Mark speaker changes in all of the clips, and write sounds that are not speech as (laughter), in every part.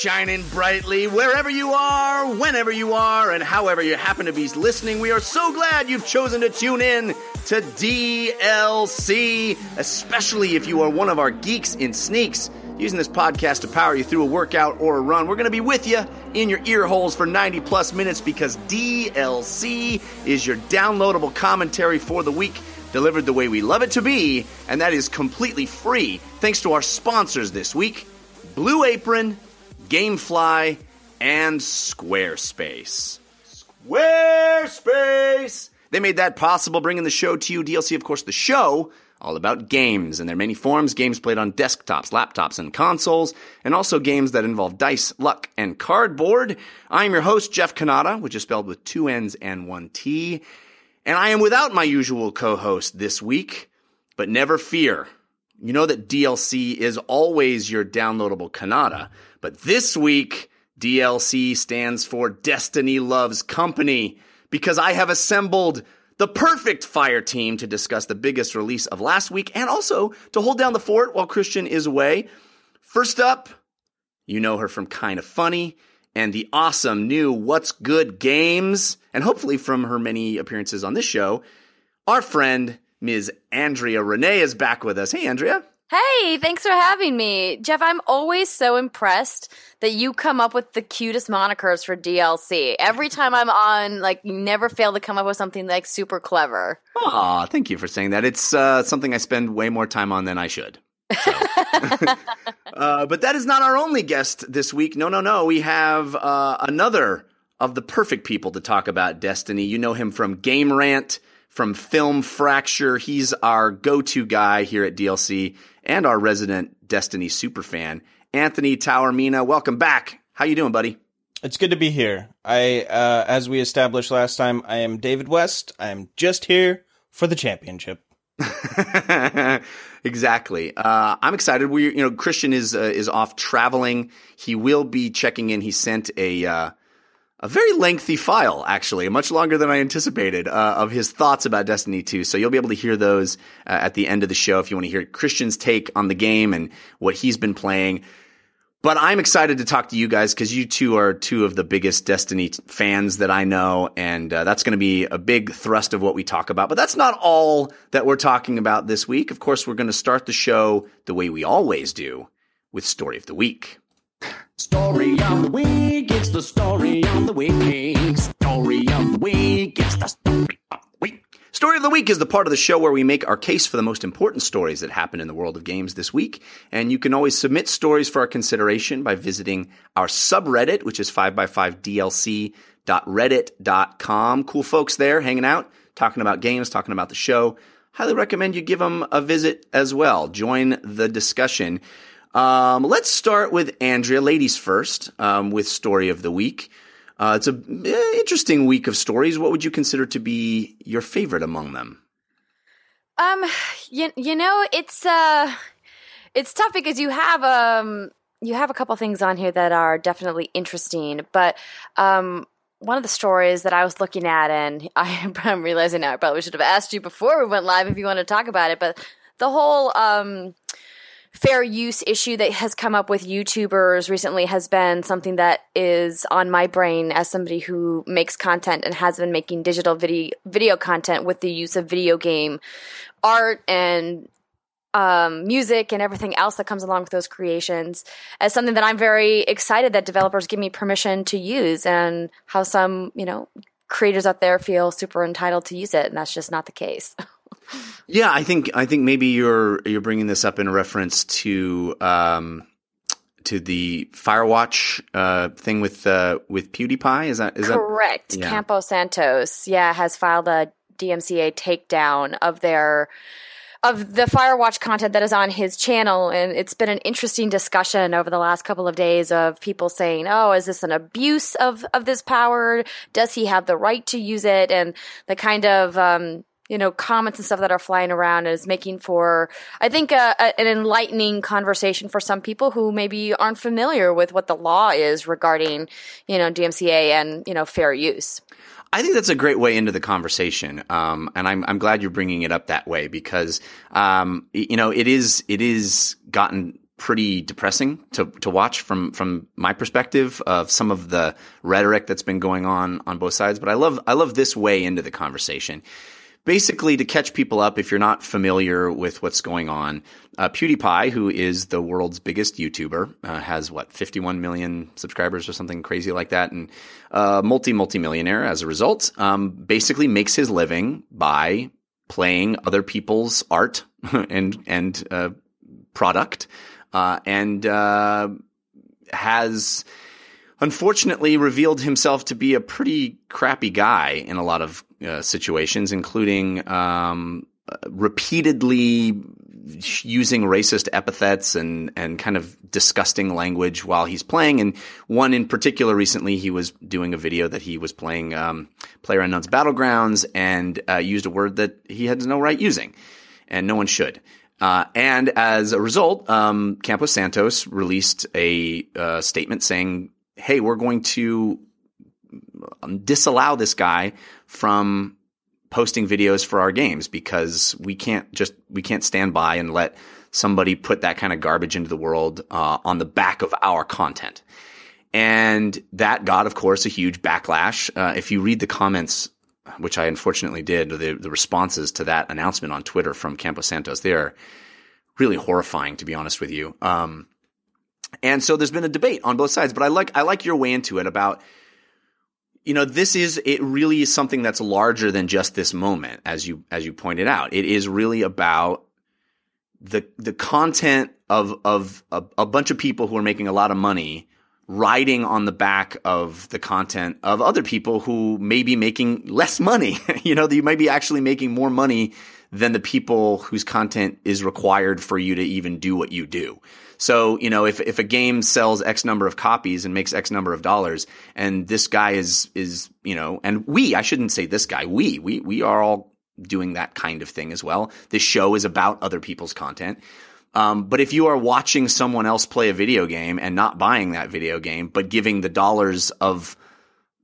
Speaker 1: Shining brightly wherever you are, whenever you are, and however you happen to be listening? We are so glad you've chosen to tune in to DLC, especially if you are one of our geeks in sneaks using this podcast to power you through a workout or a run. We're going to be with you in your ear holes for 90 plus minutes because DLC is your downloadable commentary for the week delivered the way we love it to be, and that is completely free thanks to our sponsors this week Blue Apron, Gamefly, and Squarespace. Squarespace! They made that possible, bringing the show to you. DLC, of course, the show, all about games and their many forms. Games played on desktops, laptops, and consoles, and also games that involve dice, luck, and cardboard. I'm your host, Jeff Cannata, which is spelled with two N's and one T. And I am without my usual co-host this week, but never fear. You know that DLC is always your downloadable Cannata, but this week, DLC stands for Destiny Loves Company because I have assembled the perfect fire team to discuss the biggest release of last week and also to hold down the fort while Christian is away. First up, you know her from Kinda Funny and the awesome new What's Good games, and hopefully from her many appearances on this show, our friend Ms. Andrea Rene is back with us. Hey, Andrea.
Speaker 2: Hey, thanks for having me. Jeff, I'm always so impressed that you come up with the cutest monikers for DLC. Every time I'm on, like, you never fail to come up with something like super clever.
Speaker 1: Aw, thank you for saying that. It's uh, something I spend way more time on than I should. So. (laughs) (laughs) uh, but that is not our only guest this week. No, no, no. We have uh, another of the perfect people to talk about Destiny. You know him from Game Rant from Film Fracture. He's our go-to guy here at DLC and our resident Destiny superfan. Anthony Taormina, welcome back. How you doing, buddy?
Speaker 3: It's good to be here. I, uh, as we established last time, I am David West. I am just here for the championship. (laughs)
Speaker 1: exactly. Uh, I'm excited. We, you know, Christian is uh, is off traveling. He will be checking in. He sent a uh, a very lengthy file, actually, much longer than I anticipated, uh, of his thoughts about Destiny 2. So you'll be able to hear those uh, at the end of the show if you want to hear Christian's take on the game and what he's been playing. But I'm excited to talk to you guys because you two are two of the biggest Destiny fans that I know, and uh, that's going to be a big thrust of what we talk about. But that's not all that we're talking about this week. Of course, we're going to start the show the way we always do with Story of the Week.
Speaker 4: Story of the week, it's the story of the week. Story of the week, it's the story of the week.
Speaker 1: Story of the Week is the part of the show where we make our case for the most important stories that happen in the world of games this week. And you can always submit stories for our consideration by visiting our subreddit, which is 5x5dlc.reddit.com. Cool folks there hanging out, talking about games, talking about the show. Highly recommend you give them a visit as well. Join the discussion. Um, let's start with Andrea, ladies first, um, with story of the week. Uh, it's an eh, interesting week of stories. What would you consider to be your favorite among them?
Speaker 2: Um, you, you know, it's uh, it's tough because you have um, you have a couple things on here that are definitely interesting, but um, one of the stories that I was looking at, and (laughs) I, I'm realizing now I probably should have asked you before we went live if you want to talk about it, but the whole um fair use issue that has come up with YouTubers recently has been something that is on my brain as somebody who makes content and has been making digital video video content with the use of video game art and um, music and everything else that comes along with those creations as something that I'm very excited that developers give me permission to use and how some, you know, creators out there feel super entitled to use it and that's just not the case. (laughs)
Speaker 1: Yeah, I think I think maybe you're you're bringing this up in reference to um, to the Firewatch uh, thing with uh, with PewDiePie. Is that is
Speaker 2: correct?
Speaker 1: That, yeah.
Speaker 2: Campo Santos, yeah, has filed a DMCA takedown of their of the Firewatch content that is on his channel. And it's been an interesting discussion over the last couple of days of people saying, Oh, is this an abuse of, of this power? Does he have the right to use it? And the kind of, um, you know comments and stuff that are flying around is making for i think a, a, an enlightening conversation for some people who maybe aren't familiar with what the law is regarding you know dmca and you know fair use
Speaker 1: I think that's a great way into the conversation, um, and I'm I'm glad you're bringing it up that way because um, you know it is it is gotten pretty depressing to to watch from from my perspective of some of the rhetoric that's been going on on both sides. But I love I love this way into the conversation. Basically, to catch people up, if you're not familiar with what's going on, uh, PewDiePie, who is the world's biggest YouTuber, uh, has what 51 million subscribers or something crazy like that, and uh, multi multi millionaire as a result. Um, basically, makes his living by playing other people's art (laughs) and and uh, product uh, and uh, has unfortunately revealed himself to be a pretty crappy guy in a lot of uh, situations, including um, repeatedly using racist epithets and and kind of disgusting language while he's playing. And one in particular, recently, he was doing a video that he was playing um, PlayerUnknown's Battlegrounds and uh, used a word that he had no right using, and no one should. Uh, and as a result, um, Campos Santos released a uh, statement saying, "Hey, we're going to disallow this guy from posting videos for our games because we can't just we can't stand by and let somebody put that kind of garbage into the world uh, on the back of our content." And that got, of course, a huge backlash. Uh, if you read the comments which I unfortunately did, the, the responses to that announcement on Twitter from Campos Santos, they are really horrifying, to be honest with you. Um, and so there's been a debate on both sides, but I like I like your way into it about you know this is it really is something that's larger than just this moment as you as you pointed out it is really about the the content of of a, a bunch of people who are making a lot of money riding on the back of the content of other people who may be making less money. (laughs) you know, you might be actually making more money than the people whose content is required for you to even do what you do. So, you know, if, if a game sells X number of copies and makes X number of dollars, and this guy is, is, you know, and we, I shouldn't say this guy, we, we, we are all doing that kind of thing as well. This show is about other people's content. Um, but if you are watching someone else play a video game and not buying that video game, but giving the dollars of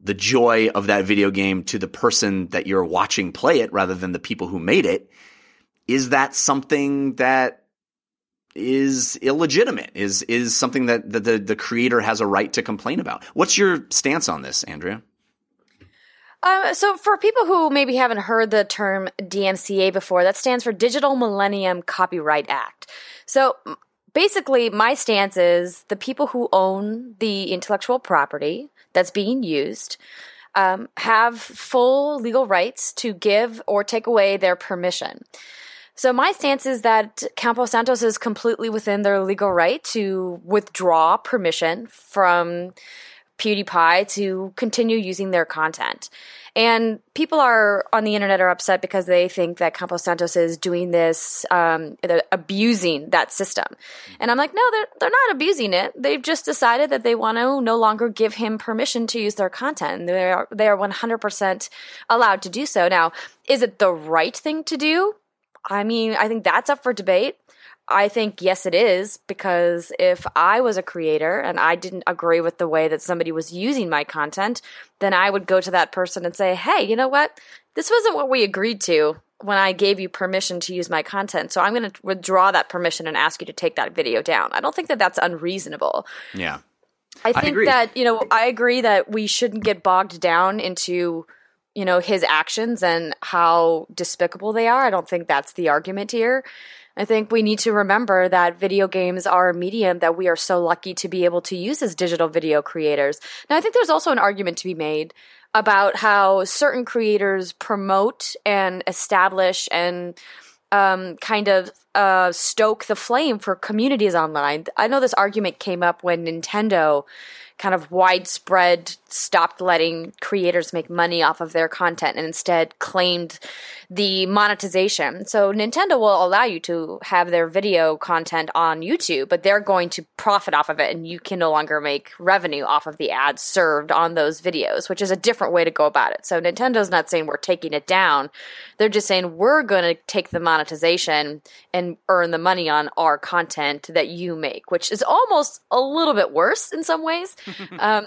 Speaker 1: the joy of that video game to the person that you're watching play it rather than the people who made it, is that something that is illegitimate? Is is something that the, the, the creator has a right to complain about? What's your stance on this, Andrea?
Speaker 2: Um, so, for people who maybe haven't heard the term DMCA before, that stands for Digital Millennium Copyright Act. So basically, my stance is the people who own the intellectual property that's being used um, have full legal rights to give or take away their permission. So my stance is that Campos Santos is completely within their legal right to withdraw permission from PewDiePie to continue using their content. And people are on the internet are upset because they think that Campos Santos is doing this, um, abusing that system. And I'm like, no, they're, they're not abusing it. They've just decided that they want to no longer give him permission to use their content. They are, they are 100% allowed to do so. Now, is it the right thing to do? I mean, I think that's up for debate. I think yes, it is because if I was a creator and I didn't agree with the way that somebody was using my content, then I would go to that person and say, "Hey, you know what? This wasn't what we agreed to when I gave you permission to use my content. So I'm going to withdraw that permission and ask you to take that video down." I don't think that that's unreasonable.
Speaker 1: Yeah.
Speaker 2: I think
Speaker 1: I
Speaker 2: that, you know, I agree that we shouldn't get bogged down into you know his actions and how despicable they are. I don't think that's the argument here. I think we need to remember that video games are a medium that we are so lucky to be able to use as digital video creators. Now, I think there's also an argument to be made about how certain creators promote and establish and um, kind of uh, stoke the flame for communities online. I know this argument came up when Nintendo kind of widespread stopped letting creators make money off of their content and instead claimed the monetization. So Nintendo will allow you to have their video content on YouTube, but they're going to profit off of it and you can no longer make revenue off of the ads served on those videos, which is a different way to go about it. So Nintendo's not saying we're taking it down. They're just saying we're going to take the monetization and earn the money on our content that you make, which is almost a little bit worse in some ways. (laughs) um,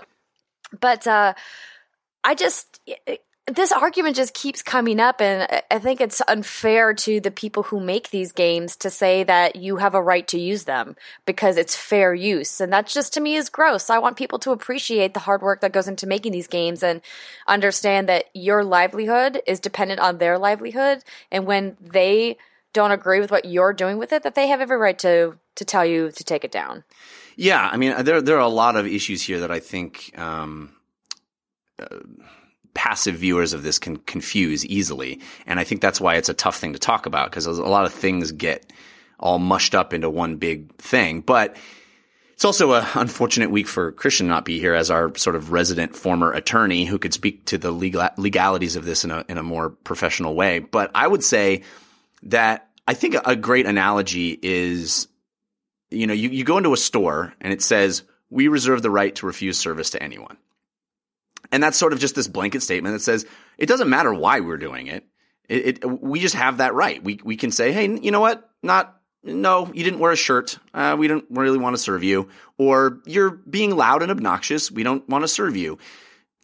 Speaker 2: but uh, I just this argument just keeps coming up, and I- I think it's unfair to the people who make these games to say that you have a right to use them because it's fair use. And that just to me is gross. I want people to appreciate the hard work that goes into making these games and understand that your livelihood is dependent on their livelihood. And when they don't agree with what you're doing with it, that they have every right to to tell you to take it down.
Speaker 1: Yeah, I mean, there there are a lot of issues here that I think um, uh, passive viewers of this can confuse easily, and I think that's why it's a tough thing to talk about because a lot of things get all mushed up into one big thing. But it's also an unfortunate week for Christian not be here as our sort of resident former attorney who could speak to the legal legalities of this in a in a more professional way. But I would say that I think a great analogy is you know, you, you go into a store and it says, we reserve the right to refuse service to anyone. And that's sort of just this blanket statement that says, it doesn't matter why we're doing it. It, it we just have that right. We, we can say, hey, you know what? Not, no, you didn't wear a shirt. Uh, we don't really want to serve you. Or you're being loud and obnoxious. We don't want to serve you.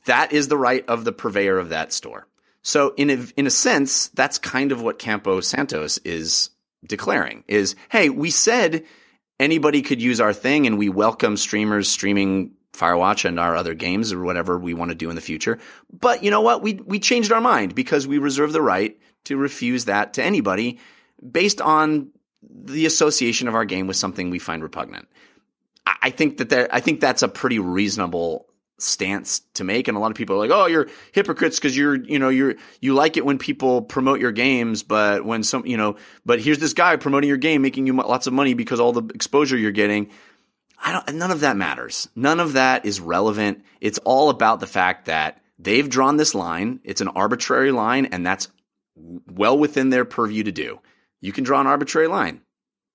Speaker 1: That is the right of the purveyor of that store. So in a, in a sense, that's kind of what Campo Santos is declaring is, hey, we said anybody could use our thing and we welcome streamers streaming Firewatch and our other games or whatever we want to do in the future. But you know what? We we changed our mind because we reserve the right to refuse that to anybody based on the association of our game with something we find repugnant. I, think that there, I think that's a pretty reasonable stance to make and a lot of people are like oh you're hypocrites because you're you know you're you like it when people promote your games but when some you know but here's this guy promoting your game making you lots of money because all the exposure you're getting. I don't none of that matters. None of that is relevant. It's all about the fact that they've drawn this line. It's an arbitrary line and that's well within their purview to do. You can draw an arbitrary line.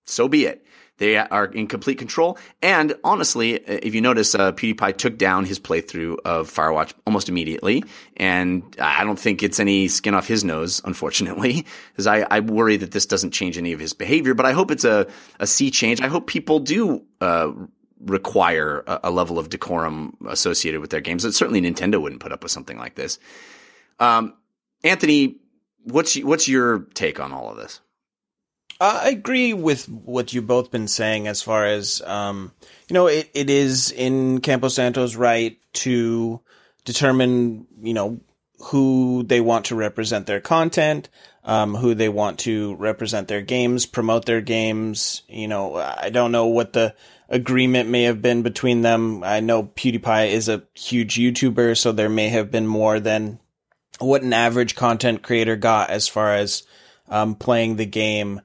Speaker 1: So be it they are in complete control. And honestly, if you notice, uh, PewDiePie took down his playthrough of Firewatch almost immediately. And I don't think it's any skin off his nose, unfortunately, (laughs) because I, I, worry that this doesn't change any of his behavior. But I hope it's a, a sea change. I hope people do uh, require a, a, level of decorum associated with their games. And certainly Nintendo wouldn't put up with something like this. Um, Anthony, what's what's your take on all of this?
Speaker 3: I agree with what you've both been saying as far as, um, you know, it, it is in Campo Santo's right to determine, you know, who they want to represent their content, um, who they want to represent their games, promote their games. You know, I don't know what the agreement may have been between them. I know PewDiePie is a huge YouTuber, so there may have been more than what an average content creator got as far as um, playing the game.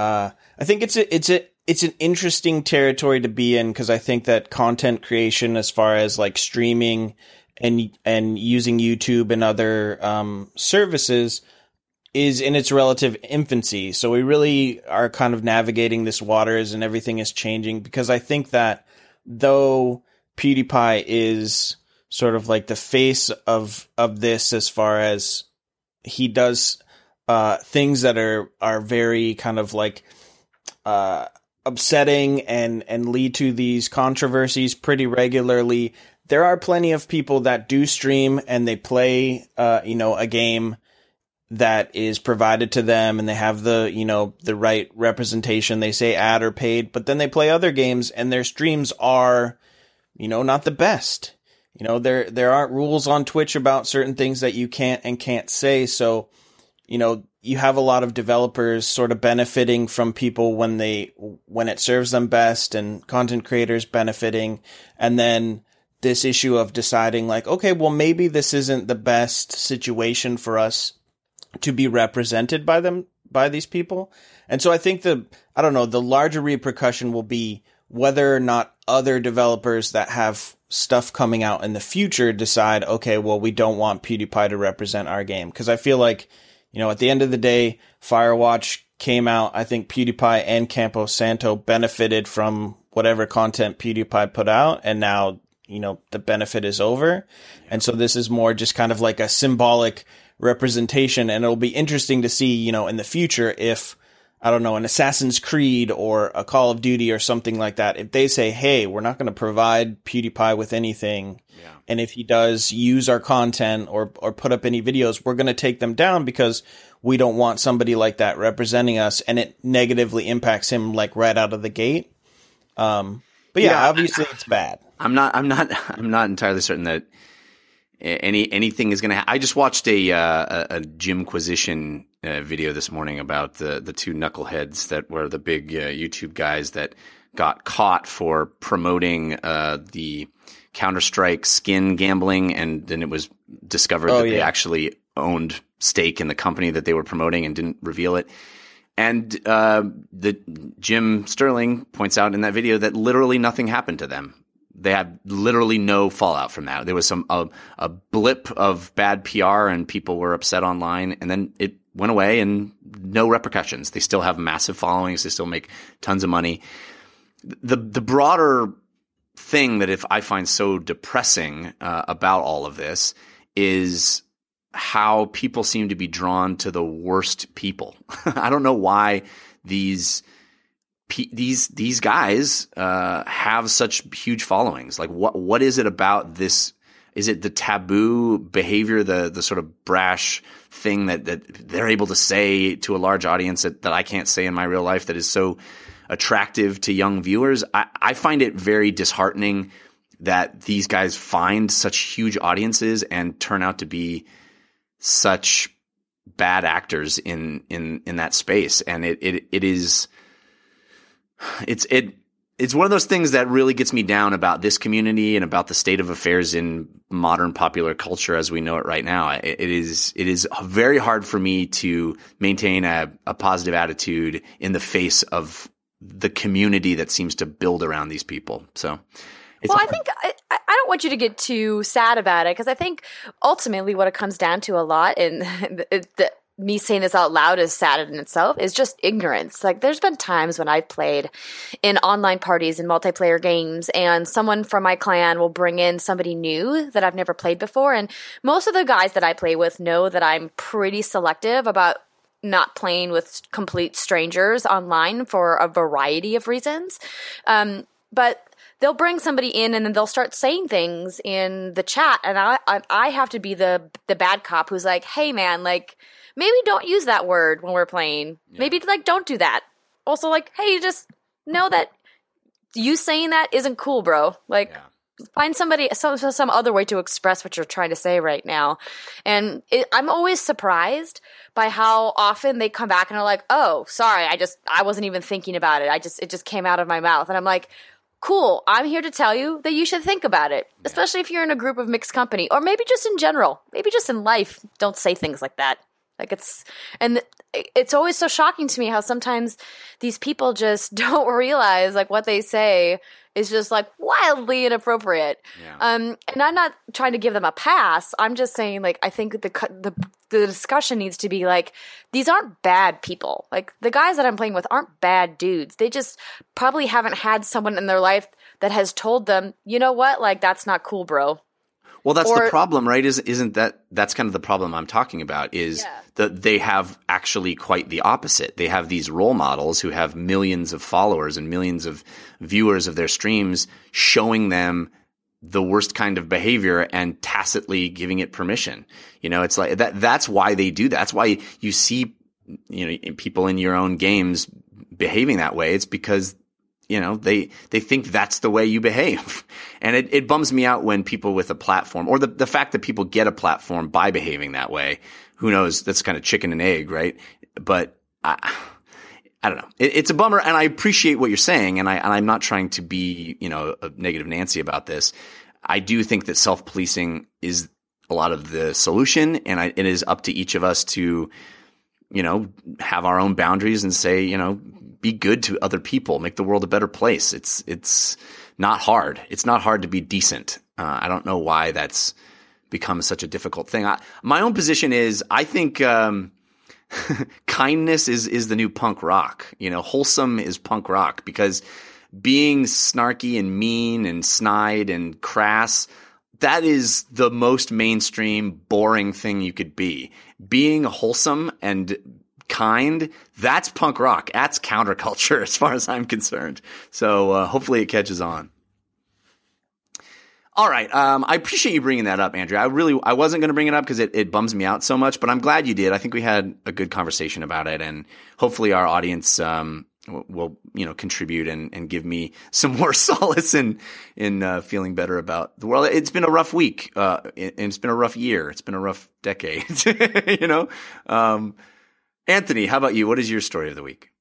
Speaker 3: Uh, I think it's a, it's a, it's an interesting territory to be in because I think that content creation, as far as like streaming and and using YouTube and other um, services, is in its relative infancy. So we really are kind of navigating this waters, and everything is changing because I think that though PewDiePie is sort of like the face of of this, as far as he does uh, things that are are very kind of like uh, upsetting and and lead to these controversies pretty regularly. There are plenty of people that do stream and they play, uh, you know, a game that is provided to them and they have the, you know, the right representation. They say ad or paid, but then they play other games and their streams are, you know, not the best. You know, there there aren't rules on Twitch about certain things that you can't and can't say. So you know, you have a lot of developers sort of benefiting from people when they, when it serves them best and content creators benefiting. And then this issue of deciding like, okay, well, maybe this isn't the best situation for us to be represented by them, by these people. And so I think the, I don't know, the larger repercussion will be whether or not other developers that have stuff coming out in the future decide, okay, well, we don't want PewDiePie to represent our game. Cause I feel like, you know, at the end of the day, Firewatch came out. I think PewDiePie and Campo Santo benefited from whatever content PewDiePie put out, and now you know the benefit is over. And so this is more just kind of like a symbolic representation, and it'll be interesting to see, you know, in the future if I don't know, an Assassin's Creed or a Call of Duty or something like that, if they say, "Hey, we're not going to provide PewDiePie with anything,"
Speaker 1: Yeah.
Speaker 3: and if he does use our content or or put up any videos, we're going to take them down because we don't want somebody like that representing us, and it negatively impacts him like right out of the gate. Um, but yeah,
Speaker 1: Yeah.
Speaker 3: obviously it's bad.
Speaker 1: I'm not. I'm not. (laughs) I'm not entirely certain that any anything is going to. Ha- I just watched a uh, a, a Jimquisition uh, video this morning about the the two knuckleheads that were the big uh, YouTube guys that got caught for promoting uh, the Counter Strike skin gambling, and then it was discovered
Speaker 3: Oh,
Speaker 1: that they actually owned stake in the company that they were promoting and didn't reveal it. And uh, the Jim Sterling points out in that video that literally nothing happened to them. They had literally no fallout from that. There was some a, a blip of bad PR, and people were upset online, and then it went away, and no repercussions. They still have massive followings. They still make tons of money. The the broader thing that if I find so depressing uh, about all of this is how people seem to be drawn to the worst people. (laughs) I don't know why these these these guys uh, have such huge followings. Like what what is it about this? Is it the taboo behavior, the the sort of brash thing that that they're able to say to a large audience that, that I can't say in my real life that is so attractive to young viewers? I, I find it very disheartening that these guys find such huge audiences and turn out to be such bad actors in in in that space and it it it is it's it it's one of those things that really gets me down about this community and about the state of affairs in modern popular culture as we know it right now. It, it is it is very hard for me to maintain a, a positive attitude in the face of the community that seems to build around these people. So, it's
Speaker 2: well, I think I, I I don't want you to get too sad about it because I think ultimately what it comes down to a lot, and (laughs) the, the, me saying this out loud is sad in itself, is just ignorance. Like, there's been times when I've played in online parties and multiplayer games, and someone from my clan will bring in somebody new that I've never played before. And most of the guys that I play with know that I'm pretty selective about not playing with complete strangers online for a variety of reasons. Um, but they'll bring somebody in and then they'll start saying things in the chat and I, I I have to be the the bad cop who's like, "Hey man, like maybe don't use that word when we're playing. Maybe like don't do that." Also like, "Hey, you just know that you saying that isn't cool, bro." Like find somebody some some other way to express what you're trying to say right now. And it, i'm always surprised by how often they come back and are like oh sorry i just i wasn't even thinking about it. I just it just came out of my mouth. And i'm like cool i'm here to tell you that you should think about it especially if you're in a group of mixed company or maybe just in general. Maybe just in life don't say things like that like it's and it's always so shocking to me how sometimes these people just (laughs) don't realize like what they say is just like wildly inappropriate.
Speaker 1: Yeah.
Speaker 2: Um, and I'm not trying to give them a pass. I'm just saying like I think the the the discussion needs to be like these aren't bad people. Like the guys that I'm playing with aren't bad dudes. They just probably haven't had someone in their life that has told them, you know what, like that's not cool, bro.
Speaker 1: Well, that's
Speaker 2: Or-
Speaker 1: the problem, right? Is isn't that that's kind of the problem I'm talking about? Is
Speaker 2: Yeah.
Speaker 1: that they have actually quite the opposite. They have these role models who have millions of followers and millions of viewers of their streams, showing them the worst kind of behavior and tacitly giving it permission. You know, it's like that. That's why they do that. That's why you see, you know, people in your own games behaving that way. It's because you know they they think that's the way you behave (laughs) and it, it bums me out when people with a platform or the, the fact that people get a platform by behaving that way who knows that's kind of chicken and egg right but i I don't know. It, it's a bummer, and I appreciate what you're saying, and I and I'm not trying to be you know a negative Nancy about this. I do think that self policing is a lot of the solution, and I, it is up to each of us to you know, have our own boundaries and say, you know, be good to other people, make the world a better place. It's it's not hard. It's not hard to be decent. Uh, I don't know why that's become such a difficult thing. I, my own position is, I think um, (laughs) kindness is is the new punk rock. You know, wholesome is punk rock because being snarky and mean and snide and crass that is the most mainstream boring thing you could be being wholesome and kind, that's punk rock. That's counterculture (laughs) as far as I'm concerned. So uh, hopefully it catches on. All right. Um, I appreciate you bringing that up, Andrew. I really, I wasn't going to bring it up because it, it bums me out so much, but I'm glad you did. I think we had a good conversation about it, and hopefully our audience um, will, you know, contribute and, and give me (laughs) some more solace in in uh, feeling better about the world. It's been a rough week, uh, and it's been a rough year. It's been a rough decade. (laughs) you know, um, Anthony, how about you? What is your story of the week?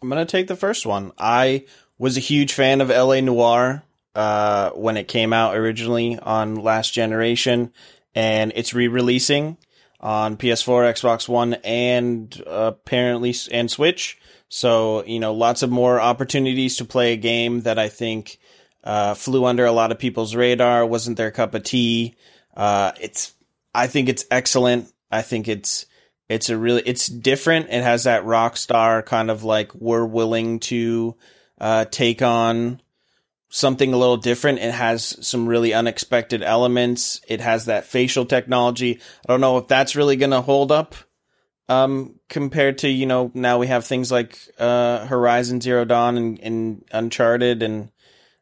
Speaker 3: I'm gonna take the first one. I was a huge fan of LA Noire uh, when it came out originally on Last Generation, and it's re-releasing on PS4, Xbox One, and apparently and Switch. So you know, lots of more opportunities to play a game that I think uh, flew under a lot of people's radar. wasn't their cup of tea. Uh, it's I think it's excellent. I think it's it's a really it's different. It has that rock star kind of like we're willing to uh, take on something a little different. It has some really unexpected elements. It has that facial technology. I don't know if that's really going to hold up um, compared to, you know, now we have things like uh, Horizon Zero Dawn and, and Uncharted and,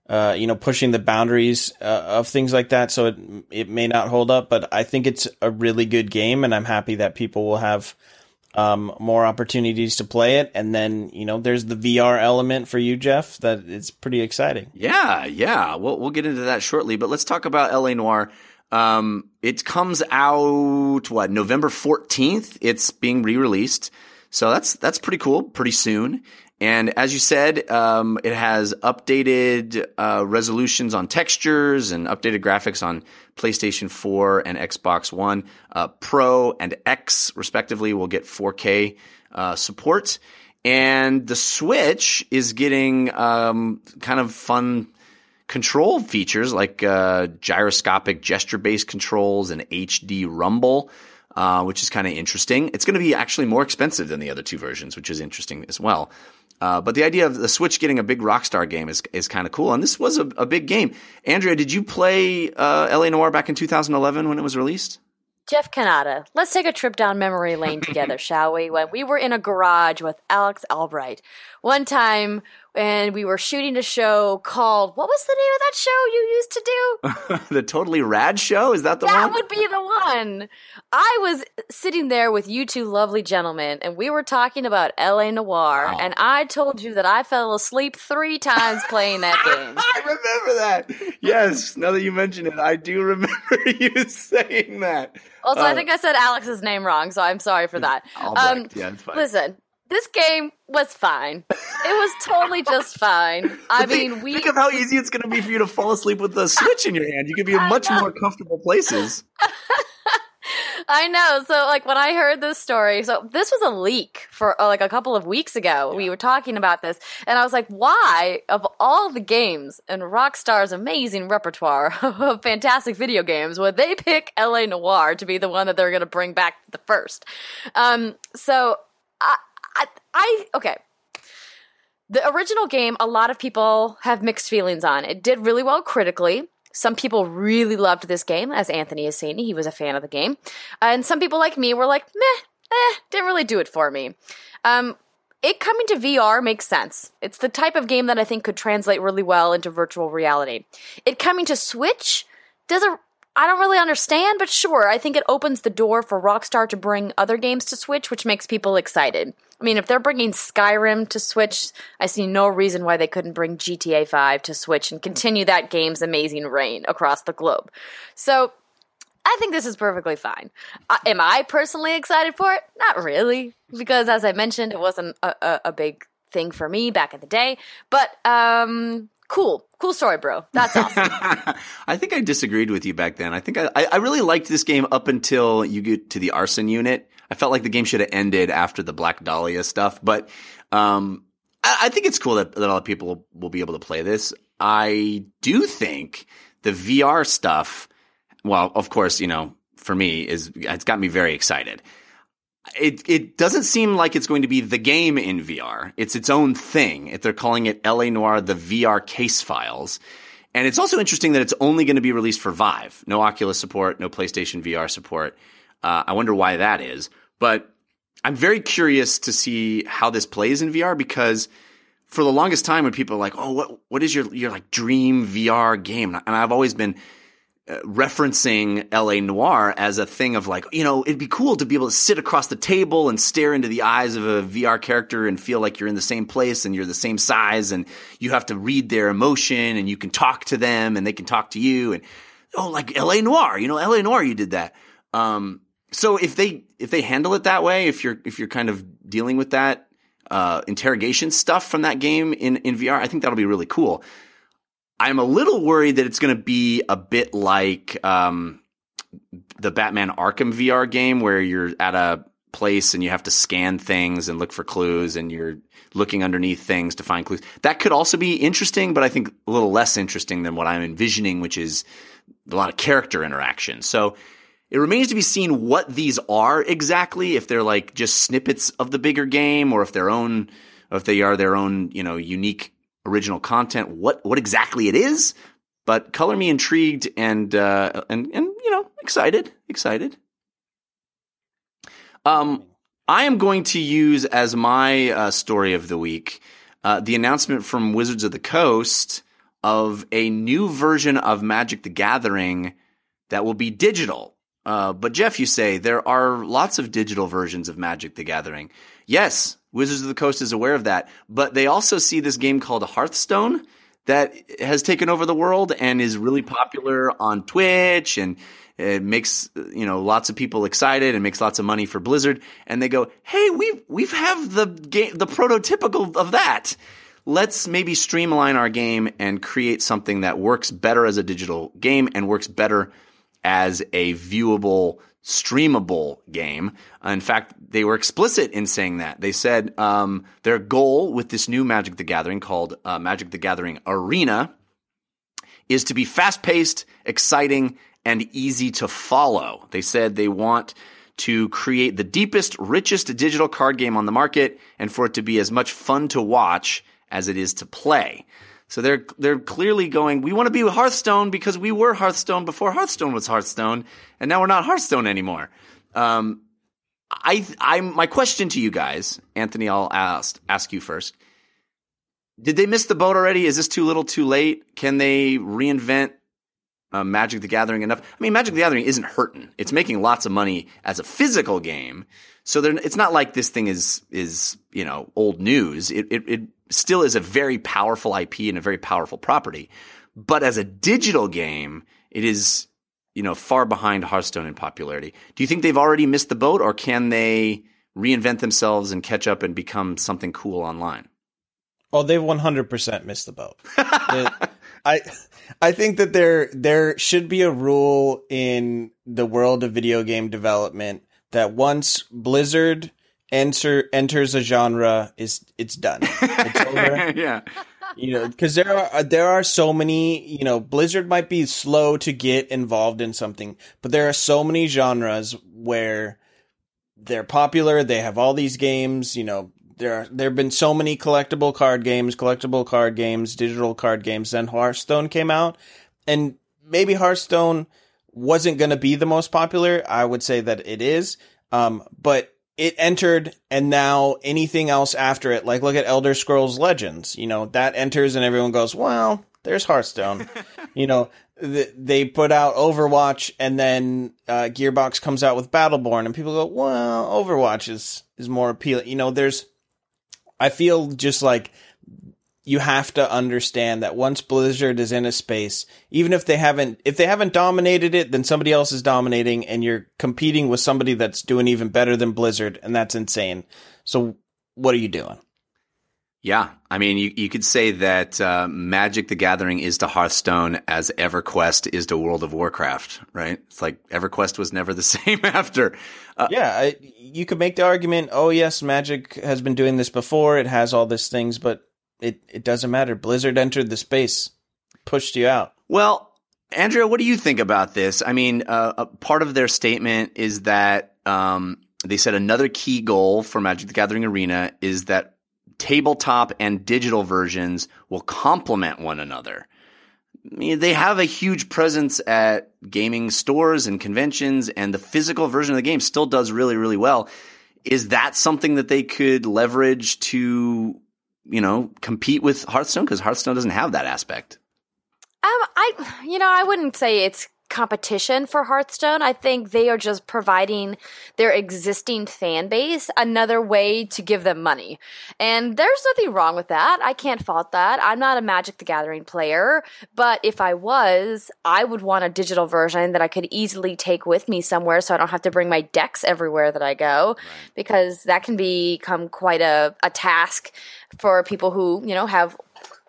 Speaker 3: uh, you know, pushing the boundaries uh, of things like that. So it, it may not hold up, but I think it's a really good game and I'm happy that people will have um, more opportunities to play it. And then, you know, there's the VR element for you, Jeff, that it's pretty exciting.
Speaker 1: Yeah, yeah. We'll, we'll get into that shortly, but let's talk about LA Noire. Um, it comes out, what, November 14th? It's being re-released. So that's, that's pretty cool, pretty soon. And as you said, um, it has updated uh, resolutions on textures and updated graphics on PlayStation 4 and Xbox One. Uh, Pro and X, respectively, will get 4K uh, support. And the Switch is getting um, kind of fun control features like uh, gyroscopic gesture based controls and HD rumble. Uh, which is kind of interesting. It's going to be actually more expensive than the other two versions, which is interesting as well. Uh, but the idea of the Switch getting a big Rockstar game is is kind of cool, and this was a, a, big game. Andrea, did you play uh, LA Noire back in 2011 when it was released?
Speaker 2: Jeff Cannata, let's take a trip down memory lane together, (laughs) shall we? When we were in a garage with Alex Albright. One time and we were shooting a show called what was the name of that show you used to
Speaker 1: do? (laughs) the Totally Rad Show. Is that the
Speaker 2: that
Speaker 1: one?
Speaker 2: That would be the one. I was sitting there with you two lovely gentlemen, and we were talking about L.A. Noire, wow. and I told you that I fell asleep three times playing that (laughs) game.
Speaker 1: I remember that. Yes, now that you mention it, I do remember (laughs) you saying that.
Speaker 2: Also, uh, I think I said Alex's name wrong, so I'm sorry for that.
Speaker 1: Um, yeah, it's fine.
Speaker 2: Listen, this game was fine. It was totally just (laughs) fine. I
Speaker 1: think,
Speaker 2: mean, we
Speaker 1: think of how easy it's going to be for you to fall asleep with the Switch in your hand. You could be in much more comfortable places. (laughs)
Speaker 2: I know. So, like, when I heard this story, so this was a leak for uh, like a couple of weeks ago. Yeah. We were talking about this, and I was like, why, of all the games and Rockstar's amazing repertoire (laughs) of fantastic video games, would they pick LA Noire to be the one that they're going to bring back the first? Um, so I, I, I okay. The original game, a lot of people have mixed feelings on. It did really well critically. Some people really loved this game, as Anthony is saying. He was a fan of the game. And some people like me were like, meh, eh, didn't really do it for me. Um, it coming to VR makes sense. It's the type of game that I think could translate really well into virtual reality. It coming to Switch doesn't I don't really understand, but sure, I think it opens the door for Rockstar to bring other games to Switch, which makes people excited. I mean, if they're bringing Skyrim to Switch, I see no reason why they couldn't bring GTA 5 to Switch and continue that game's amazing reign across the globe. So, I think this is perfectly fine. Uh, am I personally excited for it? Not really, because as I mentioned, it wasn't a, a, a big thing for me back in the day. But um, cool. Cool story bro. That's (laughs) awesome.
Speaker 1: I think i disagreed with you back then. I think I, I really liked this game up until you get to the arson unit. I felt like the game should have ended after the black dahlia stuff but um, I, I, think it's cool that, that a lot of people will be able to play this. I do think the vr stuff well of course you know for me is it's got me very excited it it doesn't seem like it's going to be the game in VR. It's its own thing. If they're calling it LA Noire the VR case files. And it's also interesting that it's only going to be released for Vive. No Oculus support, no PlayStation VR support. Uh, I wonder why that is. But I'm very curious to see how this plays in VR because for the longest time when people are like, "Oh, what what is your your like dream VR game?" and I've always been referencing LA Noire as a thing of like, you know, it'd be cool to be able to sit across the table and stare into the eyes of a VR character and feel like you're in the same place and you're the same size and you have to read their emotion and you can talk to them and they can talk to you and oh, like LA Noire, you know, LA Noire, you did that. Um, so if they if they handle it that way, if you're if you're kind of dealing with that uh, interrogation stuff from that game in in VR, I think that'll be really cool. I'm a little worried that it's going to be a bit like um, the Batman Arkham VR game, where you're at a place and you have to scan things and look for clues, and you're looking underneath things to find clues. That could also be interesting, but I think a little less interesting than what I'm envisioning, which is a lot of character interaction. So it remains to be seen what these are exactly, if they're like just snippets of the bigger game or if their own, if they are their own, you know, unique original content, what, what exactly it is. But color me intrigued and, uh, and, and, you know, excited, excited. Um, I am going to use as my uh, story of the week uh, the announcement from Wizards of the Coast of a new version of Magic the Gathering that will be digital. Uh, but Jeff, you say there are lots of digital versions of Magic the Gathering. Yes, Wizards of the Coast is aware of that, but they also see this game called Hearthstone that has taken over the world and is really mm-hmm. popular on Twitch and it makes you know lots of people excited and makes lots of money for Blizzard and they go, "Hey, we we've have the game the prototypical of that. Let's maybe streamline our game and create something that works better as a digital game and works better as a viewable, streamable game. In fact, they were explicit in saying that. They said um, their goal with this new Magic the Gathering called uh, Magic the Gathering Arena is to be fast paced, exciting, and easy to follow. They said they want to create the deepest, richest digital card game on the market and for it to be as much fun to watch as it is to play. So they're they're clearly going. We want to be Hearthstone because we were Hearthstone before Hearthstone was Hearthstone, and now we're not Hearthstone anymore. Um, I I my question to you guys, Anthony, I'll ask ask you first. Did they miss the boat already? Is this too little, too late? Can they reinvent uh, Magic the Gathering enough? I mean, Magic the Gathering isn't hurting. It's making lots of money as a physical game. So it's not like this thing is is you know old news. It, it it still is a very powerful IP and a very powerful property. But as a digital game, it is you know far behind Hearthstone in popularity. Do you think they've already missed the boat, or can they reinvent themselves and catch up and become something cool online?
Speaker 3: Oh, they've one hundred percent missed the boat. (laughs) I I think that there there should be a rule in the world of video game development that once Blizzard enter enters a genre is it's done. It's over. (laughs)
Speaker 1: yeah.
Speaker 3: You know, because there are there are so many. You know, Blizzard might be slow to get involved in something, but there are so many genres where they're popular. They have all these games. You know, there are, there have been so many collectible card games, collectible card games, digital card games. Then Hearthstone came out, and maybe Hearthstone wasn't going to be the most popular. I would say that it is. Um, but it entered and now anything else after it, like look at Elder Scrolls Legends, you know, that enters and everyone goes, well, there's Hearthstone. (laughs) you know, th- they put out Overwatch and then uh, Gearbox comes out with Battleborn and people go, well, Overwatch is, is more appealing. You know, there's, I feel just like you have to understand that once Blizzard is in a space, even if they haven't if they haven't dominated it, then somebody else is dominating and you're competing with somebody that's doing even better than Blizzard and that's insane. So what are you doing?
Speaker 1: Yeah, I mean, you, you could say that uh, Magic the Gathering is to Hearthstone as EverQuest is to World of Warcraft, right? It's like EverQuest was never the (laughs) same after.
Speaker 3: Uh, yeah, I, you could make the argument, oh, yes, Magic has been doing this before. It has all these things, but it it doesn't matter. Blizzard entered the space, pushed you out.
Speaker 1: Well, Andrea, what do you think about this? I mean, uh, part of their statement is that um, they said another key goal for Magic the Gathering Arena is that tabletop and digital versions will complement one another. I mean, they have a huge presence at gaming stores and conventions, and the physical version of the game still does really, really well is that something that they could leverage to, you know, compete with Hearthstone? Because Hearthstone doesn't have that aspect.
Speaker 2: Um, I, you know, I wouldn't say it's competition for Hearthstone. I think they are just providing their existing fan base another way to give them money. And there's nothing wrong with that. I can't fault that. I'm not a Magic the Gathering player, but if I was, I would want a digital version that I could easily take with me somewhere so I don't have to bring my decks everywhere that I go because that can become quite a, a task for people who, you know, have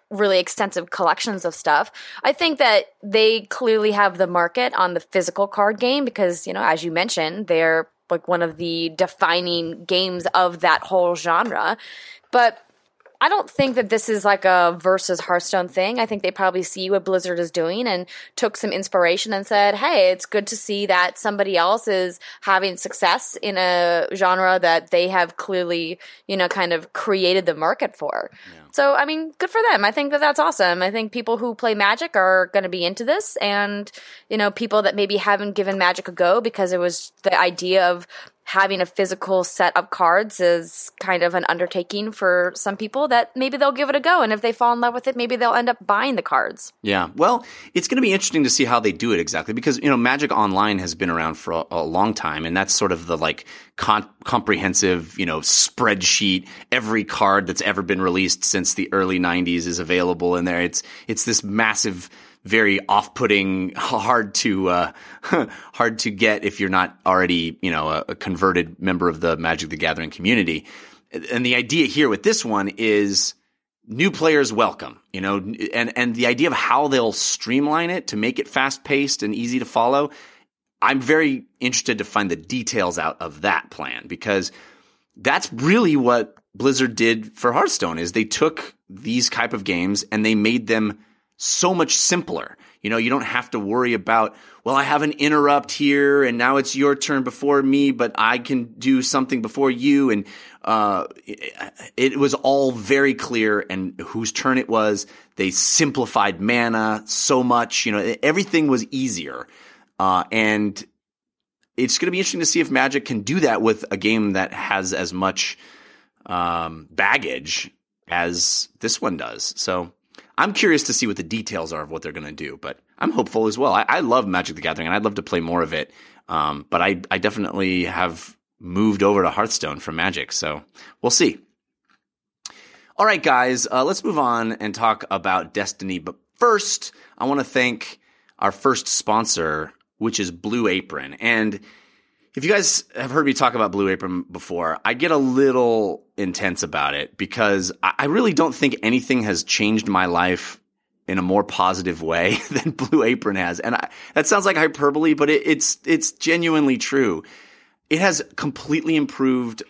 Speaker 2: really extensive collections of stuff. I think that they clearly have the market on the physical card game because, you know, as you mentioned, they're like one of the defining games of that whole genre. But I don't think that this is like a versus Hearthstone thing. I think they probably see what Blizzard is doing and took some inspiration and said, hey, it's good to see that somebody else is having success in a genre that they have clearly, you know, kind of created the market for. Yeah. So, I mean, good for them. I think that that's awesome. I think people who play Magic are going to be into this, and, you know, people that maybe haven't given Magic a go because it was the idea of having a physical set of cards is kind of an undertaking for some people that maybe they'll give it a go. And if they fall in love with it, maybe they'll end up buying the cards.
Speaker 1: Yeah. Well, it's going to be interesting to see how they do it exactly because, you know, Magic Online has been around for a, a long time. And that's sort of the like con- comprehensive, you know, spreadsheet. Every card that's ever been released since the early 90s is available in there. It's, it's this massive, very off-putting, (laughs) hard to uh, (laughs) hard to get if you're not already you know a, a, converted member of the Magic the Gathering community. And the idea here with this one is new players welcome, you know, and and the idea of how they'll streamline it to make it fast-paced and easy to follow. I'm very interested to find the details out of that plan because that's really what Blizzard did for Hearthstone is they took these type of games and they made them so much simpler. You know, you don't have to worry about, well, I have an interrupt here and now it's your turn before me, but I can do something before you. And, uh, it, it was all very clear and whose turn it was. They simplified mana so much, you know, everything was easier. Uh, and it's going to be interesting to see if Magic can do that with a game that has as much, um, baggage as this one does. So, I'm curious to see what the details are of what they're going to do, but I'm hopeful as well. I, I, love Magic the Gathering and I'd love to play more of it. Um, but I, I definitely have moved over to Hearthstone from Magic, so we'll see. All right, guys, uh, let's move on and talk about Destiny. But first, I want to thank our first sponsor, which is Blue Apron. And if you guys have heard me talk about Blue Apron before, I get a little intense about it because I really don't think anything has changed my life in a more positive way (laughs) than Blue Apron has. And I, that sounds like hyperbole, but it, it's it's genuinely true. It has completely improved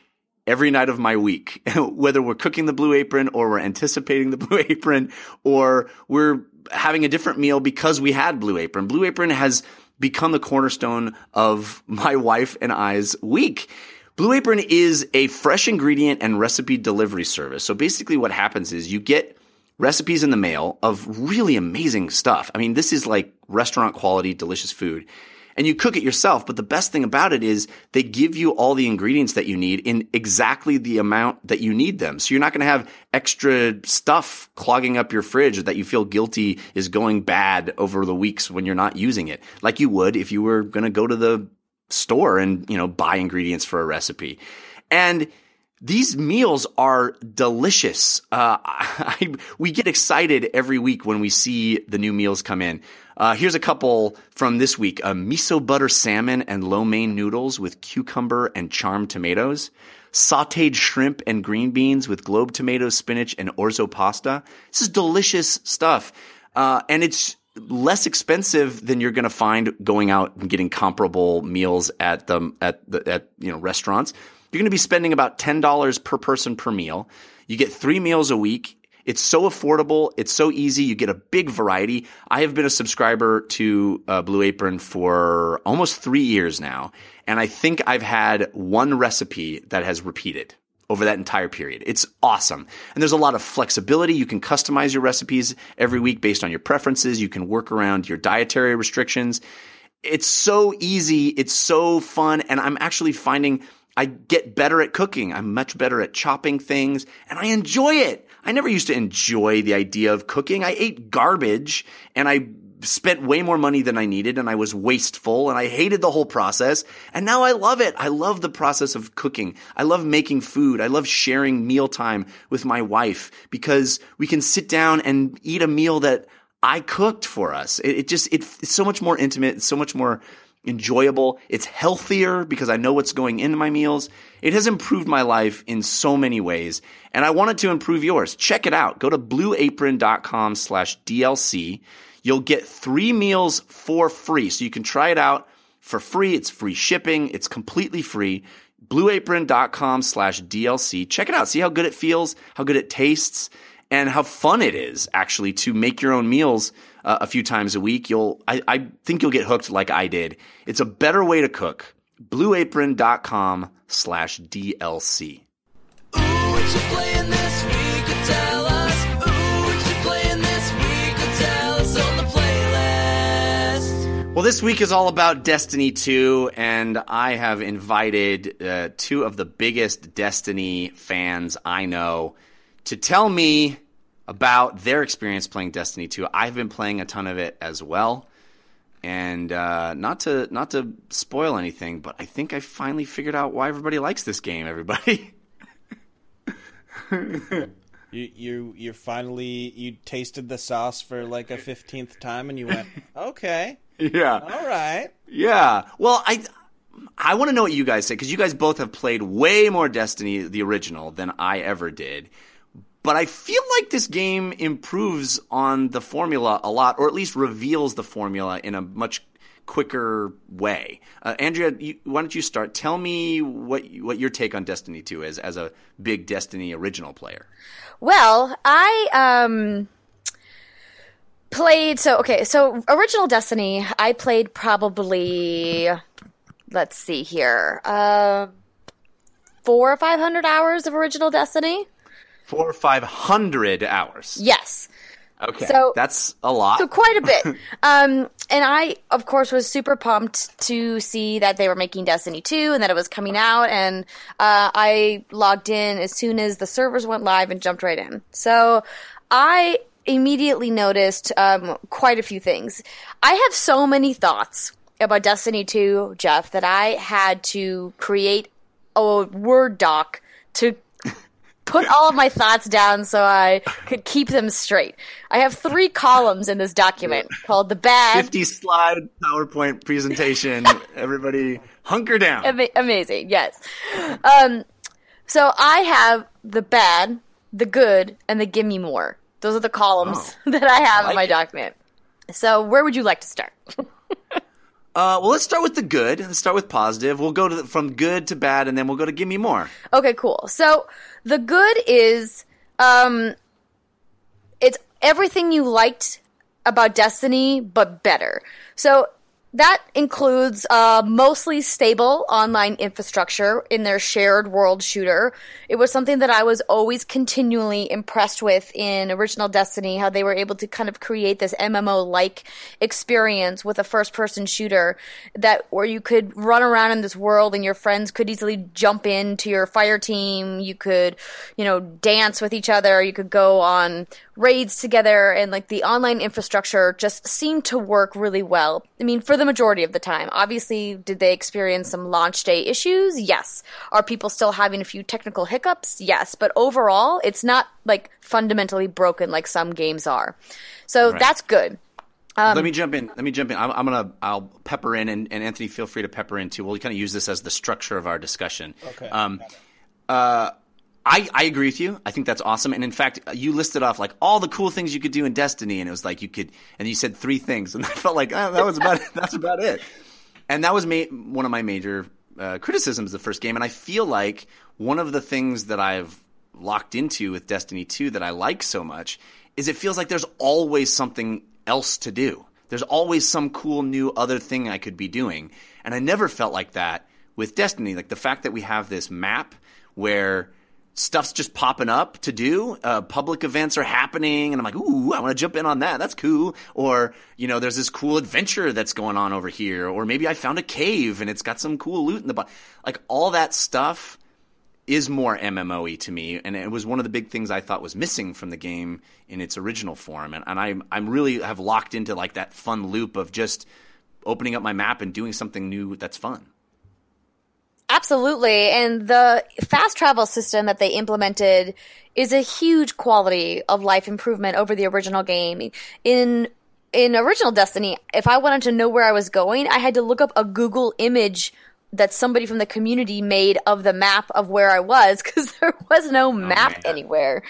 Speaker 1: every night of my week, (laughs) whether we're cooking the Blue Apron or we're anticipating the (laughs) Blue Apron or we're having a different meal because we had Blue Apron. Blue Apron has become the cornerstone of my wife and I's week. Blue Apron is a fresh ingredient and recipe delivery service. So basically what happens is you get recipes in the mail of really amazing stuff. I mean, this is like restaurant quality, delicious food and you cook it yourself. But the best thing about it is they give you all the ingredients that you need in exactly the amount that you need them. So you're not going to have extra stuff clogging up your fridge that you feel guilty is going bad over the weeks when you're not using it, like you would if you were going to go to the store and, you know, buy ingredients for a recipe. And these meals are delicious. Uh, (laughs) I, we get excited every week when we see the new meals come in. Uh, here's a couple from this week: a miso butter salmon and lo mein noodles with cucumber and charmed tomatoes, sautéed shrimp and green beans with globe tomatoes, spinach, and orzo pasta. This is delicious stuff, uh, and it's less expensive than you're going to find going out and getting comparable meals at the at the at you know restaurants. You're going to be spending about ten dollars per person per meal. You get three meals a week. It's so affordable. It's so easy. You get a big variety. I have been a subscriber to uh, Blue Apron for almost three years now, and I think I've had one recipe that has repeated over that entire period. It's awesome. And there's a lot of flexibility. You can customize your recipes every week based on your preferences. You can work around your dietary restrictions. It's so easy. It's so fun. And I'm actually finding I get better at cooking. I'm much better at chopping things and I enjoy it. I never used to enjoy the idea of cooking. I ate garbage and I spent way more money than I needed and I was wasteful and I hated the whole process. And now I love it. I love the process of cooking. I love making food. I love sharing mealtime with my wife because we can sit down and eat a meal that I cooked for us. It, it just, it, it's so much more intimate. It's so much more enjoyable. It's healthier because I know what's going into my meals. It has improved my life in so many ways, and I wanted to improve yours. Check it out. Go to blueapron.com slash DLC. You'll get three meals for free. So you can try it out for free. It's free shipping. It's completely free. blueapron.com slash DLC. Check it out. See how good it feels, how good it tastes, and how fun it is actually to make your own meals uh, a few times a week. You'll, I, I think you'll get hooked like I did. It's a better way to cook. blueapron.com slash DLC.
Speaker 5: Ooh, what you playing this week? Tell us. Ooh, what you playing this week? Tell us on the playlist.
Speaker 1: Well, this week is all about Destiny 2, and I have invited uh, two of the biggest Destiny fans I know to tell me about their experience playing Destiny 2. I've been playing a ton of it as well. And uh, not to not to spoil anything, but I think I finally figured out why everybody likes this game. Everybody, (laughs)
Speaker 3: You you you finally you tasted the sauce for like a fifteenth time, and you went, (laughs) okay,
Speaker 1: yeah,
Speaker 3: all right.
Speaker 1: Yeah. Well, I I want to know what you guys say because you guys both have played way more Destiny the original than I ever did. But I feel like this game improves on the formula a lot, or at least reveals the formula in a much quicker way. Uh, Andrea, you, why don't you start? Tell me what what your take on Destiny 2 is as a big Destiny original player.
Speaker 2: Well, I um played so okay, so original Destiny, I played probably let's see here. Uh four or five hundred hours of original Destiny.
Speaker 1: Four or five hundred hours.
Speaker 2: Yes.
Speaker 1: Okay,
Speaker 2: So-
Speaker 1: that's a lot.
Speaker 2: So quite a bit. (laughs) um, and I, of course, was super pumped to see that they were making Destiny 2 and that it was coming out. And uh, I logged in as soon as the servers went live and jumped right in. So I immediately noticed um, quite a few things. I have so many thoughts about Destiny 2, Jeff, that I had to create a Word doc to put all of my thoughts down so I could keep them straight. I have three columns in this document called the bad,
Speaker 1: 50 slide PowerPoint presentation. (laughs) Everybody hunker down.
Speaker 2: Ama- amazing, yes. Um, so I have the bad, the good, and the gimme more. Those are the columns (laughs) that I have in
Speaker 1: like
Speaker 2: my
Speaker 1: it.
Speaker 2: document. So where would you like to start? (laughs)
Speaker 1: Uh, well, let's start with the good. Let's start with positive. We'll go to the, from good to bad, and then we'll go to give me more.
Speaker 2: Okay, cool. So the good is um it's everything you liked about Destiny but better. So that includes uh, mostly stable online infrastructure in their shared world shooter. It was something that I was always continually impressed with in original Destiny, how they were able to kind of create this MMO like experience with a first person shooter that where you could run around in this world and your friends could easily jump into your fire team. You could, you know, dance with each other. You could go on raids together and like the online infrastructure just seemed to work really well. I mean, for the majority of the time. Obviously, did they experience some launch day issues? Yes. Are people still having a few technical hiccups? Yes. But overall, it's not like fundamentally broken like some games are. So that's good.
Speaker 1: Let me jump in. Let me jump in. I'm, I'm gonna. I'll pepper in, and, and Anthony, feel free to pepper in too. We'll kind of use this as the structure of our discussion.
Speaker 3: Okay.
Speaker 1: Um, uh, I, I agree with you. I think that's awesome. And in fact, you listed off like all the cool things you could do in Destiny, and it was like you could, and you said three things, (laughs) and I felt like oh, that was about it. that's about it. And that was ma- one of my major uh, criticisms of the first game. And I feel like one of the things that I've locked into with Destiny 2 that I like so much is it feels like there's always something else to do. There's always some cool new other thing I could be doing. And I never felt like that with Destiny. Like the fact that we have this map where stuff's just popping up to do. Uh, public events are happening, and I'm like, ooh, I want to jump in on that. That's cool. Or you know, there's this cool adventure that's going on over here. Or maybe I found a cave and it's got some cool loot in the bottom. Like all that stuff is more MMOE to me, and it was one of the big things I thought was missing from the game in its original form. And, and I I'm really have locked into like that fun loop of just opening up my map and doing something new that's fun.
Speaker 2: Absolutely. And the fast travel system that they implemented is a huge quality of life improvement over the original game. In in original Destiny, if I wanted to know where I was going, I had to look up a Google image that somebody from the community made of the map of where I was (laughs) because there was no map
Speaker 1: man.
Speaker 2: anywhere.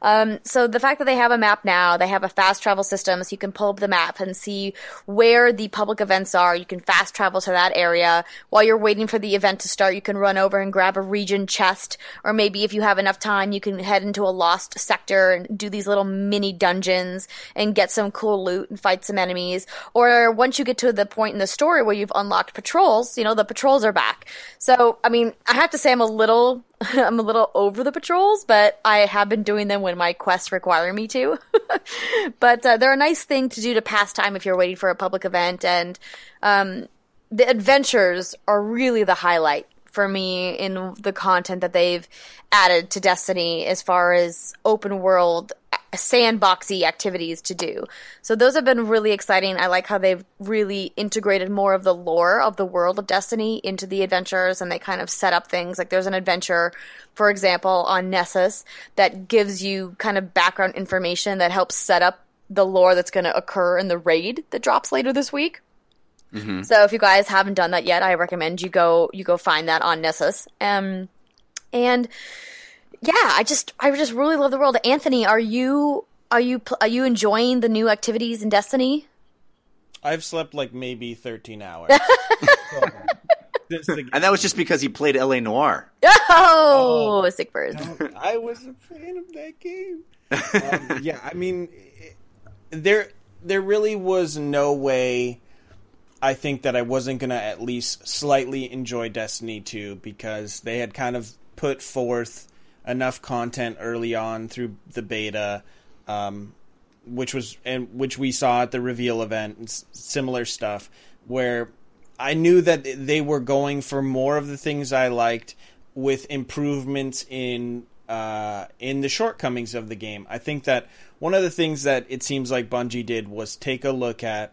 Speaker 2: Um, so the fact that they have a map now, they have a fast travel system, so you can pull up the map and see where the public events are. You can fast travel to that area while you're waiting for the event to start. You can run over and grab a region chest, or maybe if you have enough time, you can head into a lost sector and do these little mini dungeons and get some cool loot and fight some enemies. Or once you get to the point in the story where you've unlocked patrols, you know the patrols are back. So I mean, I have to say I'm a little (laughs) I'm a little over the patrols, but I have been doing them when my quests require me to. (laughs) but uh, they're a nice thing to do to pass time if you're waiting for a public event, and um, the adventures are really the highlight for me in the content that they've added to Destiny as far as open world sandboxy activities to do. So those have been really exciting. I like how they've really integrated more of the lore of the world of Destiny into the adventures and they kind of set up things like there's an adventure for example on Nessus that gives you kind of background information that helps set up the lore that's going to occur in the raid that drops later this week. So if you guys haven't done that yet, I recommend you go you go find that on Nessus. Um, and yeah, I just I just really love the world. Anthony, are you are you are you enjoying the new activities in Destiny?
Speaker 3: I've slept like maybe 13 hours. (laughs) So,
Speaker 1: And that was just because he played LA Noire. (laughs)
Speaker 2: Oh, sick bird.
Speaker 3: I was a fan of that game. (laughs) Um, yeah, I mean, it- there there really was no way. I think that I wasn't gonna at least slightly enjoy Destiny 2 because they had kind of put forth enough content early on through the beta, um, which was and which we saw at the reveal event similar stuff where I knew that they were going for more of the things I liked with improvements in uh, in the shortcomings of the game. I think that one of the things that it seems like Bungie did was take a look at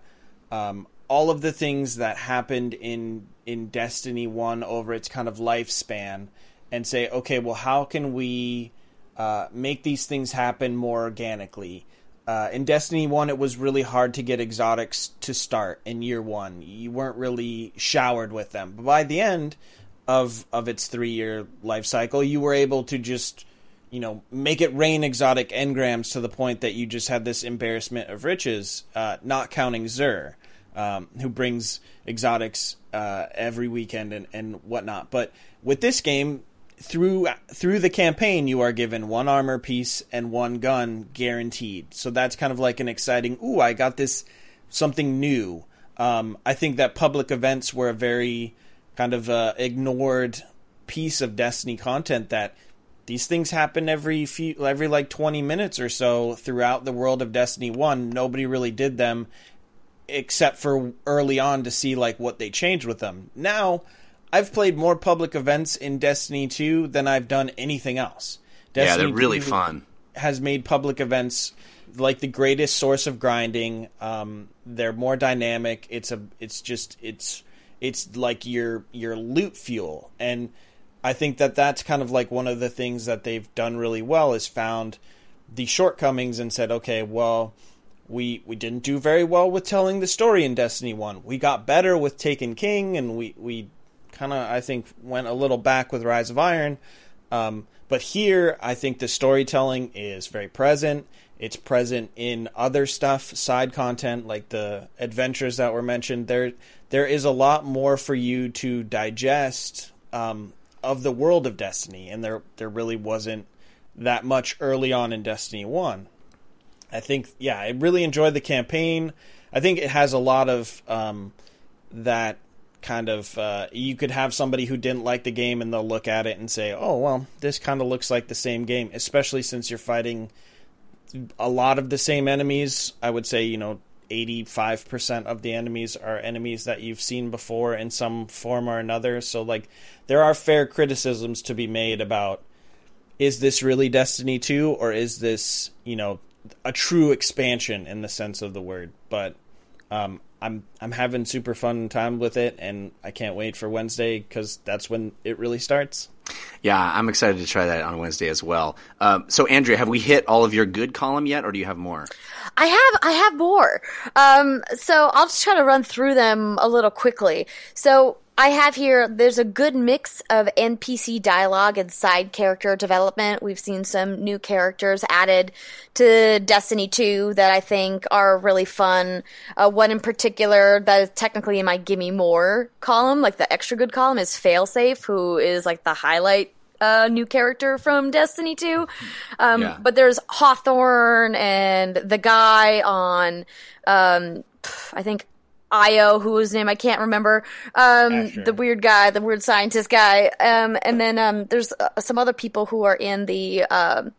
Speaker 3: um, all of the things that happened in in Destiny One over its kind of lifespan, and say, okay, well, how can we uh, make these things happen more organically? Uh, in Destiny 1, it was really hard to get exotics to start in year one. You weren't really showered with them. But by the end of, of its three year life cycle, you were able to just, you know, make it rain exotic engrams to the point that you just had this embarrassment of riches, uh, not counting Xur, um, who brings exotics uh, every weekend and, and whatnot. But with this game, through through the campaign you are given one armor piece and one gun guaranteed. So that's kind of like an exciting ooh i got this something new. Um, i think that public events were a very kind of uh, ignored piece of destiny content that these things happen every few every like 20 minutes or so throughout the world of destiny 1 nobody really did them except for early on to see like what they changed with them. Now I've played more public events in Destiny 2 than I've done anything else.
Speaker 1: yeah,
Speaker 3: Destiny
Speaker 1: they're really
Speaker 3: 2
Speaker 1: fun.
Speaker 3: Has made public events like the greatest source of grinding. Um, they're more dynamic. It's a. It's just. It's. It's like your your loot fuel, and I think that that's kind of like one of the things that they've done really well is found the shortcomings and said, okay, well, we we didn't do very well with telling the story in Destiny One. We got better with Taken King, and we we kind of I think went a little back with Rise of Iron. Um, but here, I think the storytelling is very present. It's present in other stuff, side content like the adventures that were mentioned. There, there is a lot more for you to digest um, of the world of Destiny, and there, there really wasn't that much early on in Destiny One. I think, yeah, I really enjoyed the campaign. I think it has a lot of um, that kind of uh, you could have somebody who didn't like the game and they'll look at it and say, "Oh, well, this kind of looks like the same game," especially since you're fighting a lot of the same enemies. I would say, you know, 85% of the enemies are enemies that you've seen before in some form or another. So like there are fair criticisms to be made about is this really Destiny 2 or is this, you know, a true expansion in the sense of the word? But um, I'm I'm having super fun time with it, and I can't wait for Wednesday because that's when it really starts.
Speaker 1: Yeah, I'm excited to try that on Wednesday as well. Um, so, Andrea, have we hit all of your good column yet, or do you have more?
Speaker 2: I have I have more. Um, so I'll just try to run through them a little quickly. So I have here there's a good mix of NPC dialogue and side character development. We've seen some new characters added to Destiny 2 that I think are really fun. Uh, one in particular that is technically in my gimme more column, like the extra good column is Failsafe, who is like the highlight uh, new character from Destiny 2. Um,
Speaker 1: Yeah.
Speaker 2: But there's Hawthorne and the guy on, um, I think Io, whose name I can't remember, um,
Speaker 3: Asher.
Speaker 2: the weird guy, the weird scientist guy, um, and then um, there's uh, some other people who are in the um,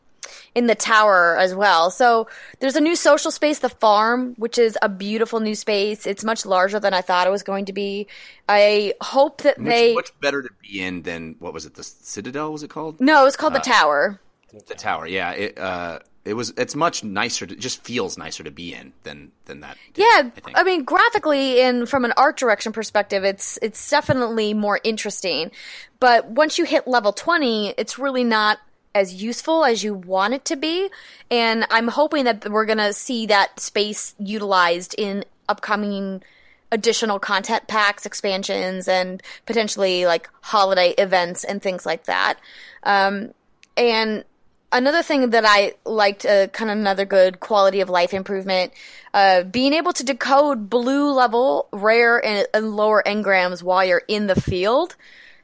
Speaker 2: in the tower as well. So there's a new social space, the farm, which is a beautiful new space. It's much larger than I thought it was going to be. I hope that
Speaker 1: Much,
Speaker 2: they
Speaker 1: much better to be in than what was it? The Citadel was it called?
Speaker 2: no, it was called the tower.
Speaker 1: The Tower. Yeah. It uh, it was. It's much nicer. To, it just feels nicer to be in than than that. did,
Speaker 2: Yeah,
Speaker 1: I.
Speaker 2: I mean, graphically and from an art direction perspective, it's it's definitely more interesting. But once you hit level twenty, it's really not as useful as you want it to be. And I'm hoping that we're gonna see that space utilized in upcoming additional content packs, expansions, and potentially like holiday events and things like that. Um, and another thing that I liked, uh, kind of another good quality of life improvement, uh, being able to decode blue level, rare, and, and lower engrams while you're in the field.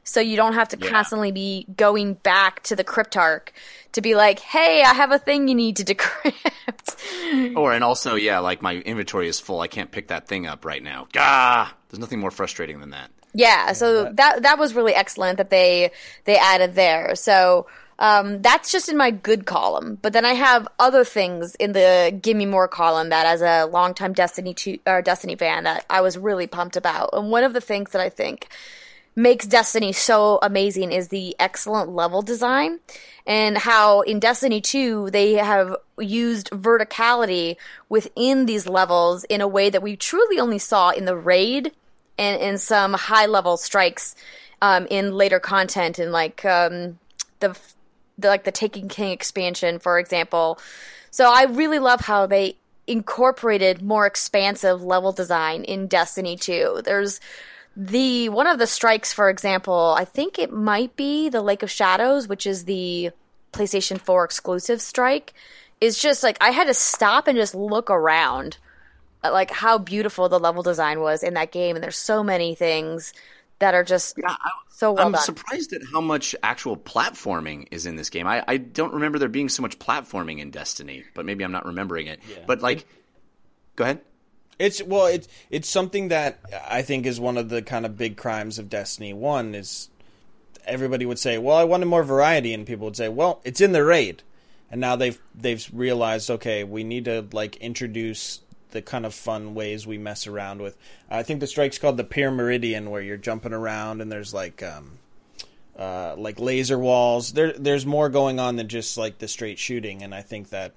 Speaker 2: So you don't have to constantly be going back to the cryptarch to be like, hey, I have a thing you need to (laughs) decrypt.
Speaker 1: Or and also, yeah, like my inventory is full. I can't pick that thing up right now. Gah! There's nothing more frustrating than that.
Speaker 2: Yeah, so that that was really excellent that they they added there. So um, that's just in my good column. But then I have other things in the give me more column that, as a longtime Destiny two, or Destiny fan, that I was really pumped about. And one of the things that I think makes Destiny so amazing is the excellent level design and how in Destiny 2 they have used verticality within these levels in a way that we truly only saw in the raid and in some high level strikes um, in later content and like um, the, the like the Taken King expansion for example. So I really love how they incorporated more expansive level design in Destiny 2. There's the one of the strikes, for example, I think it might be the Lake of Shadows, which is the PlayStation 4 exclusive strike, is just like I had to stop and just look around at like how beautiful the level design was in that game, and there's so many things that are just
Speaker 1: Yeah, I,
Speaker 2: so well
Speaker 1: I'm
Speaker 2: done.
Speaker 1: surprised at how much actual platforming is in this game. I, I don't remember there being so much platforming in Destiny, but maybe I'm not remembering it. But like, go ahead.
Speaker 3: It's well, it's it's something that I think is one of the kind of big crimes of Destiny One is everybody would say, "Well, I wanted more variety," and people would say, "Well, it's in the raid," and now they've they've realized, okay, we need to like introduce the kind of fun ways we mess around with. I think the strike's called the Pyramidion, where you're jumping around and there's like um, uh, like laser walls. There there's more going on than just like the straight shooting, and I think that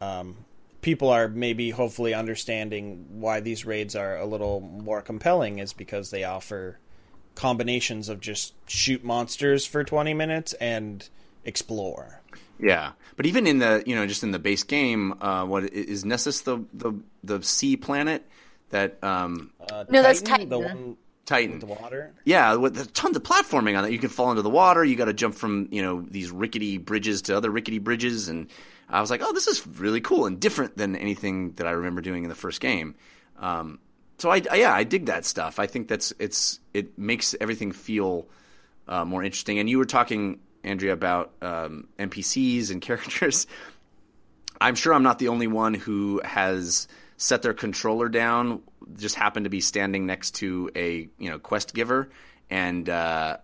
Speaker 3: um, people are maybe hopefully understanding why these raids are a little more compelling is because they offer combinations of just shoot monsters for 20 minutes and explore.
Speaker 1: Yeah, but even in the you know just in the base game, uh, what is Nessus the the the sea planet that um,
Speaker 3: Uh,
Speaker 2: No, that's
Speaker 3: The
Speaker 2: Titan.
Speaker 3: one
Speaker 1: Titan?
Speaker 3: with the water.
Speaker 1: Yeah, with a ton of platforming on that. You can fall into the water. You got to jump from you know these rickety bridges to other rickety bridges, and I was like, oh, this is really cool and different than anything that I remember doing in the first game. Um, so I, I- yeah, I dig that stuff. I think that's it's it makes everything feel uh, more interesting. And you were talking, Andrea, about um, NPCs and (laughs) characters. I'm sure I'm not the only one who has set their controller down just happened to be standing next to a you know quest giver and uh,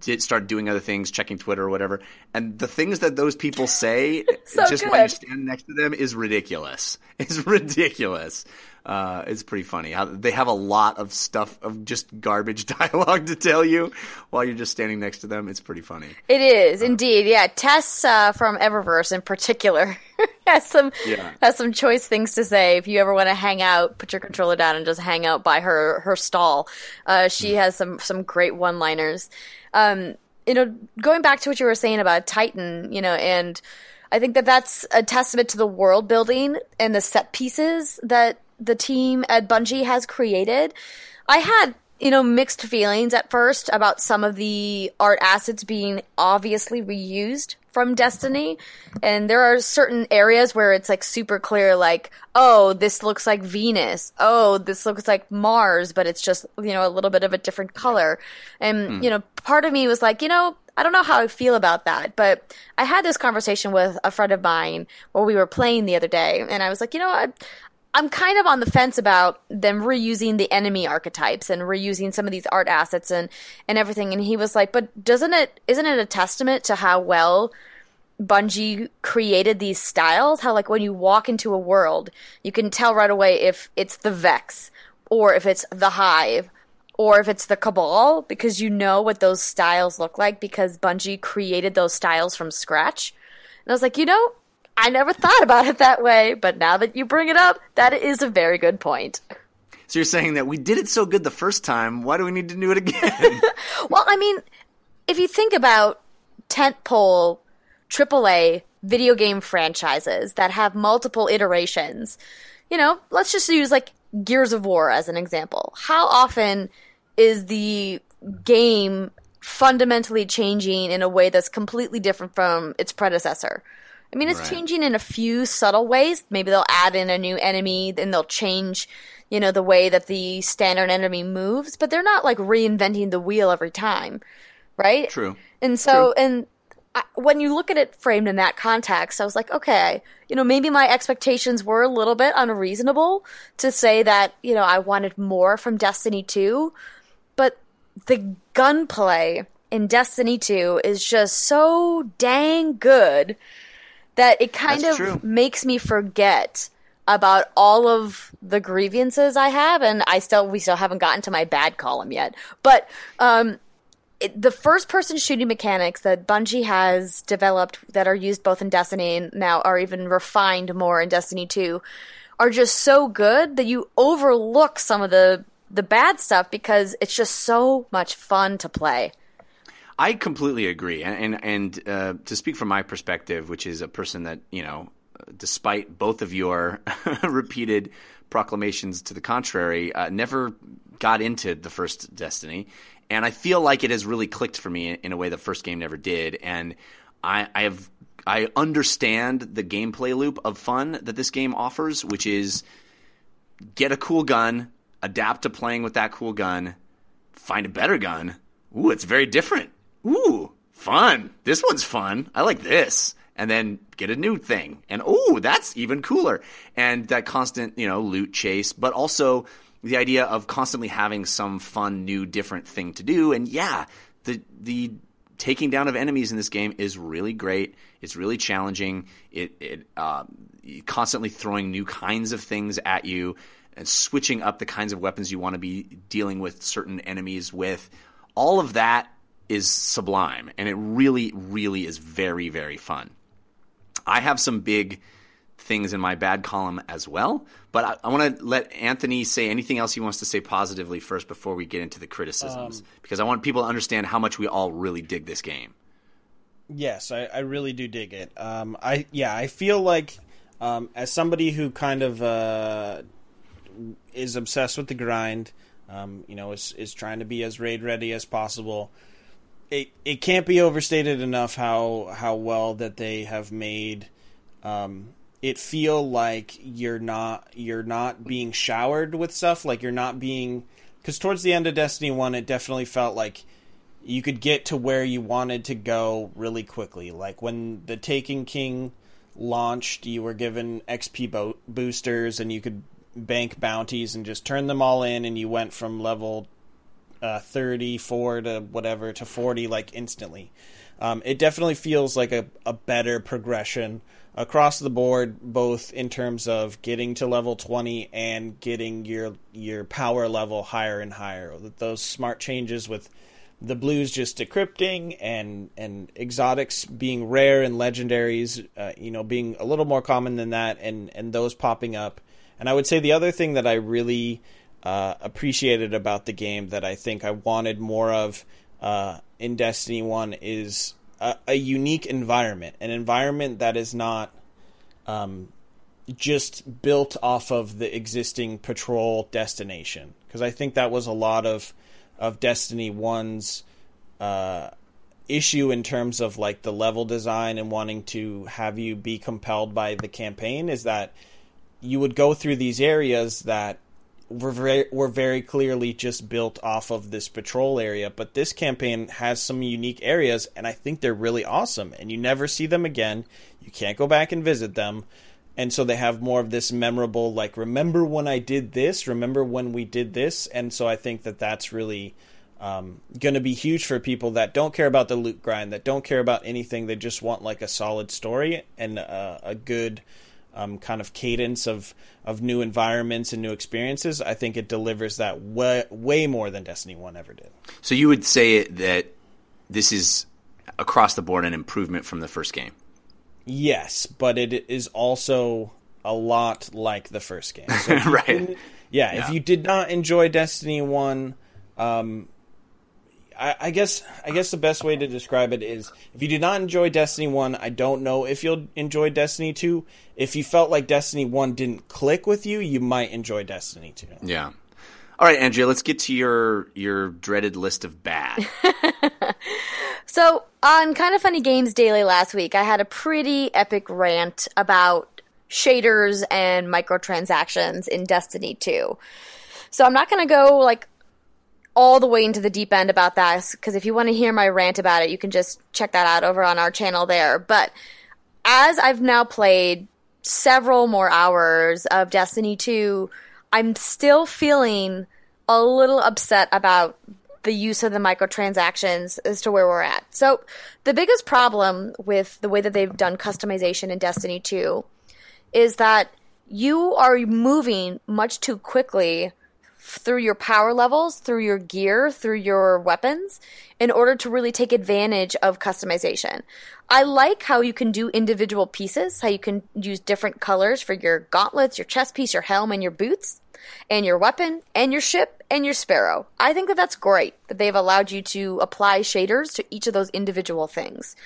Speaker 1: did start doing other things, checking Twitter or whatever. And the things that those people say (laughs)
Speaker 2: So
Speaker 1: just while you
Speaker 2: good.
Speaker 1: stand next to them is ridiculous. (laughs) It's ridiculous. Uh, it's pretty funny how they have a lot of stuff of just garbage (laughs) dialogue to tell you while you're just standing next to them. It's pretty funny.
Speaker 2: It is indeed, yeah. Tess uh, from Eververse in particular (laughs) has some
Speaker 1: Yeah.
Speaker 2: has some choice things to say. If you ever want to hang out, put your controller down and just hang out by her her stall. Uh, she has some some great one liners. Um, you know, going back to what you were saying about Titan, you know, and I think that that's a testament to the world building and the set pieces that the team at Bungie has created. I had, you know, mixed feelings at first about some of the art assets being obviously reused from Destiny. And there are certain areas where it's like super clear, like, oh, this looks like Venus. Oh, this looks like Mars, but it's just, you know, a little bit of a different color. And, hmm. you know, part of me was like, you know, I don't know how I feel about that, but I had this conversation with a friend of mine while we were playing the other day, and I was like, you know, I, I'm kind of on the fence about them reusing the enemy archetypes and reusing some of these art assets and and everything. And he was like, but doesn't it isn't it a testament to how well Bungie created these styles? How like when you walk into a world, you can tell right away if it's the Vex or if it's the Hive or if it's the Cabal because you know what those styles look like because Bungie created those styles from scratch. And I was like, you know, I never thought about it that way, but now that you bring it up, that is a very good point.
Speaker 1: So you're saying that we did it so good the first time. Why do we need to do it again? (laughs)
Speaker 2: Well, I mean, if you think about tentpole AAA video game franchises that have multiple iterations, you know, let's just use like Gears of War as an example. How often is the game fundamentally changing in a way that's completely different from its predecessor? I mean, it's
Speaker 1: Right.
Speaker 2: changing in a few subtle ways. Maybe they'll add in a new enemy, then they'll change, you know, the way that the standard enemy moves, but they're not like reinventing the wheel every time, right?
Speaker 1: True.
Speaker 2: And so, and I, when you look at it framed in that context, I was like, okay, you know, maybe my expectations were a little bit unreasonable to say that, you know, I wanted more from Destiny 2, but the gunplay in Destiny 2 is just so dang good that it kind
Speaker 1: That's
Speaker 2: of
Speaker 1: true.
Speaker 2: makes me forget about all of the grievances I have, and I still we still haven't gotten to my bad column yet. But um, it, the first person shooting mechanics that Bungie has developed that are used both in Destiny and now are even refined more in Destiny 2 are just so good that you overlook some of the the bad stuff because it's just so much fun to play.
Speaker 1: I completely agree, and and, and uh, to speak from my perspective, which is a person that you know, despite both of your (laughs) repeated proclamations to the contrary, uh, never got into the first Destiny, and I feel like it has really clicked for me in a way the first game never did, and I, I have I understand the gameplay loop of fun that this game offers, which is get a cool gun, adapt to playing with that cool gun, find a better gun. Ooh, it's very different. Ooh, fun. This one's fun. I like this. And then get a new thing. And ooh, that's even cooler. And that constant, you know, loot chase, but also the idea of constantly having some fun, new, different thing to do. And yeah, the the taking down of enemies in this game is really great. It's really challenging. It it um, constantly throwing new kinds of things at you and switching up the kinds of weapons you want to be dealing with certain enemies with. All of that is sublime, and it really, really is very, very fun. I have some big things in my bad column as well, but I, I want to let Anthony say anything else he wants to say positively first before we get into the criticisms, because I want people to understand how much we all really dig this game.
Speaker 3: Yes, I, I really do dig it. Um, I yeah, I feel like um, as somebody who kind of uh, is obsessed with the grind, um, you know, is is trying to be as raid ready as possible. It it can't be overstated enough how how well that they have made um, it feel like you're not you're not being showered with stuff. Like you're not being because towards the end of Destiny One, it definitely felt like you could get to where you wanted to go really quickly. Like when the Taken King launched, you were given XP bo- boosters, and you could bank bounties and just turn them all in, and you went from level uh, 34 to whatever to 40 like instantly. Um, it definitely feels like a, a better progression across the board, both in terms of getting to level 20 and getting your your power level higher and higher. Those smart changes with the blues just decrypting and and exotics being rare and legendaries, uh, you know, being a little more common than that, and and those popping up. And I would say the other thing that I really uh, appreciated about the game that I think I wanted more of uh, in Destiny One is a, a unique environment, an environment that is not um, just built off of the existing patrol destination. Because I think that was a lot of of Destiny One's uh, issue in terms of like the level design and wanting to have you be compelled by the campaign is that you would go through these areas that were very, were very clearly just built off of this patrol area, but this campaign has some unique areas, and I think they're really awesome. And you never see them again. You can't go back and visit them, and so they have more of this memorable, like, remember when I did this? Remember when we did this? And so I think that that's really um, going to be huge for people that don't care about the loot grind, that don't care about anything. They just want like a solid story and a good um, kind of cadence of of new environments and new experiences, I think it delivers that way, way more than Destiny One ever did.
Speaker 1: So you would say that this is across the board an improvement from the first game.
Speaker 3: Yes, but it is also a lot like the first game. So (laughs)
Speaker 1: Right.
Speaker 3: Yeah,
Speaker 1: Yeah.
Speaker 3: if you did not enjoy Destiny One, um, I, I guess I guess the best way to describe it is if you did not enjoy Destiny One, I don't know if you'll enjoy Destiny Two. If you felt like Destiny One didn't click with you, you might enjoy Destiny Two.
Speaker 1: Yeah. All right, Andrea, let's get to your your dreaded list of bad. (laughs)
Speaker 2: So, on Kind of Funny Games Daily last week, I had a pretty epic rant about shaders and microtransactions in Destiny 2. So, I'm not going to go like all the way into the deep end about that because if you want to hear my rant about it, you can just check that out over on our channel there. But as I've now played several more hours of Destiny 2, I'm still feeling a little upset about the use of the microtransactions as to where we're at. So, the biggest problem with the way that they've done customization in Destiny 2 is that you are moving much too quickly through your power levels, through your gear, through your weapons, in order to really take advantage of customization. I like how you can do individual pieces, how you can use different colors for your gauntlets, your chest piece, your helm, and your boots, and your weapon, and your ship, and your sparrow. I think that that's great that they've allowed you to apply shaders to each of those individual things.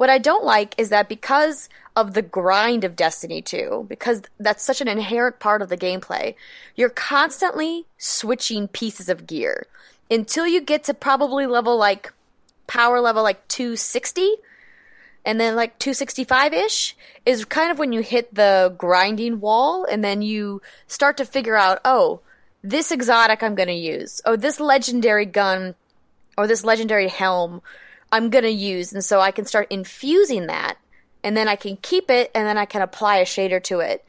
Speaker 2: What I don't like is that because of the grind of Destiny 2, because that's such an inherent part of the gameplay, you're constantly switching pieces of gear until you get to probably level like power level like 260 and then like 265 ish is kind of when you hit the grinding wall and then you start to figure out, oh, this exotic I'm going to use. Oh, this legendary gun or this legendary helm I'm going to use. And so I can start infusing that and then I can keep it and then I can apply a shader to it.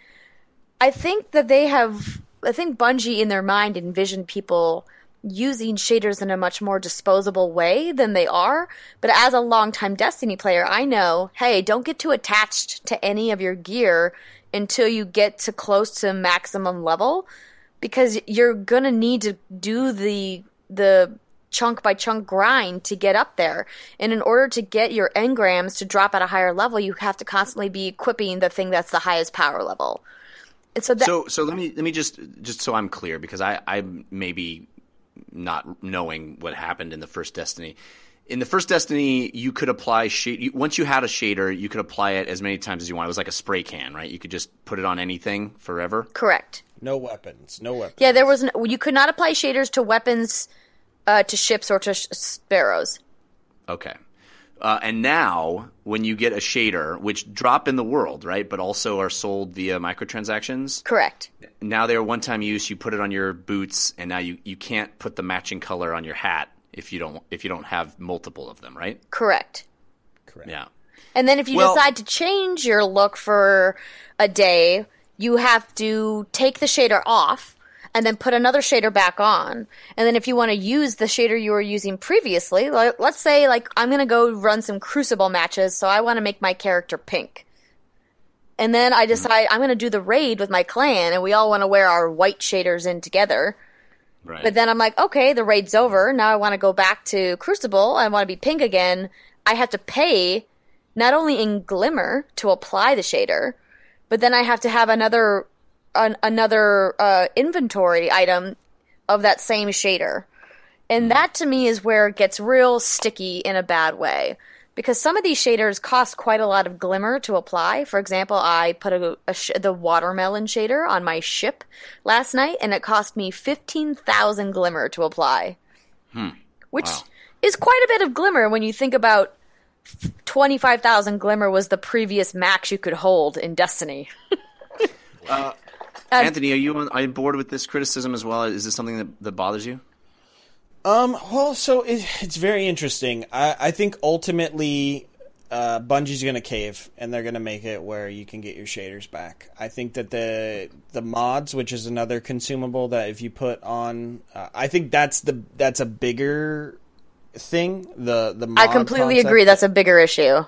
Speaker 2: I think that they have, I think Bungie in their mind envisioned people using shaders in a much more disposable way than they are. But as a longtime Destiny player, I know, hey, don't get too attached to any of your gear until you get to close to maximum level because you're going to need to do the the chunk by chunk grind to get up there. And in order to get your engrams to drop at a higher level, you have to constantly be equipping the thing that's the highest power level. And so that
Speaker 1: so so let me let me just just so I'm clear because I I maybe not knowing what happened in the first Destiny. In the first Destiny, you could apply shade. Once you had a shader, you could apply it as many times as you want. It was like a spray can, right? You could just put it on anything forever.
Speaker 2: correct.
Speaker 3: No weapons, no weapons.
Speaker 2: Yeah, there was no, you could not apply shaders to weapons, uh, to ships or to sh- sparrows.
Speaker 1: Okay. Uh, and now, when you get a shader, which drop in the world, right, but also are sold via microtransactions,
Speaker 2: Correct.
Speaker 1: now they're one-time use. You put it on your boots, and now you, you can't put the matching color on your hat if you don't if you don't have multiple of them, right?
Speaker 2: Correct.
Speaker 3: Correct.
Speaker 1: Yeah.
Speaker 2: And then if you
Speaker 1: Well-
Speaker 2: decide to change your look for a day, you have to take the shader off and then put another shader back on. And then if you want to use the shader you were using previously, like, let's say like I'm going to go run some crucible matches, so I want to make my character pink. And then I mm-hmm. decide I'm going to do the raid with my clan and we all want to wear our white shaders in together.
Speaker 1: Right.
Speaker 2: But then I'm like, okay, the raid's over. Now I want to go back to Crucible. I want to be pink again. I have to pay not only in Glimmer to apply the shader, but then I have to have another an, another uh, inventory item of that same shader. And that to me is where it gets real sticky in a bad way. Because some of these shaders cost quite a lot of glimmer to apply. For example, I put a, a sh- the watermelon shader on my ship last night, and it cost me 15,000 glimmer to apply. Which
Speaker 1: Wow.
Speaker 2: is quite a bit of glimmer when you think about 25,000 glimmer was the previous max you could hold in Destiny. (laughs)
Speaker 1: Anthony, are you on, are you bored with this criticism as well? Is this something that, that bothers you?
Speaker 3: Um, well, so it, it's very interesting. I, I think ultimately, uh, Bungie's going to cave, and they're going to make it where you can get your shaders back. I think that the the mods, which is another consumable that if you put on, uh, I think that's the that's a bigger thing. The the
Speaker 2: I completely
Speaker 3: concept
Speaker 2: agree. That's a bigger issue.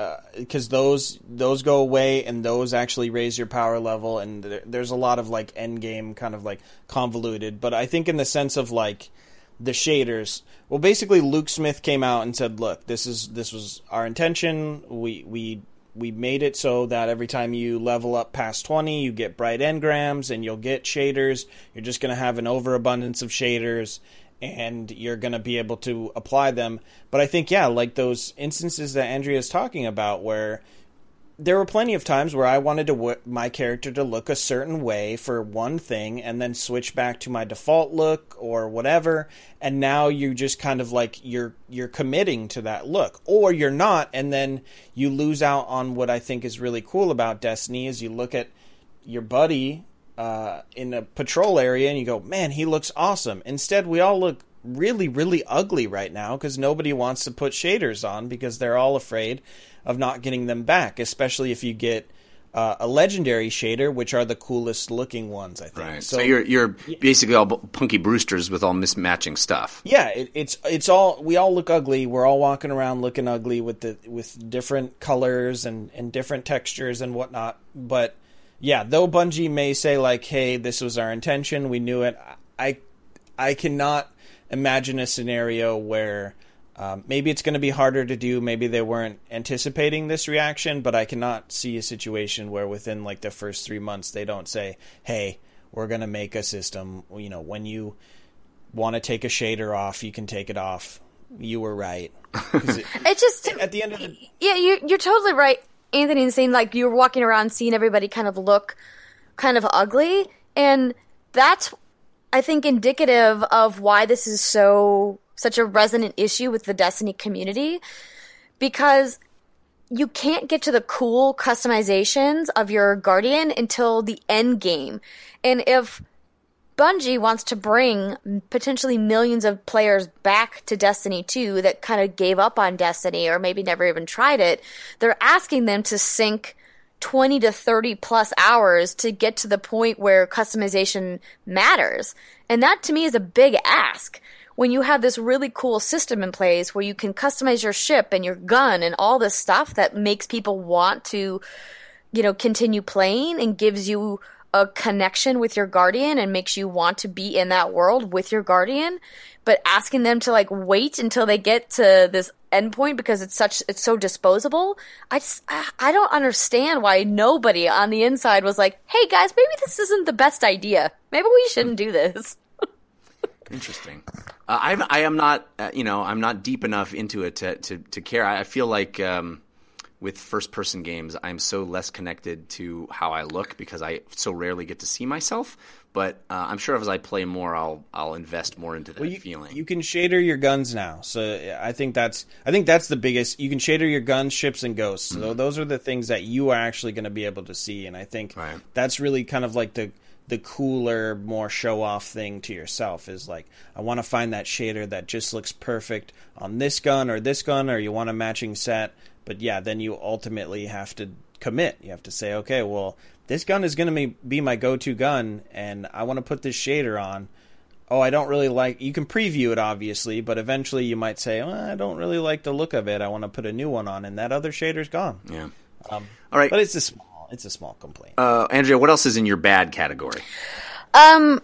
Speaker 3: Uh, because those those go away and those actually raise your power level and there, there's a lot of like end game kind of like convoluted. But i think in the sense of like the shaders well basically luke smith came out and said look this is this was our intention. We we we made it so that every time you level up past 20 you get bright engrams and you'll get shaders. You're just going to have an overabundance of shaders and you're going to be able to apply them. But I think, yeah, like those instances that Andrea is talking about, where there were plenty of times where I wanted to w- my character to look a certain way for one thing, and then switch back to my default look or whatever. And now you just kind of like you're you're committing to that look, or you're not, and then you lose out on what I think is really cool about Destiny. Is you look at your buddy uh, in a patrol area and you go, man, he looks awesome. Instead, we all look really, really ugly right now because nobody wants to put shaders on because they're all afraid of not getting them back, especially if you get uh, a legendary shader, which are the coolest looking ones, I think.
Speaker 1: Right. So, you're you're basically all punky Brewsters with all mismatching stuff.
Speaker 3: yeah, it, it's it's all we all look ugly. We're all walking around looking ugly with the with different colors and and different textures and whatnot. But yeah, though Bungie may say like, "Hey, this was our intention. We knew it." I I cannot imagine a scenario where. Um, maybe it's going to be harder to do. Maybe they weren't anticipating this reaction, but I cannot see a situation where within like the first three months they don't say, "Hey, we're going to make a system." You know, when you want to take a shader off, you can take it off. You were right. (laughs) it-
Speaker 2: It just
Speaker 3: at the end of the
Speaker 2: Yeah, you're you're totally right, Anthony. In saying like you're walking around seeing everybody kind of look kind of ugly, and that's I think indicative of why this is so such a resonant issue with the Destiny community because you can't get to the cool customizations of your guardian until the end game. And if Bungie wants to bring potentially millions of players back to Destiny 2 that kind of gave up on Destiny or maybe never even tried it, they're asking them to sink 20 to 30 plus hours to get to the point where customization matters. And that to me is a big ask. When you have this really cool system in place where you can customize your ship and your gun and all this stuff that makes people want to you know, continue playing and gives you a connection with your guardian and makes you want to be in that world with your guardian. But asking them to like wait until they get to this endpoint because it's such it's so disposable. I just I I don't understand why nobody on the inside was like, "Hey guys, maybe this isn't the best idea. Maybe we shouldn't do this." (laughs)
Speaker 1: Interesting. Uh, I I am not uh, you know I'm not deep enough into it to to, to care. I, I feel like um, with first person games I'm so less connected to how I look because I so rarely get to see myself. But uh, I'm sure as I play more, I'll I'll invest more into that
Speaker 3: Well, you,
Speaker 1: feeling.
Speaker 3: you can shader your guns now, so I think that's I think that's the biggest. You can shader your guns, ships, and ghosts. So those are the things that you are actually going to be able to see, and I think
Speaker 1: Right.
Speaker 3: that's really kind of like the the cooler, more show off thing to yourself is like I want to find that shader that just looks perfect on this gun or this gun, or you want a matching set. But yeah, then you ultimately have to commit. You have to say, okay, well, this gun is going to be my go-to gun, and I want to put this shader on. Oh, I don't really like. You can preview it, obviously, but eventually you might say, well, I don't really like the look of it. I want to put a new one on, and that other shader's gone.
Speaker 1: Yeah.
Speaker 3: Um,
Speaker 1: All right.
Speaker 3: but it's a small, it's a small complaint.
Speaker 1: Uh, Andrea, what else is in your bad category?
Speaker 2: Um,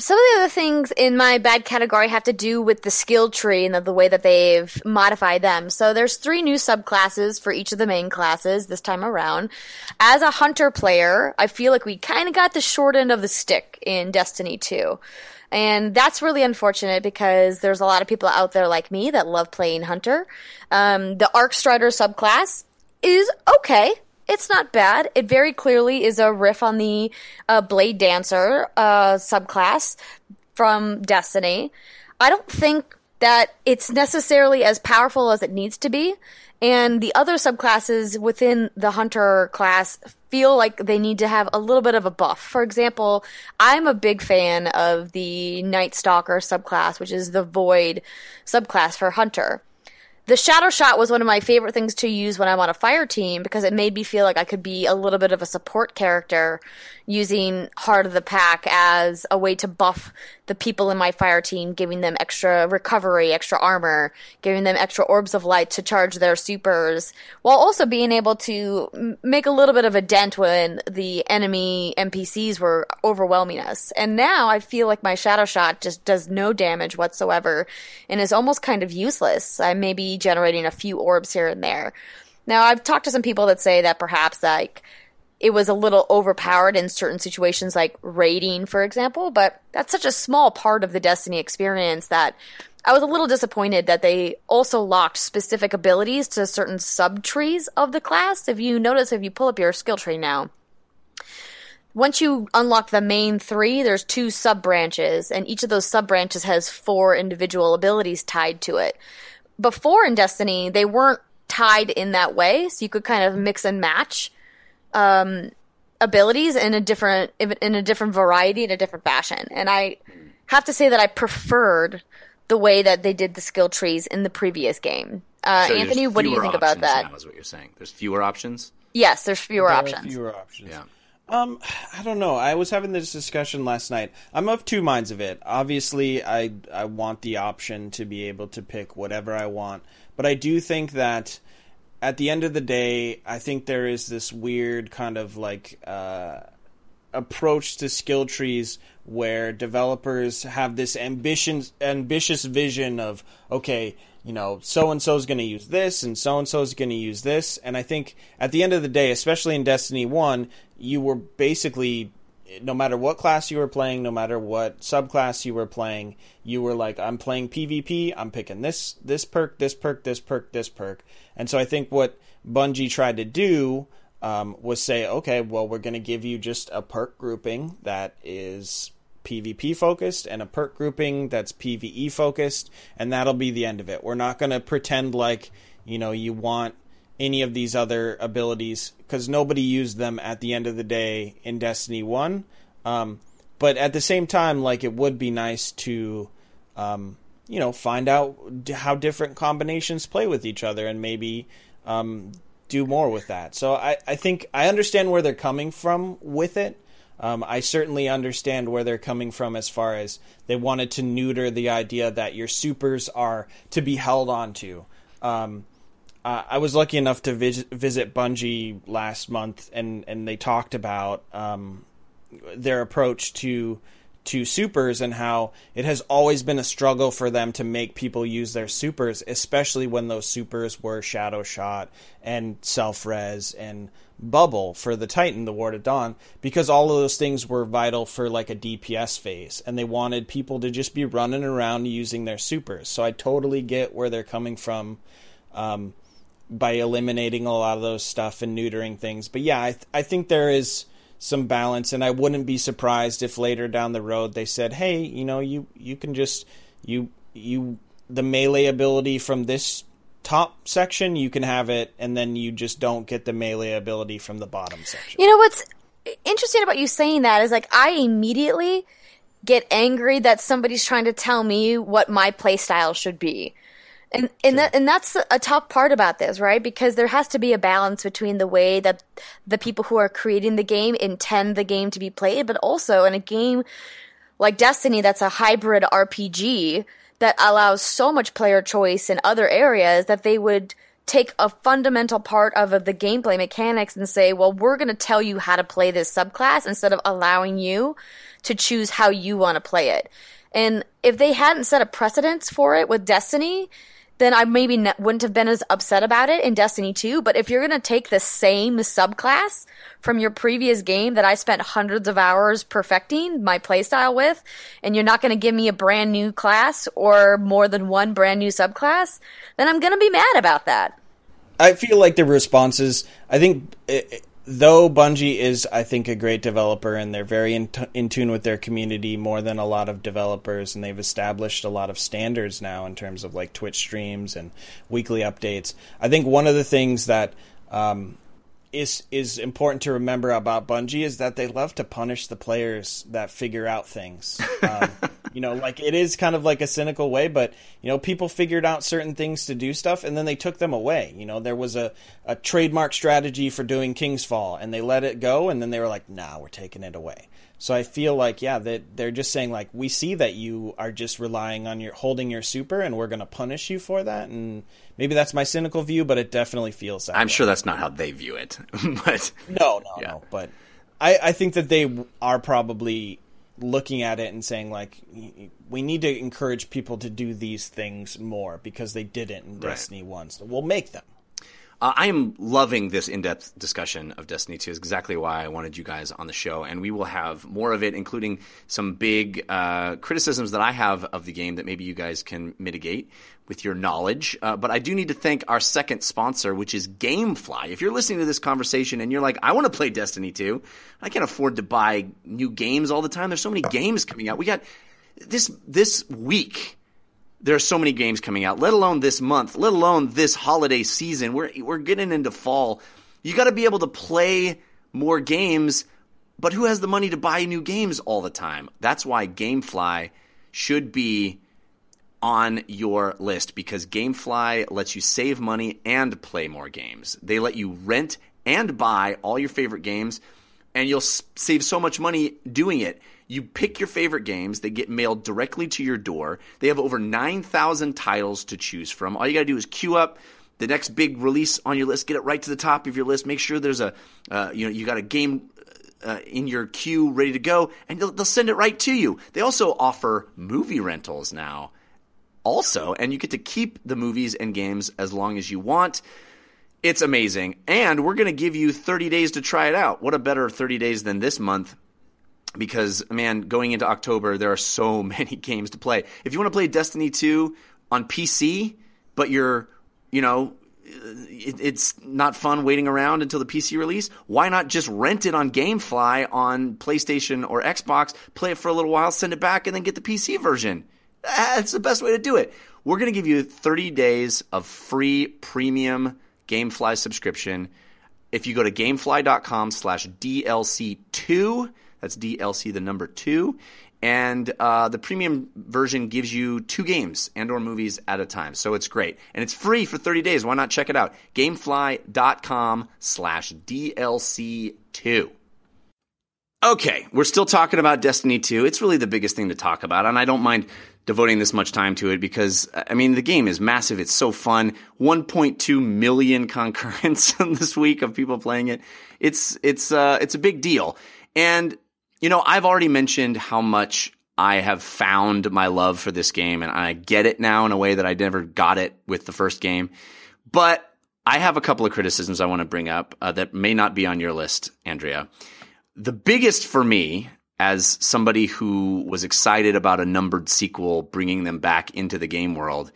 Speaker 2: some of the other things in my bad category have to do with the skill tree and the, the way that they've modified them. So there's three new subclasses for each of the main classes this time around. As a hunter player, I feel like we kind of got the short end of the stick in Destiny 2. And that's really unfortunate because there's a lot of people out there like me that love playing Hunter. Um, the Arc Strider subclass is okay. It's not bad. It very clearly is a riff on the uh, Blade Dancer uh, subclass from Destiny. I don't think that it's necessarily as powerful as it needs to be. And the other subclasses within the Hunter class feel like they need to have a little bit of a buff. For example, I'm a big fan of the Night Stalker subclass, which is the Void subclass for Hunter. The shadow shot was one of my favorite things to use when I'm on a fire team because it made me feel like I could be a little bit of a support character using Heart of the Pack as a way to buff the people in my fire team, giving them extra recovery, extra armor, giving them extra orbs of light to charge their supers, while also being able to make a little bit of a dent when the enemy NPCs were overwhelming us. And now I feel like my shadow shot just does no damage whatsoever and is almost kind of useless. I may be generating a few orbs here and there. Now I've talked to some people that say that perhaps like it was a little overpowered in certain situations like raiding for example, but that's such a small part of the Destiny experience that I was a little disappointed that they also locked specific abilities to certain sub trees of the class. If you notice if you pull up your skill tree now, once you unlock the main three, there's two sub branches, and each of those sub branches has four individual abilities tied to it. Before in Destiny, they weren't tied in that way, so you could kind of mix and match um, abilities in a different in a different variety in a different fashion. And I have to say that I preferred the way that they did the skill trees in the previous game. Uh,
Speaker 1: So
Speaker 2: Anthony, what do you think about that?
Speaker 1: Now, is what you're saying. There's fewer options.
Speaker 2: Yes, there's fewer
Speaker 3: There are
Speaker 2: options.
Speaker 3: Fewer options.
Speaker 1: Yeah.
Speaker 3: Um, I don't know. I was having this discussion last night. I'm of two minds of it. Obviously, I I want the option to be able to pick whatever I want, but I do think that at the end of the day, I think there is this weird kind of like uh, approach to skill trees where developers have this ambition ambitious vision of okay you know so and so is going to use this and so and so is going to use this. And i think at the end of the day especially in destiny 1 you were basically no matter what class you were playing no matter what subclass you were playing you were like i'm playing pvp i'm picking this this perk this perk this perk this perk and so i think what bungie tried to do um, was say, okay, well, we're going to give you just a perk grouping that is PvP focused and a perk grouping that's PvE focused, and that'll be the end of it. We're not going to pretend like, you know, you want any of these other abilities because nobody used them at the end of the day in Destiny 1. Um, but at the same time, like, it would be nice to. Um, you know, find out how different combinations play with each other, and maybe um, do more with that. So I, I think I understand where they're coming from with it. Um, I certainly understand where they're coming from as far as they wanted to neuter the idea that your supers are to be held onto. Um, uh, I was lucky enough to vis- visit Bungie last month, and, and they talked about um, their approach to to supers and how it has always been a struggle for them to make people use their supers, especially when those supers were Shadow Shot and Self Res and Bubble for the Titan, the Ward of Dawn, because all of those things were vital for like a DPS phase, and they wanted people to just be running around using their supers. So I totally get where they're coming from. Um, by eliminating a lot of those stuff and neutering things. But yeah, I, th- I think there is some balance, and I wouldn't be surprised if later down the road they said, "Hey, you know, you you can just you you the melee ability from this top section, you can have it, and then you just don't get the melee ability from the bottom section."
Speaker 2: You know what's interesting about you saying that is like I immediately get angry that somebody's trying to tell me what my playstyle should be. And and that and that's a tough part about this, right? Because there has to be a balance between the way that the people who are creating the game intend the game to be played, but also in a game like Destiny that's a hybrid RPG that allows so much player choice in other areas that they would take a fundamental part of the gameplay mechanics and say, well, we're going to tell you how to play this subclass instead of allowing you to choose how you want to play it. And if they hadn't set a precedence for it with Destiny, then I maybe n- wouldn't have been as upset about it in Destiny 2. But if you're going to take the same subclass from your previous game that I spent hundreds of hours perfecting my playstyle with, and you're not going to give me a brand new class or more than one brand new subclass, then I'm going to be mad about that.
Speaker 3: I feel like the responses. I think eh, eh, though Bungie is, I think, a great developer and they're very in, t- in tune with their community more than a lot of developers, and they've established a lot of standards now in terms of like Twitch streams and weekly updates. I think one of the things that um, is is important to remember about Bungie is that they love to punish the players that figure out things. (laughs) Um, you know, like it is kind of like a cynical way, but you know, people figured out certain things to do stuff, and then they took them away. You know, there was a, a trademark strategy for doing King's Fall, and they let it go, and then they were like, "Nah, we're taking it away." So I feel like, yeah, that they're just saying like, we see that you are just relying on your holding your super, and we're going to punish you for that, and maybe that's my cynical view, but it definitely feels that.
Speaker 1: I'm
Speaker 3: way.
Speaker 1: sure that's not how they view it, (laughs) but
Speaker 3: No, no,
Speaker 1: Yeah.
Speaker 3: no. But I, I think that they are probably looking at it and saying like, we need to encourage people to do these things more because they didn't in Destiny One. So we'll make them.
Speaker 1: Uh, I am loving this in-depth discussion of Destiny 2. Is exactly why I wanted you guys on the show, and we will have more of it, including some big uh, criticisms that I have of the game that maybe you guys can mitigate with your knowledge. Uh, but I do need to thank our second sponsor, which is GameFly. If you're listening to this conversation and you're like, I want to play Destiny 2, I can't afford to buy new games all the time. There's so many games coming out. We got this this week there are so many games coming out, let alone this month, let alone this holiday season. We're we're getting into fall. You got to be able to play more games, but who has the money to buy new games all the time? That's why GameFly should be on your list because GameFly lets you save money and play more games. They let you rent and buy all your favorite games and you'll save so much money doing it. You pick your favorite games, they get mailed directly to your door. They have over 9,000 titles to choose from. All you got to do is queue up the next big release on your list, get it right to the top of your list. Make sure there's a uh, you know, you got a game uh, in your queue ready to go and they'll, they'll send it right to you. They also offer movie rentals now also, and you get to keep the movies and games as long as you want. It's amazing. And we're going to give you 30 days to try it out. What a better 30 days than this month because man, going into October, there are so (laughs) many games to play. If you want to play Destiny 2 on PC, but you're, you know, it, it's not fun waiting around until the PC release, why not just rent it on GameFly on PlayStation or Xbox, play it for a little while, send it back, and then get the PC version? That's the best way to do it. We're going to give you 30 days of free premium GameFly subscription if you go to gamefly.com slash DLC2, that's DLC the number two, and uh, the premium version gives you two games and or movies at a time. So it's great. And it's free for 30 days. Why not check it out? Gamefly.com slash DLC2. Okay, we're still talking about Destiny 2. It's really the biggest thing to talk about, and I don't mind devoting this much time to it because, I mean, the game is massive. It's so fun. 1.2 million (laughs) concurrents (laughs) this week of people playing it. It's, it's, uh, it's a big deal. And, you know, I've already mentioned how much I have found my love for this game, and I get it now in a way that I never got it with the first game. But I have a couple of criticisms I want to bring up uh, that may not be on your list, Andrea the biggest for me as somebody who was excited about a numbered sequel bringing them back into the game world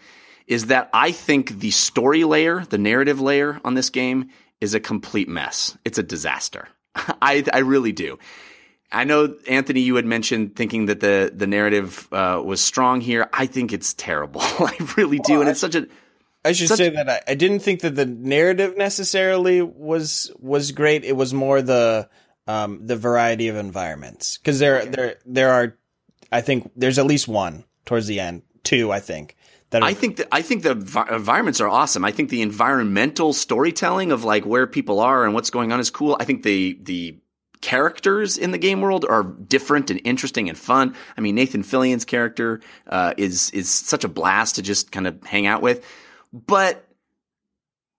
Speaker 1: is that I think the story layer, the narrative layer on this game is a complete mess. It's a disaster. (laughs) I, I really do. I know Anthony, you had mentioned thinking that the the narrative uh, was strong here. I think it's terrible. (laughs) I really do, and it's such a
Speaker 3: I should say that I, I didn't think that the narrative necessarily was was great. It was more the um, the variety of environments because there there there are I think there's at least one towards the end two. I think that are,
Speaker 1: I think that I think the vi- environments are awesome. I think the environmental storytelling of like where people are and what's going on is cool. I think the the characters in the game world are different and interesting and fun. I mean, Nathan Fillion's character uh, is is such a blast to just kind of hang out with. But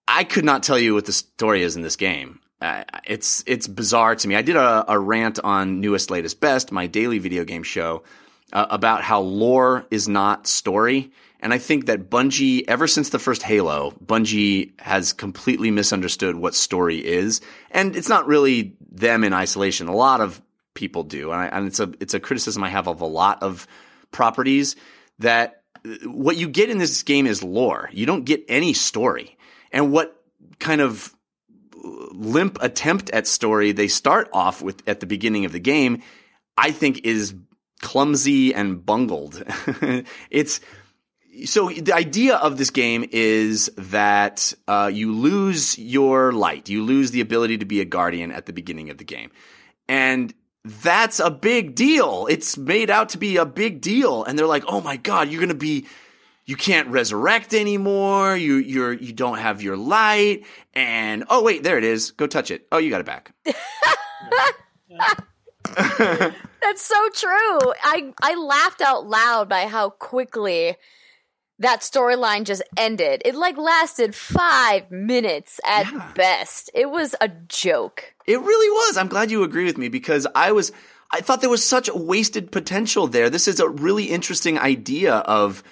Speaker 1: I could not tell you what the story is in this game. Uh, it's it's bizarre to me. I did a, a rant on newest, latest, best, my daily video game show, uh, about how lore is not story. And I think that Bungie, ever since the first Halo, Bungie has completely misunderstood what story is. And it's not really them in isolation. A lot of people do. And, I, and it's a, it's a criticism I have of a lot of properties that uh, what you get in this game is lore. You don't get any story. And what kind of limp attempt at story they start off with at the beginning of the game, I think is clumsy and bungled. (laughs) it's so the idea of this game is that uh, you lose your light, you lose the ability to be a guardian at the beginning of the game, and that's a big deal. It's made out to be a big deal, and they're like, "Oh my god, you're gonna be." You can't resurrect anymore. You you're you don't have your light, and oh wait, there it is. Go touch it. Oh, you got it back. (laughs) (laughs)
Speaker 2: That's so true. I I laughed out loud by how quickly that storyline just ended. It like lasted five minutes at
Speaker 1: Yeah.
Speaker 2: best. It was a joke.
Speaker 1: It really was. I'm glad you agree with me because I was I thought there was such wasted potential there. This is a really interesting idea of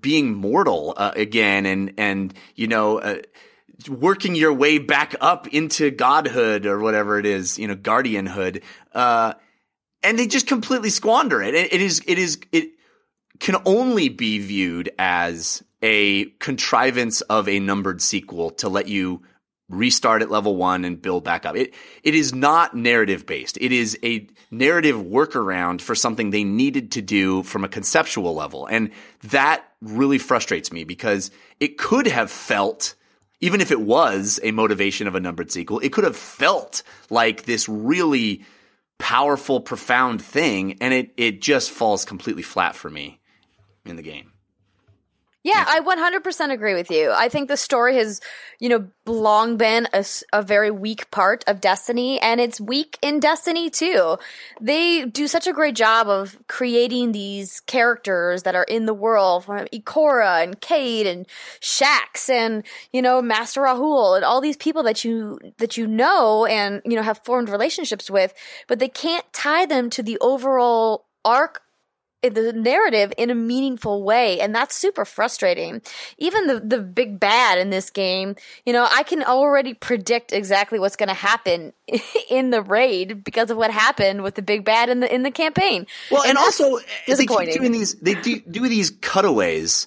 Speaker 1: being mortal uh, again and and you know uh, working your way back up into godhood or whatever it is, you know, guardianhood. Uh and they just completely squander it. It, it is it is it can only be viewed as a contrivance of a numbered sequel to let you restart at level one and build back up. It it is not narrative based. It is a narrative workaround for something they needed to do from a conceptual level. And that really frustrates me because it could have felt even if it was a motivation of a numbered sequel, it could have felt like this really powerful, profound thing, and it it just falls completely flat for me in the game.
Speaker 2: Yeah, I 100% agree with you. I think the story has, you know, long been a very weak part of Destiny, and it's weak in Destiny too. They do such a great job of creating these characters that are in the world, from Ikora and Cayde and Shax and, you know, Master Rahool and all these people that you, that you know and, you know, have formed relationships with, but they can't tie them to the overall arc the narrative in a meaningful way and that's super frustrating even the the big bad in this game you know i can already predict exactly what's going to happen (laughs) in the raid because of what happened with the big bad in the in the campaign
Speaker 1: Well, and,
Speaker 2: that's
Speaker 1: also eh, they keep doing these. They do, do these cutaways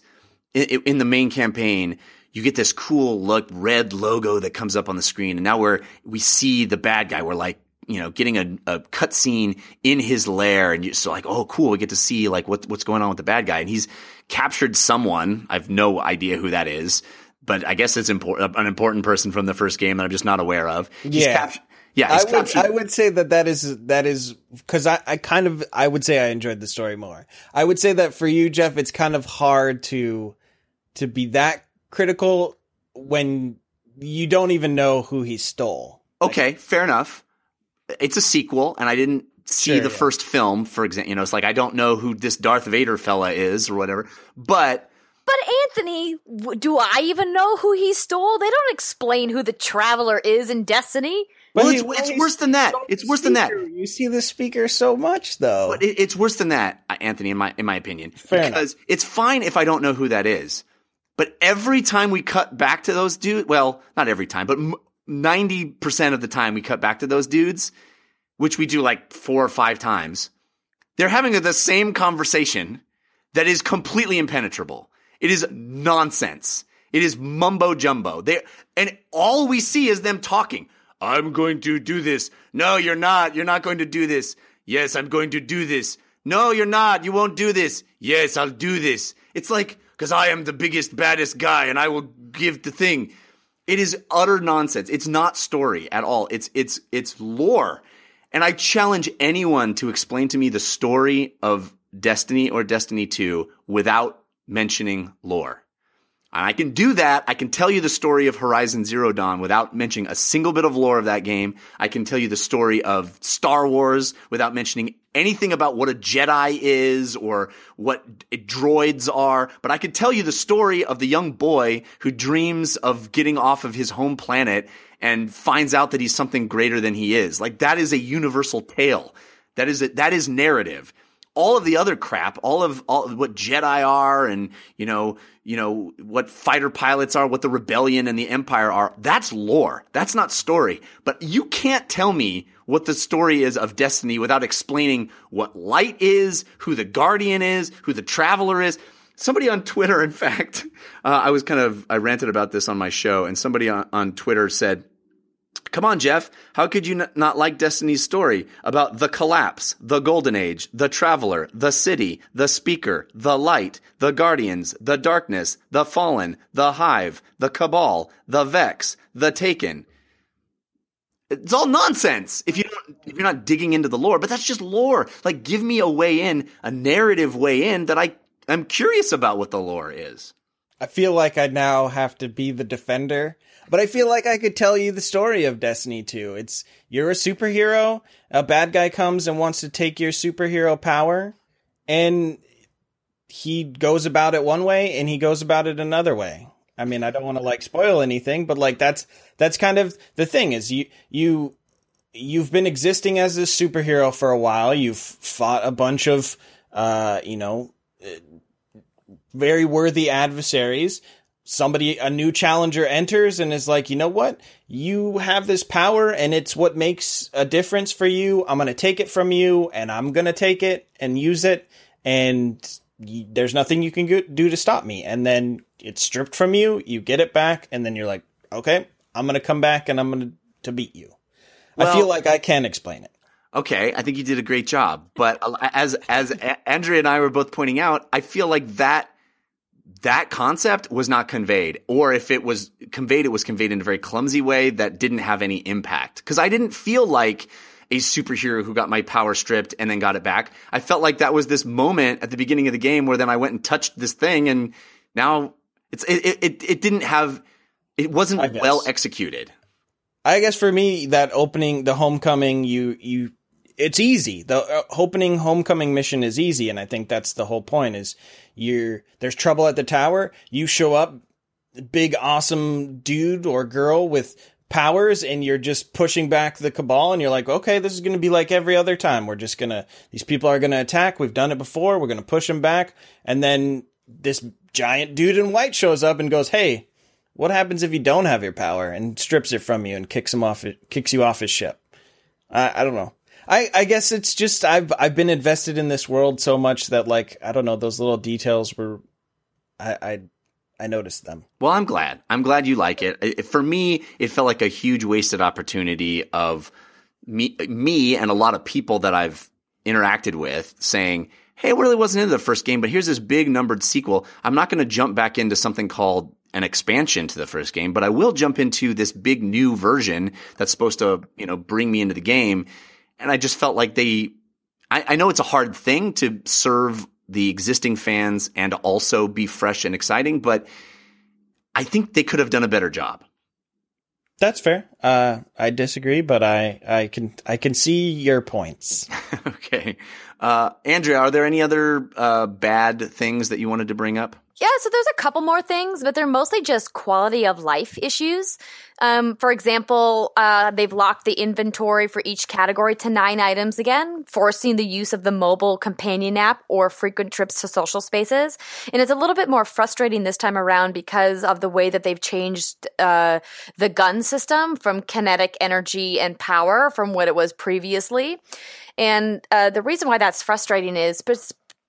Speaker 1: in, in the main campaign. You get this cool look red logo that comes up on the screen, and now we're we see the bad guy. We're like, you know, getting a, a cutscene in his lair, and you're so like, oh, cool. We get to see like what what's going on with the bad guy, and he's captured someone. I've no idea who that is, but I guess it's important, uh, an important person from the first game that I'm just not aware of. He's
Speaker 3: Yeah.
Speaker 1: cap- yeah,
Speaker 3: I would,
Speaker 1: captured.
Speaker 3: I would say that that is that is because I, I kind of I would say I enjoyed the story more. I would say that for you, Jeff, it's kind of hard to to be that critical when you don't even know who he stole.
Speaker 1: Okay, fair enough it's a sequel, and I didn't see
Speaker 3: sure,
Speaker 1: the
Speaker 3: yeah.
Speaker 1: first film, for example. You know, it's like I don't know who this Darth Vader fella is or whatever. But
Speaker 2: but Anthony, do I even know who he stole? They don't explain who the Traveler is in Destiny.
Speaker 1: Well, it's, it's worse than that. It's worse speaker. than that.
Speaker 3: You see the speaker so much, though.
Speaker 1: But it, it's worse than that, uh, Anthony. In my in my opinion,
Speaker 3: Fair
Speaker 1: because enough. it's fine if I don't know who that is. But every time we cut back to those dudes, well, not every time, but m- 90% of the time we cut back to those dudes, which we do like four or five times, they're having the same conversation that is completely impenetrable. It is nonsense. It is mumbo jumbo. They and all we see is them talking. I'm going to do this. No, you're not. You're not going to do this. Yes, I'm going to do this. No, you're not. You won't do this. Yes, I'll do this. It's like because I am the biggest baddest guy and I will give the thing. It is utter nonsense. It's not story at all. It's it's it's lore. And I challenge anyone to explain to me the story of Destiny or Destiny 2 without mentioning lore. And I can do that. I can tell you the story of Horizon Zero Dawn without mentioning a single bit of lore of that game. I can tell you the story of Star Wars without mentioning anything about what a Jedi is or what droids are. But I could tell you the story of the young boy who dreams of getting off of his home planet and finds out that he's something greater than he is. Like that is a universal tale. That is a, that is narrative all of the other crap, all of all what Jedi are, and you know, you know what fighter pilots are, what the rebellion and the empire are. That's lore. That's not story. But you can't tell me what the story is of Destiny without explaining what light is, who the guardian is, who the traveler is. Somebody on Twitter, in fact, (laughs) uh, I was kind of I ranted about this on my show, and somebody on, on Twitter said Come on, Jeff. How could you n- not like Destiny's story about the collapse, the golden age, the traveler, the city, the speaker, the light, the guardians, the darkness, the fallen, the hive, the cabal, the vex, the taken? It's all nonsense if you if you're not digging into the lore, but that's just lore. Like give me a way in, a narrative way in that I I'm curious about what the lore is.
Speaker 3: I feel like I now have to be the defender, but I feel like I could tell you the story of Destiny 2. It's you're a superhero, a bad guy comes and wants to take your superhero power, and he goes about it one way and he goes about it another way. I mean, I don't want to like spoil anything, but like that's that's kind of the thing is you you you've been existing as a superhero for a while. You've fought a bunch of uh, you know, very worthy adversaries. Somebody, a new challenger enters and is like, you know what? You have this power and it's what makes a difference for you. I'm going to take it from you and I'm going to take it and use it. And y- there's nothing you can go- do to stop me. And then it's stripped from you. You get it back. And then you're like, okay, I'm going to come back and I'm going to, to beat you. I feel like I can explain it.
Speaker 1: Okay, I think you did a great job. But as as Andrea and I were both pointing out, I feel like that that concept was not conveyed, or if it was conveyed, it was conveyed in a very clumsy way that didn't have any impact. Because I didn't feel like a superhero who got my power stripped and then got it back. I felt like that was this moment at the beginning of the game where then I went and touched this thing, and now it's it it, it didn't have it wasn't well executed.
Speaker 3: I guess for me, that opening, the homecoming, you you, it's easy. The uh, opening homecoming mission is easy, and I think that's the whole point. Is you're there's trouble at the tower. You show up, big awesome dude or girl with powers, and you're just pushing back the cabal, and you're like, okay, this is going to be like every other time. We're just gonna these people are gonna attack. We've done it before. We're gonna push them back, and then this giant dude in white shows up and goes, hey. What happens if you don't have your power and strips it from you and kicks him off, kicks you off his ship? I, I don't know. I, I guess it's just I've I've been invested in this world so much that like I don't know those little details were I I, I noticed them.
Speaker 1: Well, I'm glad. I'm glad you like it. It- For me, it felt like a huge wasted opportunity of me, me and a lot of people that I've interacted with saying, Hey, I really wasn't into the first game, but here's this big numbered sequel. I'm not going to jump back into something called an expansion to the first game, but I will jump into this big new version that's supposed to, you know, bring me into the game. And I just felt like they, I, I know it's a hard thing to serve the existing fans and also be fresh and exciting, but I think they could have done a better job.
Speaker 3: That's fair. Uh, I disagree, but I I can I can see your points. (laughs)
Speaker 1: okay. Uh, Andrea, are there any other uh, bad things that you wanted to bring up?
Speaker 2: Yeah, so there's a couple more things, but they're mostly just quality of life issues. Um, for example, uh, they've locked the inventory for each category to nine items again, forcing the use of the mobile companion app or frequent trips to social spaces. And it's a little bit more frustrating this time around because of the way that they've changed uh, the gun system from kinetic energy and power from what it was previously. And uh, the reason why that's frustrating is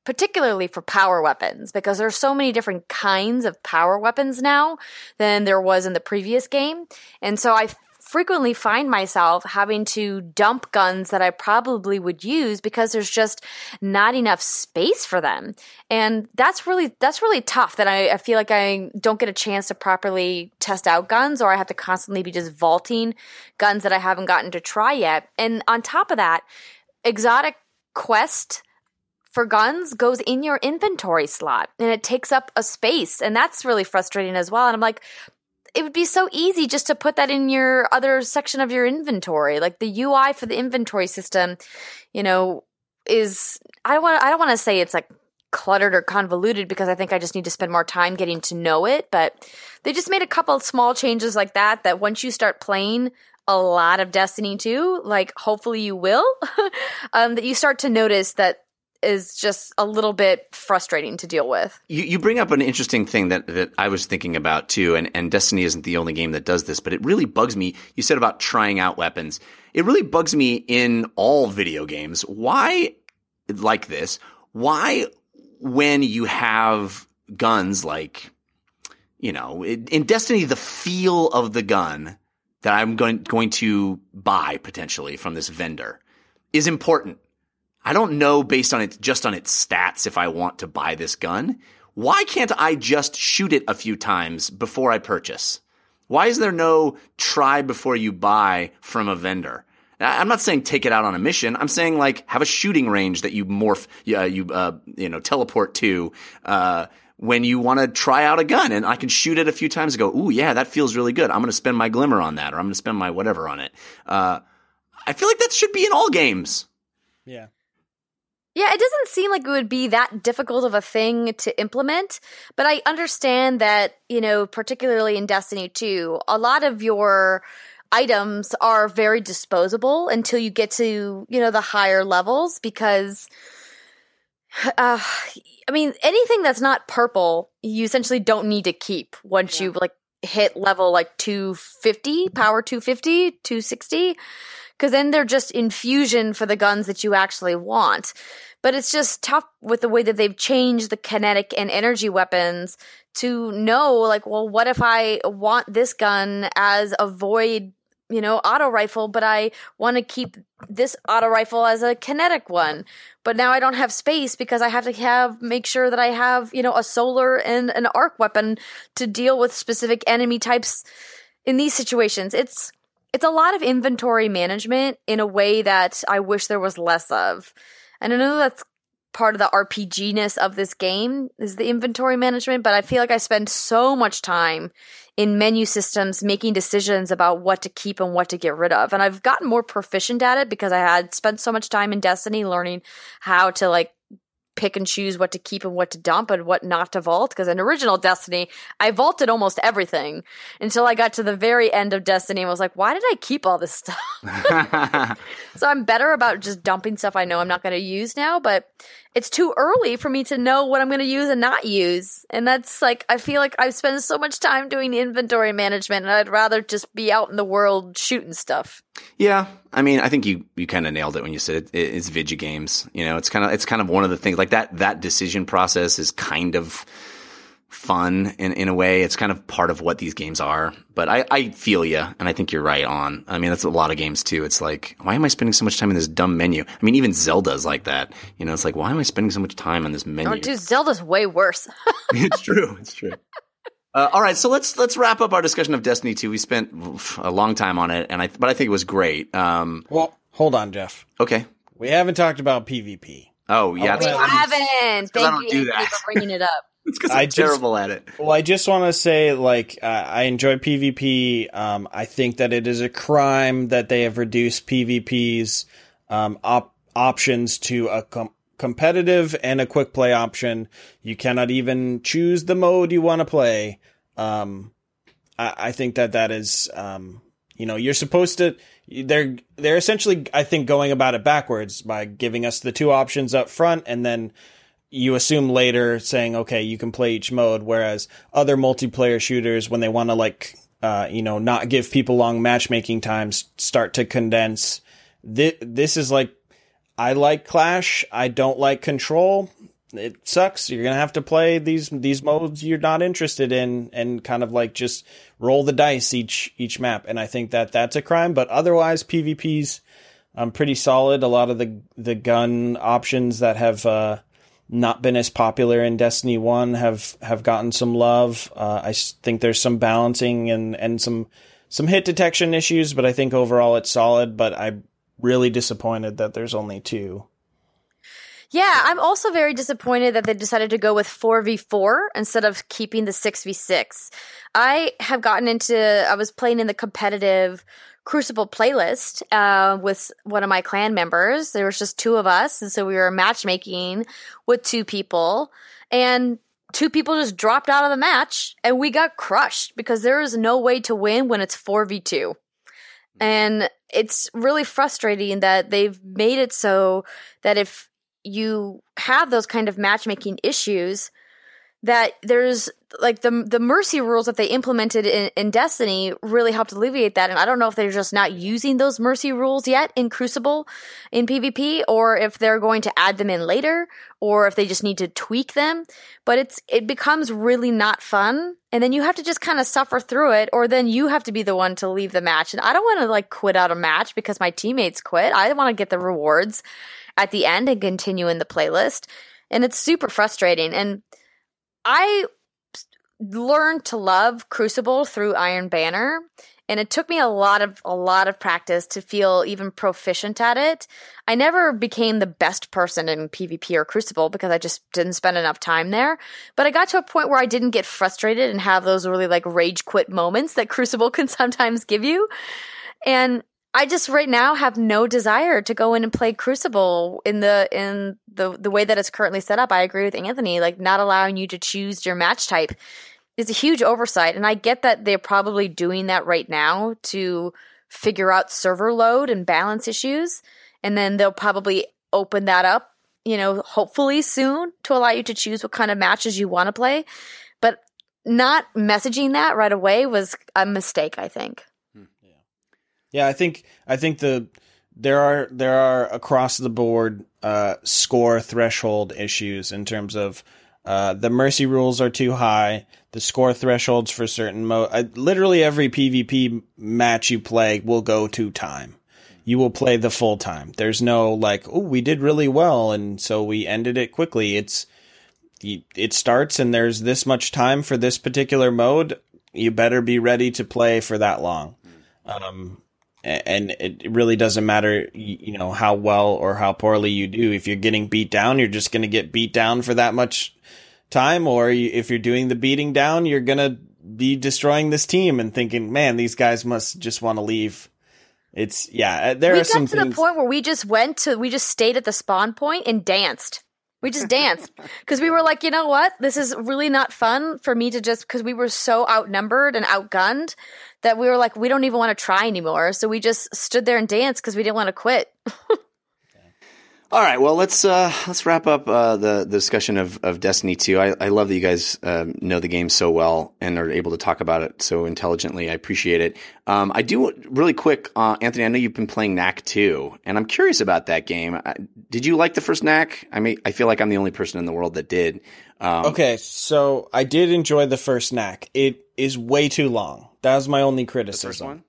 Speaker 2: particularly for power weapons because there's so many different kinds of power weapons now than there was in the previous game. And so I frequently find myself having to dump guns that I probably would use because there's just not enough space for them. And that's really that's really tough that I, I feel like I don't get a chance to properly test out guns or I have to constantly be just vaulting guns that I haven't gotten to try yet. And on top of that, exotic quest for guns goes in your inventory slot and it takes up a space. And that's really frustrating as well. And I'm like, it would be so easy just to put that in your other section of your inventory. Like the UI for the inventory system, you know, is I don't want I don't want to say it's like cluttered or convoluted because I think I just need to spend more time getting to know it, but they just made a couple small changes like that that once you start playing a lot of Destiny 2, like hopefully you will, (laughs) um, that you start to notice that is just a little bit frustrating to deal with.
Speaker 1: You, you bring up an interesting thing that, that I was thinking about too, and, and Destiny isn't the only game that does this, but it really bugs me. You said about trying out weapons. It really bugs me in all video games. Why, like this, why, when you have guns like, you know, in, in Destiny, the feel of the gun that I'm going, going to buy potentially from this vendor is important. I don't know based on it, just on its stats if I want to buy this gun. Why can't I just shoot it a few times before I purchase? Why is there no try before you buy from a vendor? I'm not saying take it out on a mission. I'm saying like have a shooting range that you morph, uh, you uh, you know teleport to uh, when you want to try out a gun, and I can shoot it a few times and go, ooh yeah, that feels really good. I'm going to spend my glimmer on that, or I'm going to spend my whatever on it. Uh, I feel like that should be in all games.
Speaker 3: Yeah.
Speaker 2: Yeah, it doesn't seem like it would be that difficult of a thing to implement, but I understand that, you know, particularly in Destiny 2, a lot of your items are very disposable until you get to, you know, the higher levels because (sighs) uh I mean, anything that's not purple, you essentially don't need to keep once you like hit level like 250, power 250, 260 because then they're just infusion for the guns that you actually want. But it's just tough with the way that they've changed the kinetic and energy weapons to know, like, well, what if I want this gun as a void, you know, auto rifle, but I want to keep this auto rifle as a kinetic one. But now I don't have space because I have to have make sure that I have, you know, a solar and an arc weapon to deal with specific enemy types in these situations. It's it's a lot of inventory management in a way that I wish there was less of. And I know that's part of the RPG-ness of this game is the inventory management, but I feel like I spend so much time in menu systems making decisions about what to keep and what to get rid of. And I've gotten more proficient at it because I had spent so much time in Destiny learning how to like pick and choose what to keep and what to dump and what not to vault. Because in original Destiny, I vaulted almost everything until I got to the very end of Destiny and was like, why did I keep all this stuff? (laughs) (laughs) so I'm better about just dumping stuff I know I'm not going to use now, but it's too early for me to know what I'm going to use and not use. And that's like, I feel like I've spent so much time doing inventory management and I'd rather just be out in the world shooting stuff.
Speaker 1: Yeah, I mean, I think you you kind of nailed it when you said it, it, it's video games. You know, it's kind of it's kind of one of the things like that that decision process is kind of fun in in a way. It's kind of part of what these games are. But I I feel you, and I think you're right on. I mean, that's a lot of games too. It's like, why am I spending so much time in this dumb menu? I mean, even Zelda's like that. You know, it's like, why am I spending so much time on this menu?
Speaker 2: Oh, dude, Zelda's way worse. (laughs)
Speaker 1: it's true. It's true. Uh, all right, so let's let's wrap up our discussion of Destiny 2. We spent oof, a long time on it, and I but I think it was great. Um,
Speaker 3: Well, hold on, Jeff.
Speaker 1: okay.
Speaker 3: We haven't talked about PvP.
Speaker 1: Oh yeah,
Speaker 3: Oh,
Speaker 2: we haven't.
Speaker 1: because I
Speaker 2: Thank
Speaker 1: don't
Speaker 2: you,
Speaker 1: do that.
Speaker 2: for bringing it up. (laughs)
Speaker 1: It's because I'm
Speaker 3: just-
Speaker 1: terrible at it.
Speaker 3: Well, I just want to say, like, uh, I enjoy PvP. Um, I think that it is a crime that they have reduced PvP's um, op- options to a com- competitive and a quick play option. You cannot even choose the mode you want to play. Um, I-, I think that that is, um, you know, you're supposed to. They're they're essentially, I think, going about it backwards by giving us the two options up front and then you assume later saying, okay, you can play each mode. Whereas other multiplayer shooters, when they want to like, uh, you know, not give people long matchmaking times, start to condense. This, this is like, I like Clash. I don't like Control. It sucks. You're gonna have to play these these modes you're not interested in, and kind of like just roll the dice each each map. And I think that that's a crime. But otherwise, PvP's um, pretty solid. A lot of the the gun options that have uh, not been as popular in Destiny One have have gotten some love. Uh, I think there's some balancing and and some some hit detection issues, but I think overall it's solid. But I'm really disappointed that there's only two.
Speaker 2: Yeah, I'm also very disappointed that they decided to go with 4v4 instead of keeping the 6v6. I have gotten into, I was playing in the competitive Crucible playlist uh, with one of my clan members. There was just two of us, and so we were matchmaking with two people, and two people just dropped out of the match, and we got crushed because there is no way to win when it's 4v2. And it's really frustrating that they've made it so that if you have those kind of matchmaking issues, that there's like the the mercy rules that they implemented in, in Destiny really helped alleviate that. And I don't know if they're just not using those mercy rules yet in Crucible in PvP, or if they're going to add them in later, or if they just need to tweak them. But it's it becomes really not fun, and then you have to just kind of suffer through it, or then you have to be the one to leave the match. And I don't want to like quit out a match because my teammates quit. I want to get the rewards at the end and continue in the playlist. And it's super frustrating. And I learned to love Crucible through Iron Banner, and it took me a lot of a lot of practice to feel even proficient at it. I never became the best person in PvP or Crucible because I just didn't spend enough time there. But I got to a point where I didn't get frustrated and have those really like rage quit moments that Crucible (laughs) can sometimes give you. And I just right now have no desire to go in and play Crucible in the in the the way that it's currently set up. I agree with Anthony, like not allowing you to choose your match type is a huge oversight, and I get that they're probably doing that right now to figure out server load and balance issues, and then they'll probably open that up, you know, hopefully soon to allow you to choose what kind of matches you want to play. But not messaging that right away was a mistake, I think.
Speaker 3: Yeah, I think I think the there are there are across the board uh, score threshold issues in terms of uh, the mercy rules are too high. The score thresholds for certain mode, uh, literally every PvP match you play will go to time. You will play the full time. There's no like, oh, we did really well, and so we ended it quickly. It's it starts and there's this much time for this particular mode. You better be ready to play for that long. Um, and it really doesn't matter you know how well or how poorly you do. If you're getting beat down you're just going to get beat down for that much time or if you're doing the beating down you're going to be destroying this team and thinking man these guys must just want to leave. It's yeah uh, there
Speaker 2: we
Speaker 3: are some
Speaker 2: got to
Speaker 3: things
Speaker 2: the point where we just went to we just stayed at the spawn point and danced. We just danced. (laughs) Because we were like you know what? This is really not fun for me to just because we were so outnumbered and outgunned that we were like we don't even want to try anymore so we just stood there and danced because we didn't want to quit (laughs)
Speaker 1: All right, well let's uh, let's wrap up uh, the, the discussion of, of Destiny 2. I, I love that you guys um, know the game so well and are able to talk about it so intelligently. I appreciate it. Um, I do really quick, uh, Anthony. I know you've been playing Knack 2, and I'm curious about that game. Uh, Did you like the first Knack? I mean, I feel like I'm the only person in the world that did. Um,
Speaker 3: okay so i did enjoy the first knack it is way too long that was my only
Speaker 1: the
Speaker 3: criticism
Speaker 1: first one.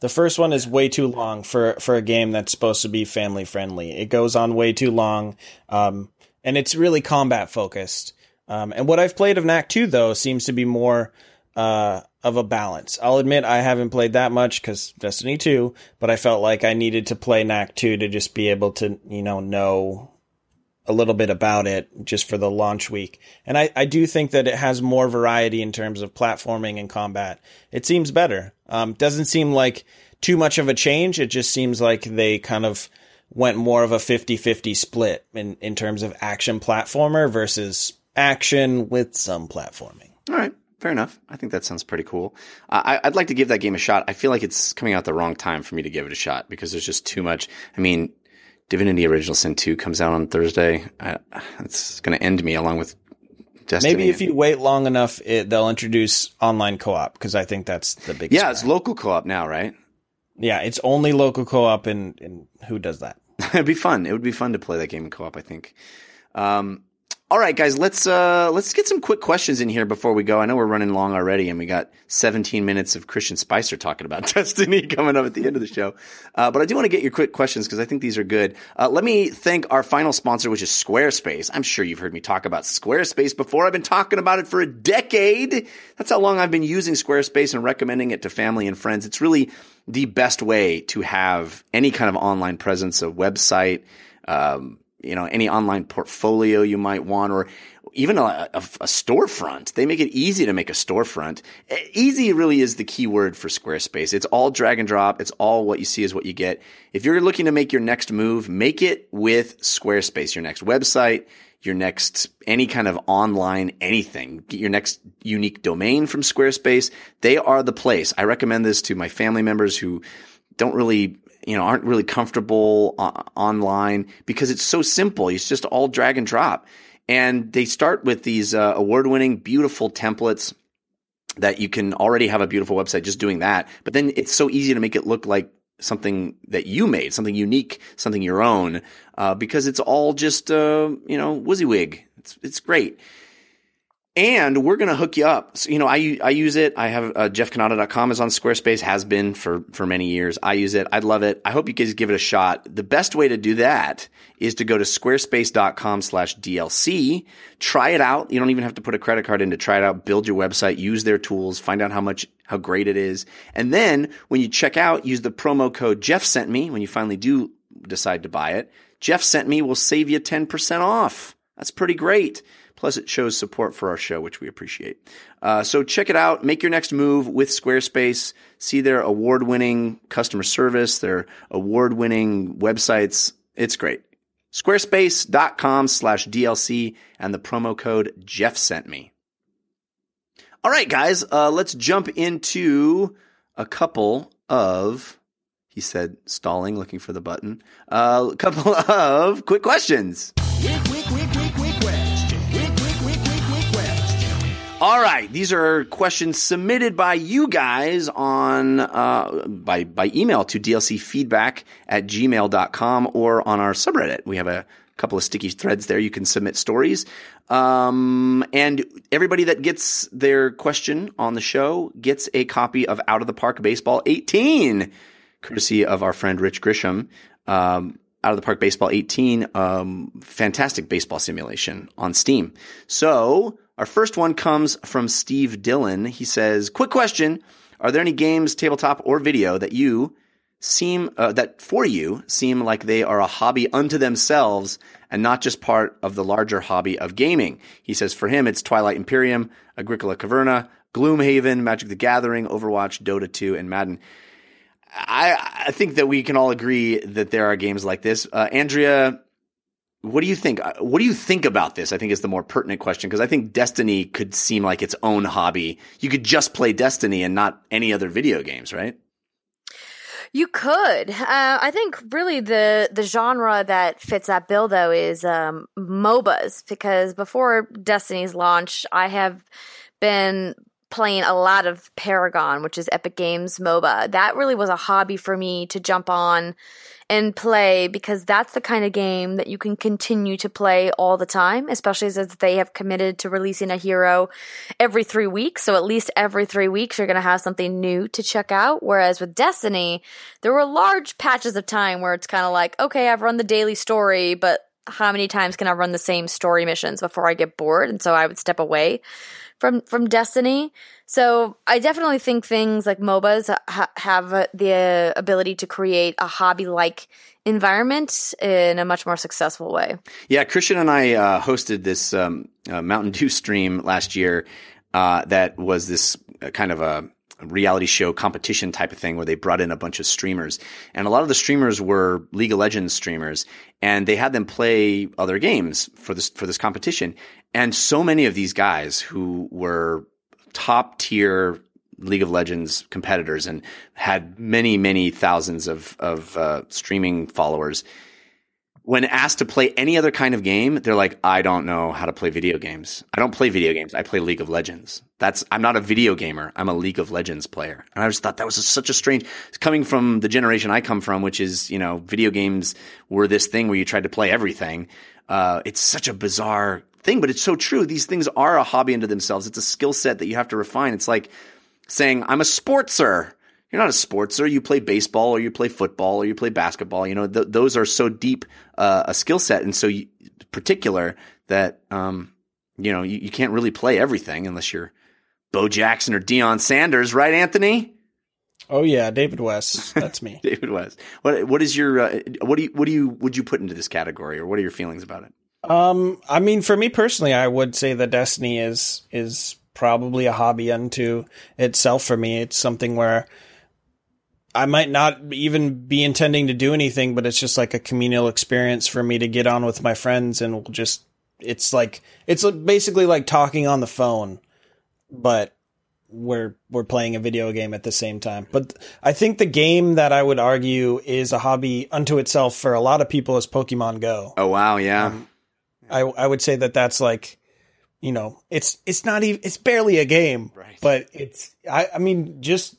Speaker 3: The first one is way too long for for a game that's supposed to be family friendly. It goes on way too long, um, and it's really combat focused. Um, and what I've played of Knack 2 though seems to be more uh, of a balance. I'll admit I haven't played that much because Destiny 2, but I felt like I needed to play Knack 2 to just be able to you know know a little bit about it just for the launch week. And I, I do think that it has more variety in terms of platforming and combat. It seems better. Um, doesn't seem like too much of a change. It just seems like they kind of went more of a 50-50 split in, in terms of action platformer versus action with some platforming.
Speaker 1: All right, fair enough. I think that sounds pretty cool. Uh, I, I'd like to give that game a shot. I feel like it's coming out the wrong time for me to give it a shot because there's just too much. I mean, Divinity Original Sin 2 comes out on Thursday. I, it's going to end me along with Destiny.
Speaker 3: Maybe if you wait long enough, it, they'll introduce online co-op because I think that's the biggest.
Speaker 1: Yeah, it's local co op now, right?
Speaker 3: yeah, it's only local co-op, and, and who does that? (laughs)
Speaker 1: It'd be fun. It would be fun to play that game in co-op. I think. Um, all right, guys, let's uh, let's get some quick questions in here before we go. I know we're running long already, and we got 17 minutes of Christian Spicer talking about (laughs) Destiny coming up at the end of the show. Uh, but I do want to get your quick questions because I think these are good. Uh, let me thank our final sponsor, which is Squarespace. I'm sure you've heard me talk about Squarespace before. I've been talking about it for a decade. That's how long I've been using Squarespace and recommending it to family and friends. It's really the best way to have any kind of online presence, a website, um, you know, any online portfolio you might want, or even a, a, a storefront. They make it easy to make a storefront. Easy really is the key word for Squarespace. It's all drag and drop. It's all what you see is what you get. If you're looking to make your next move, make it with Squarespace, your next website, your next any kind of online anything, get your next unique domain from Squarespace. They are the place. I recommend this to my family members who don't really you know aren't really comfortable uh, online because it's so simple. It's just all drag and drop. And they start with these uh, award-winning beautiful templates that you can already have a beautiful website just doing that. But then it's so easy to make it look like something that you made something unique something your own uh, because it's all just uh, you know WYSIWYG. It's, it's great and we're going to hook you up. So, you know, I, I use it. I have uh, jeffcannata.com is on Squarespace, has been for, for many years. I use it. I love it. I hope you guys give it a shot. The best way to do that is to go to squarespace.com slash DLC. Try it out. You don't even have to put a credit card in to try it out. Build your website, use their tools, find out how much, how great it is. And then when you check out, use the promo code Jeff sent me when you finally do decide to buy it. Jeff sent me will save you 10% off. That's pretty great. Plus, it shows support for our show, which we appreciate. Uh, so check it out. Make your next move with Squarespace. See their award-winning customer service, their award-winning websites. It's great. Squarespace.com slash DLC and the promo code Jeff sent me. All right, guys, uh, let's jump into a couple of, he said, stalling, looking for the button, uh, a couple (laughs) of quick questions.
Speaker 4: Quick, quick
Speaker 1: All right, these are questions submitted by you guys on uh, by by email to dlcfeedback at gmail.com or on our subreddit. We have a couple of sticky threads there. You can submit stories. Um, and everybody that gets their question on the show gets a copy of Out of the Park Baseball 18, courtesy of our friend Rich Grisham. Um, out of the Park Baseball 18, um, fantastic baseball simulation on Steam. So our first one comes from Steve Dillon. He says, "Quick question: Are there any games, tabletop or video, that you seem uh, that for you seem like they are a hobby unto themselves and not just part of the larger hobby of gaming?" He says, "For him, it's Twilight Imperium, Agricola Caverna." Gloomhaven, Magic the Gathering, Overwatch, Dota 2, and Madden. I, I think that we can all agree that there are games like this. Uh, Andrea, what do you think? Uh, What do you think about this? I think is the more pertinent question because I think Destiny could seem like its own hobby. You could just play Destiny and not any other video games, right?
Speaker 2: You could. Uh, I think really the the genre that fits that bill though is um, MOBAs because before Destiny's launch, I have been playing a lot of Paragon, which is Epic Games MOBA. That really was a hobby for me to jump on and play because that's the kind of game that you can continue to play all the time, especially since they have committed to releasing a hero every three weeks. So at least every three weeks, you're going to have something new to check out. Whereas with Destiny, there were large patches of time where it's kind of like, okay, I've run the daily story, but how many times can I run the same story missions before I get bored? And so I would step away from from Destiny. So I definitely think things like MOBAs ha- have the ability to create a hobby like environment in a much more successful way.
Speaker 1: Yeah, Christian and I uh, hosted this um, uh, Mountain Dew stream last year uh, that was this uh, kind of a reality show competition type of thing where they brought in a bunch of streamers. And a lot of the streamers were League of Legends streamers and they had them play other games for this for this competition. And so many of these guys who were top tier League of Legends competitors and had many, many thousands of of uh, streaming followers. When asked to play any other kind of game, they're like, "I don't know how to play video games. I don't play video games. I play League of Legends. That's I'm not a video gamer. I'm a League of Legends player." And I just thought that was such a strange coming from the generation I come from, which is you know, video games were this thing where you tried to play everything. Uh, it's such a bizarre thing, but it's so true. These things are a hobby unto themselves. It's a skill set that you have to refine. It's like saying, I'm a sportser. You're not a sportser. You play baseball or you play football or you play basketball. You know, th- those are so deep uh, a skill set and so you, particular that, um, you know, you, you can't really play everything unless you're Bo Jackson or Deion Sanders, right, Anthony?
Speaker 3: Oh yeah, David West. That's me. (laughs)
Speaker 1: David West. What what is your uh, what do you what do you would you put into this category, or what are your feelings about it?
Speaker 3: Um, I mean, for me personally, I would say that Destiny is is probably a hobby unto itself. For me, it's something where I might not even be intending to do anything, but it's just like a communal experience for me to get on with my friends, and we'll just it's like it's basically like talking on the phone, but we're we're playing a video game at the same time. But I think the game that I would argue is a hobby unto itself for a lot of people is Pokemon Go.
Speaker 1: Oh wow, yeah.
Speaker 3: Um, I I would say that that's like, you know, it's it's not even it's barely a game,
Speaker 1: Right.
Speaker 3: but it's I I mean just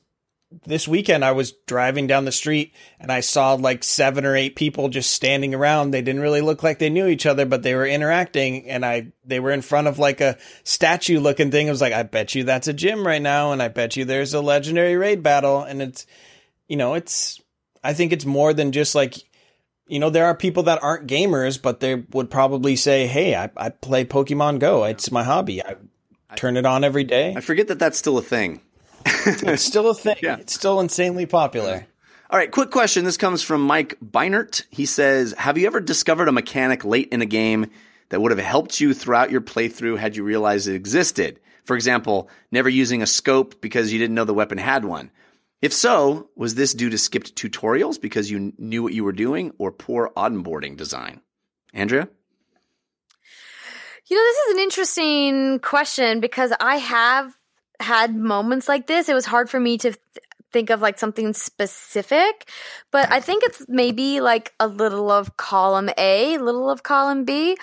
Speaker 3: this weekend I was driving down the street and I saw like seven or eight people just standing around. They didn't really look like they knew each other, but they were interacting and I they were in front of like a statue looking thing. I was like, I bet you that's a gym right now and I bet you there's a legendary raid battle and it's you know, it's I think it's more than just like you know, there are people that aren't gamers, but they would probably say, "Hey, I, I play Pokemon Go. It's my hobby. I turn it on every day.
Speaker 1: I forget that that's still a thing. (laughs)
Speaker 3: It's still a thing.
Speaker 1: Yeah.
Speaker 3: It's still insanely popular."
Speaker 1: All right, quick question. This comes from Mike Beinert. He says, "Have you ever discovered a mechanic late in a game that would have helped you throughout your playthrough had you realized it existed? For example, never using a scope because you didn't know the weapon had one. If so, was this due to skipped tutorials because you knew what you were doing, or poor onboarding design?" Andrea.
Speaker 2: You know, this is an interesting question because I have had moments like this. It was hard for me to th- think of like something specific, but I think it's maybe like a little of column A, a little of column B.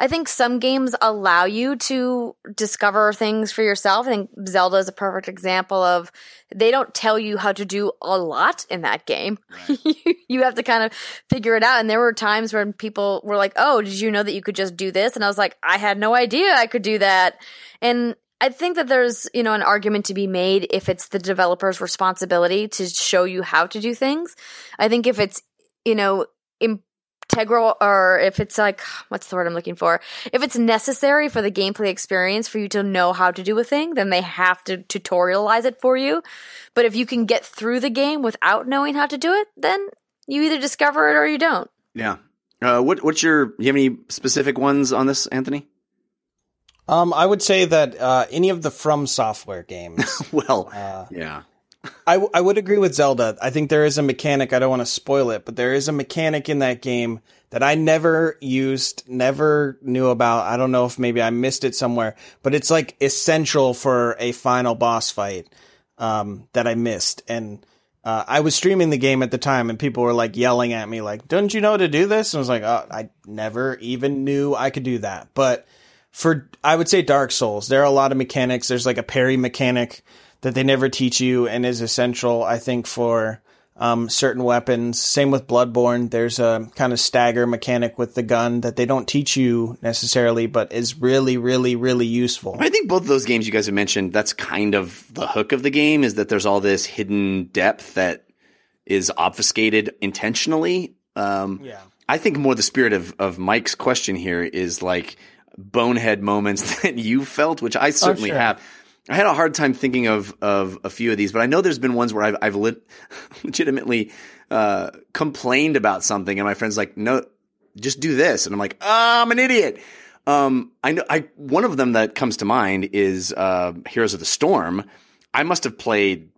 Speaker 2: I think some games allow you to discover things for yourself. I think Zelda is a perfect example of they don't tell you how to do a lot in that game. (laughs) you have to kind of figure it out. And there were times when people were like, Oh, did you know that you could just do this? And I was like, I had no idea I could do that. And I think that there's, you know, an argument to be made if it's the developer's responsibility to show you how to do things. I think if it's, you know, integral or if it's like, what's the word I'm looking for? If it's necessary for the gameplay experience for you to know how to do a thing, then they have to tutorialize it for you. But if you can get through the game without knowing how to do it, then you either discover it or you don't.
Speaker 1: Yeah. Uh, what, what's your? You have any specific ones on this, Anthony?
Speaker 3: Um, I would say that uh, any of the From Software games. (laughs)
Speaker 1: Well,
Speaker 3: Uh,
Speaker 1: yeah.
Speaker 3: I, w- I would agree with Zelda. I think there is a mechanic. I don't want to spoil it, but there is a mechanic in that game that I never used, never knew about. I don't know if maybe I missed it somewhere, but it's like essential for a final boss fight um, that I missed. And uh, I was streaming the game at the time, and people were like yelling at me, like, "Don't you know how to do this?" And I was like, oh, "I never even knew I could do that." But for I would say Dark Souls, there are a lot of mechanics. There's like a parry mechanic that they never teach you and is essential, I think, for um, certain weapons. Same with Bloodborne. There's a kind of stagger mechanic with the gun that they don't teach you necessarily, but is really, really, really useful.
Speaker 1: I think both of those games you guys have mentioned, that's kind of the hook of the game is that there's all this hidden depth that is obfuscated intentionally. Um,
Speaker 3: Yeah.
Speaker 1: I think more the spirit of, of Mike's question here is like bonehead moments (laughs) that you felt, which I certainly
Speaker 3: sure.
Speaker 1: have. I had a hard time thinking of of a few of these, but I know there's been ones where I've I've lit, (laughs) legitimately uh, complained about something, and my friend's like, "No, just do this," and I'm like, oh, "I'm an idiot." Um, I know. I one of them that comes to mind is uh, Heroes of the Storm. I must have played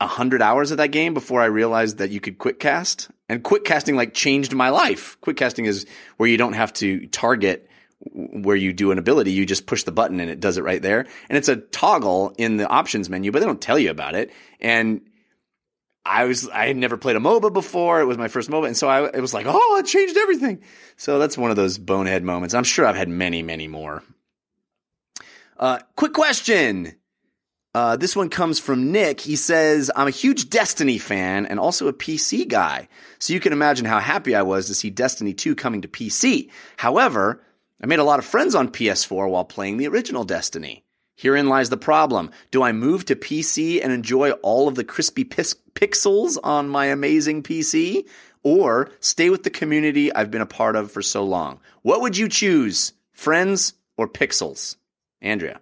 Speaker 1: a hundred hours of that game before I realized that you could quick cast, and quick casting like changed my life. Quick casting is where you don't have to target where you do an ability, you just push the button and it does it right there. And it's a toggle in the options menu, but they don't tell you about it. And I was I had never played a MOBA before. It was my first MOBA, and so I it was like, oh, it changed everything. So that's one of those bonehead moments. I'm sure I've had many, many more. Uh, quick question. Uh, this one comes from Nick. He says, I'm a huge Destiny fan and also a PC guy. So you can imagine how happy I was to see Destiny 2 coming to PC. However, I made a lot of friends on PS4 while playing the original Destiny. Herein lies the problem. Do I move to PC and enjoy all of the crispy pis- pixels on my amazing PC? Or stay with the community I've been a part of for so long? What would you choose? Friends or pixels? Andrea.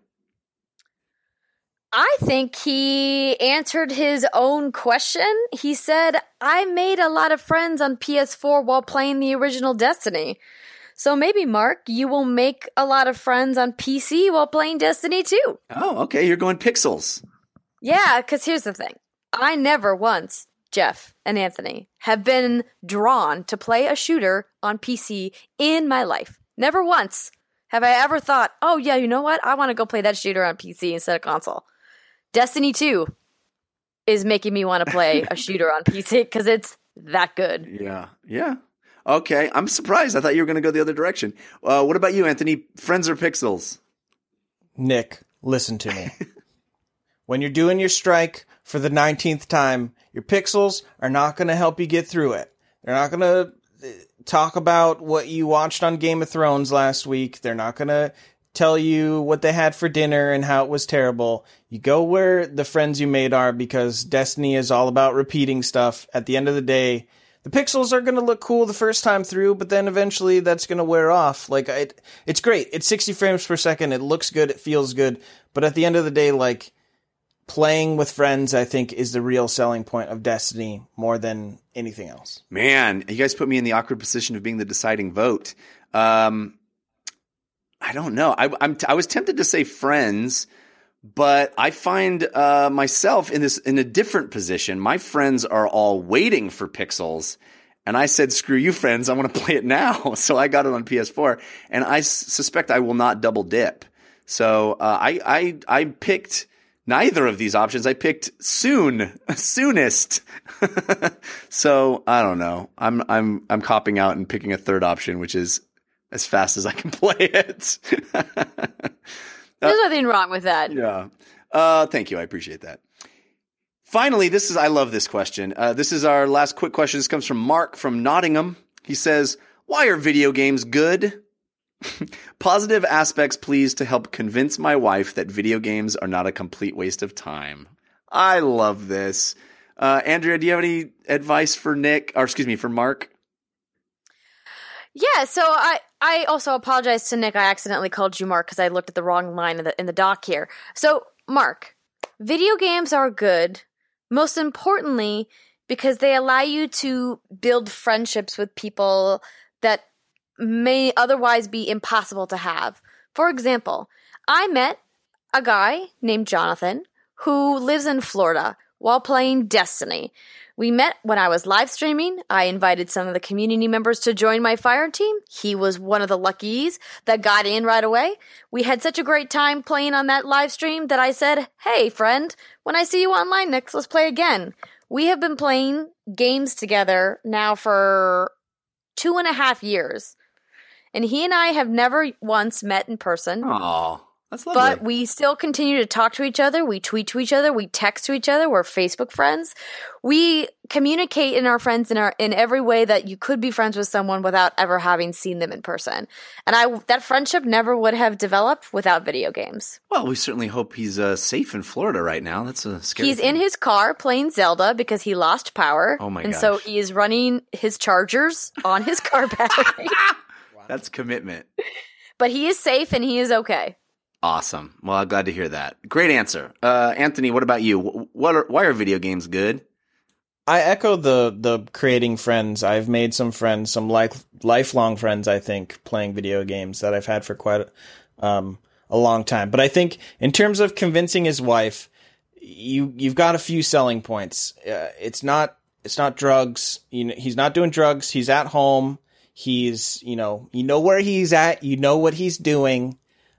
Speaker 2: I think he answered his own question. He said, I made a lot of friends on PS4 while playing the original Destiny. So maybe, Mark, you will make a lot of friends on PC while playing Destiny 2.
Speaker 1: Oh, okay. You're going pixels.
Speaker 2: Yeah, because here's the thing I never once, Jeff and Anthony, have been drawn to play a shooter on PC in my life. Never once have I ever thought, oh, yeah, you know what? I want to go play that shooter on PC instead of console. Destiny 2 is making me want to play a (laughs) shooter on PC because it's that good.
Speaker 1: Yeah. Yeah. Okay. I'm surprised. I thought you were going to go the other direction. Uh, what about you, Anthony? Friends or pixels?
Speaker 3: Nick, listen to me. (laughs) when you're doing your strike for the 19th time, your pixels are not going to help you get through it. They're not going to talk about what you watched on Game of Thrones last week. They're not going to tell you what they had for dinner and how it was terrible. You go where the friends you made are because Destiny is all about repeating stuff. At the end of the day, the pixels are going to look cool the first time through, but then eventually that's going to wear off. Like it, it's great. It's 60 frames per second. It looks good. It feels good. But at the end of the day, like playing with friends, I think is the real selling point of Destiny more than anything else.
Speaker 1: Man, you guys put me in the awkward position of being the deciding vote. Um, I don't know. I, I'm I was tempted to say friends, but I find uh, myself in this in a different position. My friends are all waiting for Pixels, and I said, "Screw you, friends! I want to (laughs) play it now." (laughs) So I got it on PS4, and I s- suspect I will not double dip. So uh, I I I picked neither of these options. I picked soon, (laughs) soonest. so I don't know. I'm I'm I'm copping out and picking a third option, which is as fast as I can play it.
Speaker 2: There's nothing wrong with that.
Speaker 1: yeah. Uh, thank you. I appreciate that. Finally, this is I love this question. Uh, this is our last quick question. This comes from Mark from Nottingham. He says, "Why are video games good?" (laughs) Positive aspects, please, to help convince my wife that video games are not a complete waste of time. I love this. Uh, Andrea, do you have any advice for Nick, or excuse me, for Mark?
Speaker 2: Yeah, so I I also apologize to Nick. I accidentally called you Mark because I looked at the wrong line in the in the doc here. So Mark, video games are good. Most importantly, because they allow you to build friendships with people that may otherwise be impossible to have. For example, I met a guy named Jonathan who lives in Florida while playing Destiny. We met when I was live streaming. I invited some of the community members to join my fire team. He was one of the luckies that got in right away. We had such a great time playing on that live stream that I said, Hey, friend, when I see you online next, let's play again. We have been playing games together now for two and a half years. And he and I have never once met in person.
Speaker 1: Oh, that's lovely.
Speaker 2: But we still continue to talk to each other. We tweet to each other. We text to each other. We're Facebook friends. We communicate in our friends in our in every way that you could be friends with someone without ever having seen them in person. And I that friendship never would have developed without video games.
Speaker 1: well, we certainly hope he's uh, safe in Florida right now. That's a scary.
Speaker 2: He's
Speaker 1: thing.
Speaker 2: in his car playing Zelda because he lost power.
Speaker 1: Oh my
Speaker 2: And so
Speaker 1: gosh.
Speaker 2: he is running his chargers on his car battery. (laughs)
Speaker 1: That's commitment.
Speaker 2: but he is safe and he is okay.
Speaker 1: Awesome. Well, I'm glad to hear that. Great answer, uh, Anthony. What about you? What are, why are video games good?
Speaker 3: I echo the the creating friends. I've made some friends, some life lifelong friends. I think playing video games that I've had for quite um, a long time. But I think in terms of convincing his wife, you you've got a few selling points. Uh, it's not it's not drugs. You know, he's not doing drugs. He's at home. He's you know you know where he's at. You know what he's doing.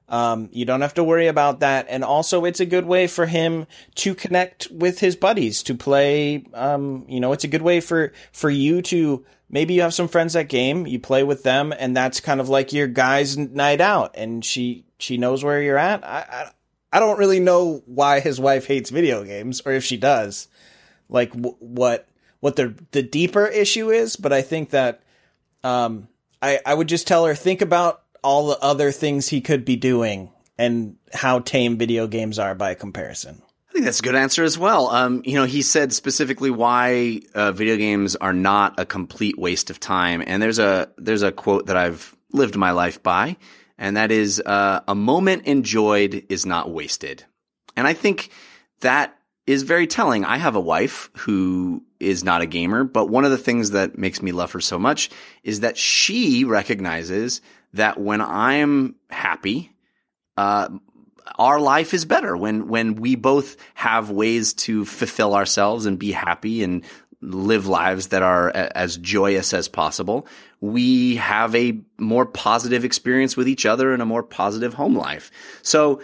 Speaker 3: Um, you don't have to worry about that. And also, it's a good way for him to connect with his buddies to play. Um, you know, it's a good way for, for you to maybe you have some friends that game, you play with them, and that's kind of like your guys' night out. And she, she knows where you're at. I, I, I don't really know why his wife hates video games or if she does, like w- what, what the, the deeper issue is. But I think that, um, I, I would just tell her, think about all the other things he could be doing and how tame video games are by comparison.
Speaker 1: I think that's a good answer as well. Um, you know, he said specifically why uh, video games are not a complete waste of time, and there's a there's a quote that I've lived my life by, and that is uh, a moment enjoyed is not wasted. And I think that is very telling. I have a wife who is not a gamer, but one of the things that makes me love her so much is that she recognizes that when I'm happy, uh, our life is better when when we both have ways to fulfill ourselves and be happy and live lives that are a- as joyous as possible. We have a more positive experience with each other and a more positive home life. So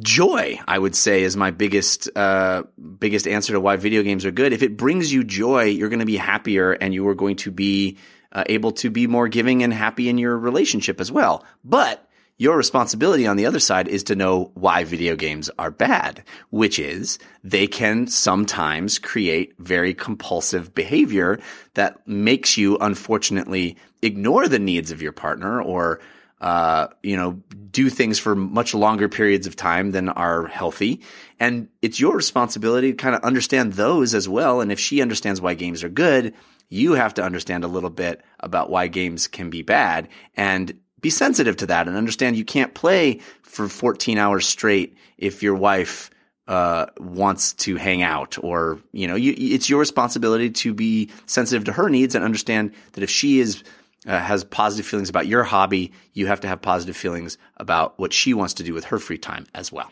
Speaker 1: joy, I would say, is my biggest uh, biggest answer to why video games are good. If it brings you joy, you're going to be happier, and you are going to be uh, able to be more giving and happy in your relationship as well. But your responsibility on the other side is to know why video games are bad, which is they can sometimes create very compulsive behavior that makes you unfortunately ignore the needs of your partner or uh, you know, do things for much longer periods of time than are healthy. And it's your responsibility to kind of understand those as well. And if she understands why games are good, you have to understand a little bit about why games can be bad and be sensitive to that and understand you can't play for 14 hours straight if your wife uh, wants to hang out or, you know, you, it's your responsibility to be sensitive to her needs and understand that if she is uh, has positive feelings about your hobby, you have to have positive feelings about what she wants to do with her free time as well.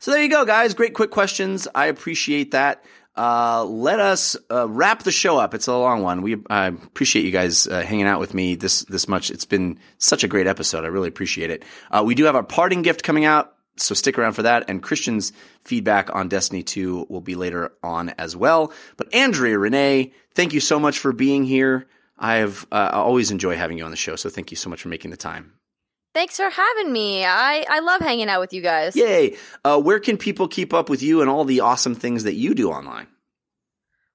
Speaker 1: So there you go, guys. Great quick questions. I appreciate that. Uh, let us uh, wrap the show up. It's a long one. We I appreciate you guys uh, hanging out with me this this much. It's been such a great episode. I really appreciate it. Uh, we do have our parting gift coming out, so stick around for that. And Christian's feedback on Destiny 2 will be later on as well. But Andrea Rene, thank you so much for being here. I have uh, always enjoy having you on the show, so thank you so much for making the time.
Speaker 2: Thanks for having me. I, I love hanging out with you guys.
Speaker 1: Yay! Uh, where can people keep up with you and all the awesome things that you do online?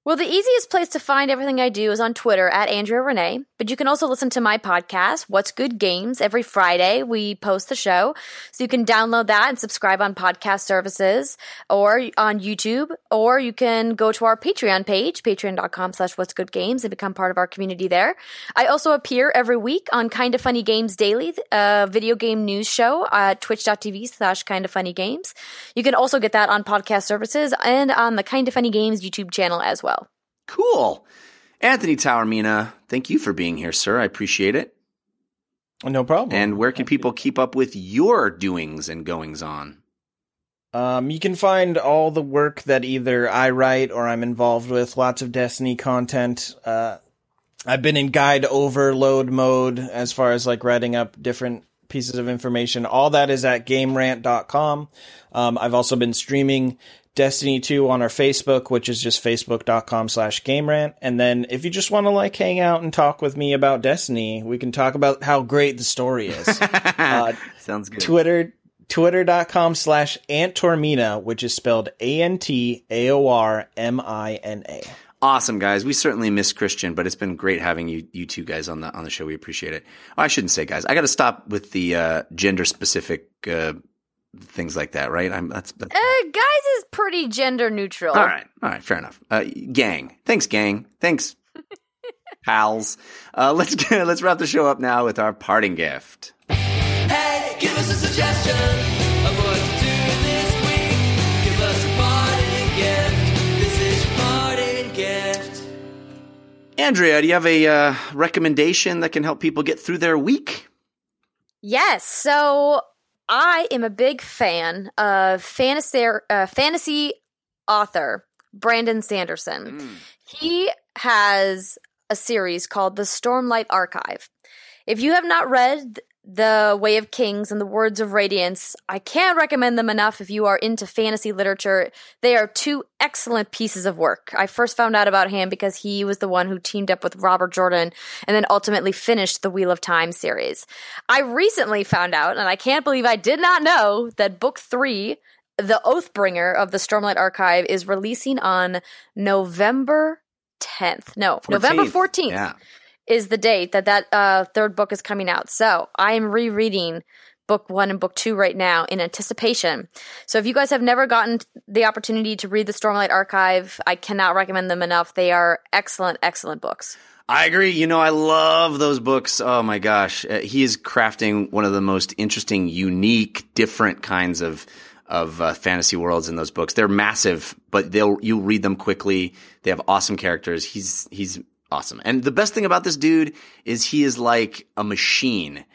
Speaker 2: Well, the easiest place to find everything I do is on Twitter at Andrea Rene, but you can also listen to my podcast, What's Good Games. Every Friday, we post the show. So you can download that and subscribe on podcast services or on YouTube, or you can go to our Patreon page, patreon.com slash What's Good Games, and become part of our community there. I also appear every week on Kinda Funny Games Daily, a uh, video game news show at twitch.tv slash Kinda Funny Games. You can also get that on podcast services and on the Kinda Funny Games YouTube channel as well.
Speaker 1: Cool. Anthony Taormina, thank you for being here, sir. I appreciate it.
Speaker 3: No problem.
Speaker 1: And where can people keep up with your doings and goings on?
Speaker 3: Um, you can find all the work that either I write or I'm involved with. Lots of Destiny content. Uh, I've been in guide overload mode as far as like writing up different pieces of information. All that is at gamerant.com. Um, I've also been streaming Destiny 2 on our Facebook, which is just facebook.com slash gamerant. And then if you just want to like hang out and talk with me about Destiny, we can talk about how great the story is. (laughs) uh,
Speaker 1: Sounds good.
Speaker 3: Twitter twitter.com slash antaormina, which is spelled A-N-T-A-O-R-M-I-N-A.
Speaker 1: Awesome, guys. We certainly miss Christian, but it's been great having you, you two guys on the on the show. We appreciate it. Oh, I shouldn't say guys. I got to stop with the uh, gender specific uh, things like that, right? I'm that's, that's
Speaker 2: Uh, guys is pretty gender neutral.
Speaker 1: all right. All right, fair enough. Uh, gang, thanks, gang. Thanks, (laughs) pals. Uh, let's get, (laughs) let's wrap the show up now with our parting gift.
Speaker 5: Hey, give us a suggestion of what to do this week. Give us a parting gift. This is your parting gift.
Speaker 1: Andrea, do you have a uh, recommendation that can help people get through their week?
Speaker 2: Yes. So I am a big fan of fantasy uh, fantasy author Brandon Sanderson. He has a series called The Stormlight Archive. If you have not read The Way of Kings and The Words of Radiance, I can't recommend them enough if you are into fantasy literature. They are two excellent pieces of work. I first found out about him because he was the one who teamed up with Robert Jordan and then ultimately finished the Wheel of Time series. I recently found out, and I can't believe I did not know, that book three, The Oathbringer of the Stormlight Archive, is releasing on November 10th. No, November 14th
Speaker 1: Yeah.
Speaker 2: Is the date that that uh, third book is coming out. So I am rereading book one and book two right now in anticipation. So if you guys have never gotten the opportunity to read the Stormlight Archive, I cannot recommend them enough. They are excellent, excellent books.
Speaker 1: I agree. You know, I love those books. Oh my gosh. Uh, he is crafting one of the most interesting, unique, different kinds of of uh, fantasy worlds in those books. They're massive, but they'll you read them quickly. They have awesome characters. He's he's awesome. And the best thing about this dude is he is like a machine.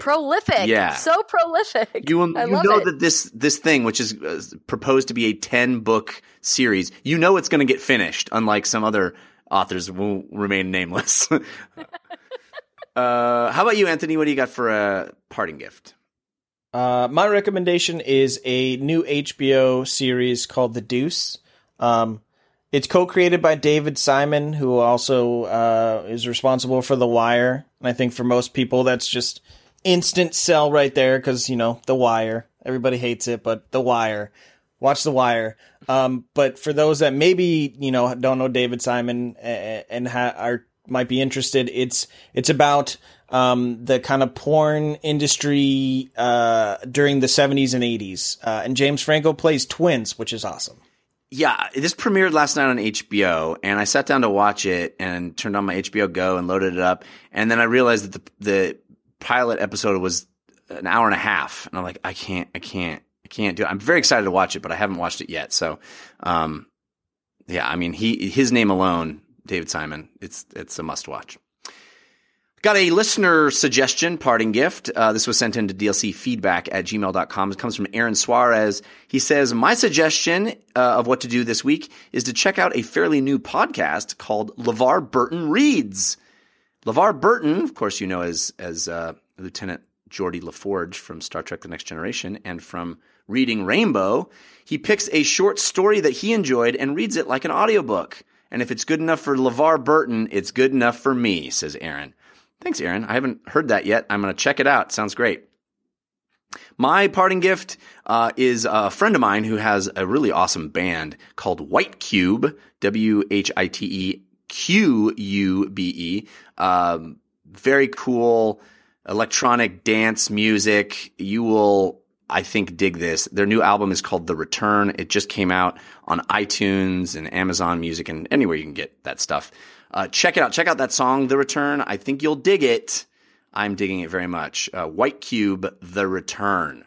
Speaker 2: Prolific.
Speaker 1: Yeah.
Speaker 2: So prolific.
Speaker 1: You, will-
Speaker 2: I
Speaker 1: you
Speaker 2: love
Speaker 1: know
Speaker 2: it.
Speaker 1: that this this thing, which is uh, proposed to be a ten book series, you know it's going to get finished. Unlike some other authors, who will remain nameless. (laughs) uh, how about you, Anthony? What do you got for a parting gift?
Speaker 3: Uh, my recommendation is a new HBO series called The Deuce. Um, it's co-created by David Simon, who also uh, is responsible for The Wire. And I think for most people, that's just instant sell right there because you know The Wire. Everybody hates it, but The Wire. Watch The Wire. Um, but for those that maybe you know don't know David Simon and ha- are might be interested, it's it's about um, the kind of porn industry uh, during the 70s and 80s. Uh, and James Franco plays twins, which is awesome.
Speaker 1: Yeah, this premiered last night on HBO, and I sat down to watch it and turned on my HBO Go and loaded it up, and then I realized that the the pilot episode was an hour and a half, and I'm like, I can't, I can't, I can't do it. I'm very excited to watch it, but I haven't watched it yet. So, um, yeah, I mean, he his name alone, David Simon, it's it's a must watch. Got a listener suggestion, parting gift. Uh, this was sent in to dlcfeedback at gmail.com. It comes from Aaron Suarez. He says, My suggestion uh, of what to do this week is to check out a fairly new podcast called LeVar Burton Reads. LeVar Burton, of course, you know as, as uh, Lieutenant Geordi LaForge from Star Trek The Next Generation and from Reading Rainbow. He picks a short story that he enjoyed and reads it like an audiobook. And if it's good enough for LeVar Burton, it's good enough for me, says Aaron. Thanks, Aaron. I haven't heard that yet. I'm going to check it out. Sounds great. My parting gift uh, is a friend of mine who has a really awesome band called White Qube, W H I T E Q U B E. Um, very cool electronic dance music. You will, I think, dig this. Their new album is called The Return. It just came out on iTunes and Amazon Music and anywhere you can get that stuff. Uh, check it out. Check out that song, The Return. I think you'll dig it. I'm digging it very much. Uh, White Qube, The Return.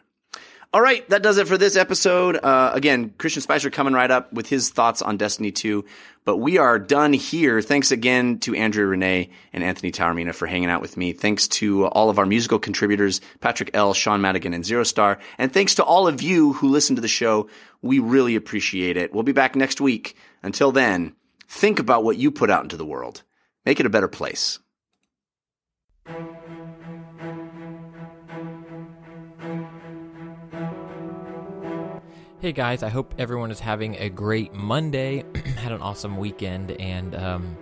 Speaker 1: All right, that does it for this episode. Uh, again, Christian Spicer coming right up with his thoughts on Destiny 2. But we are done here. Thanks again to Andrea Rene and Anthony Taormina for hanging out with me. Thanks to all of our musical contributors, Patrick L., Sean Madigan, and Zero Star. And thanks to all of you who listen to the show. We really appreciate it. We'll be back next week. Until then, think about what you put out into the world. Make it a better place.
Speaker 6: Hey guys, I hope everyone is having a great Monday. (clears throat) Had an awesome weekend, and um,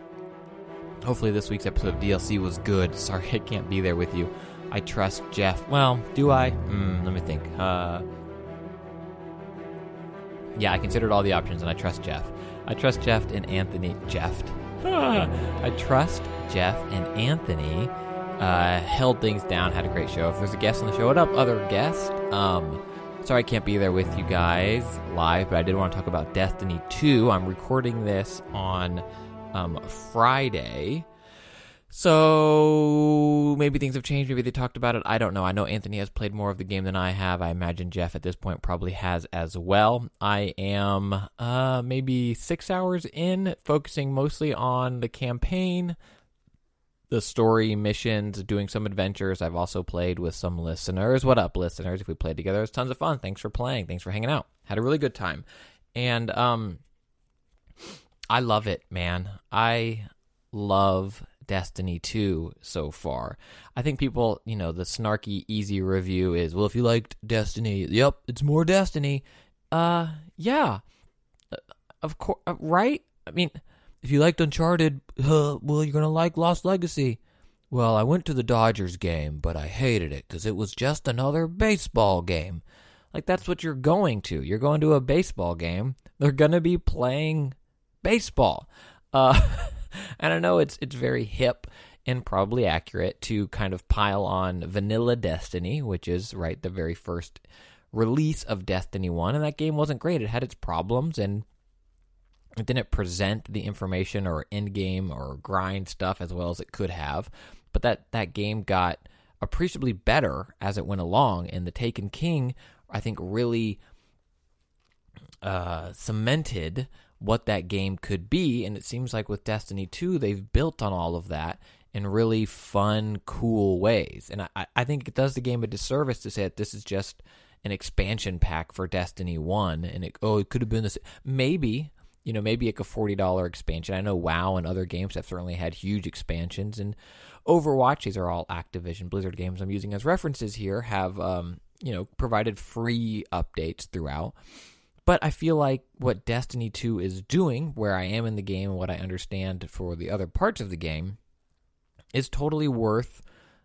Speaker 6: hopefully this week's episode of DLC was good. (laughs) Sorry I can't be there with you. I trust Jeff. Well, do I? Hmm, let me think. Uh, yeah, I considered all the options, and I trust Jeff. I trust Jeff and Anthony. Jeff. (laughs) I trust Jeff and Anthony. Uh, held things down, had a great show. If there's a guest on the show, what up, other guest? Um, sorry I can't be there with you guys live, but I did want to talk about Destiny 2. I'm recording this on um, Friday. So maybe things have changed. Maybe they talked about it. I don't know. I know Anthony has played more of the game than I have. I imagine Jeff at this point probably has as well. I am uh, maybe six hours in, focusing mostly on the campaign, the story missions, doing some adventures. I've also played with some listeners. What up, listeners? If we played together, it's tons of fun. Thanks for playing. Thanks for hanging out. Had a really good time. And um I love it, man. I love Destiny 2 so far. I think people, you know, the snarky easy review is, well, if you liked Destiny, yep, it's more Destiny. Uh yeah. Uh, Of course, uh, right? I mean, if you liked Uncharted, (laughs) uh, well, you're going to like Lost Legacy. Well, I went to the Dodgers game, but I hated it because it was just another baseball game. Like, that's what you're going to. You're going to a baseball game. They're going to be playing baseball. Uh, (laughs) I know it's it's very hip and probably accurate to kind of pile on Vanilla Destiny, which is right the very first release of Destiny 1 and that game wasn't great. It had its problems and it didn't present the information or end game or grind stuff as well as it could have. But that that game got appreciably better as it went along and the Taken King I think really uh, cemented what that game could be. And it seems like with Destiny 2, they've built on all of that in really fun, cool ways. And I, I think it does the game a disservice to say that this is just an expansion pack for Destiny 1. And it, oh, it could have been this. Maybe, you know, maybe like a $40 expansion. I know WoW and other games have certainly had huge expansions. And Overwatch, these are all Activision Blizzard games I'm using as references here, have, um, you know, provided free updates throughout. But I feel like what Destiny 2 is doing, where I am in the game and what I understand for the other parts of the game, is totally worth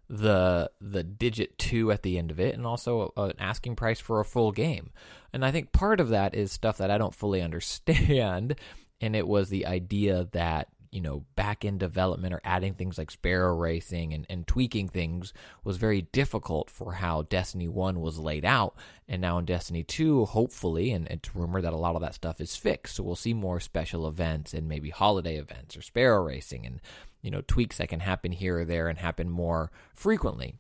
Speaker 6: the the digit 2 at the end of it and also an asking price for a full game. And I think part of that is stuff that I don't fully (laughs) understand and it was the idea that you know back end development or adding things like sparrow racing and, and tweaking things was very difficult for how destiny 1 was laid out. And now in destiny 2 hopefully and it's rumored that a lot of that stuff is fixed. So we'll see more special events and maybe holiday events or sparrow racing and you know tweaks that can happen here or there and happen more frequently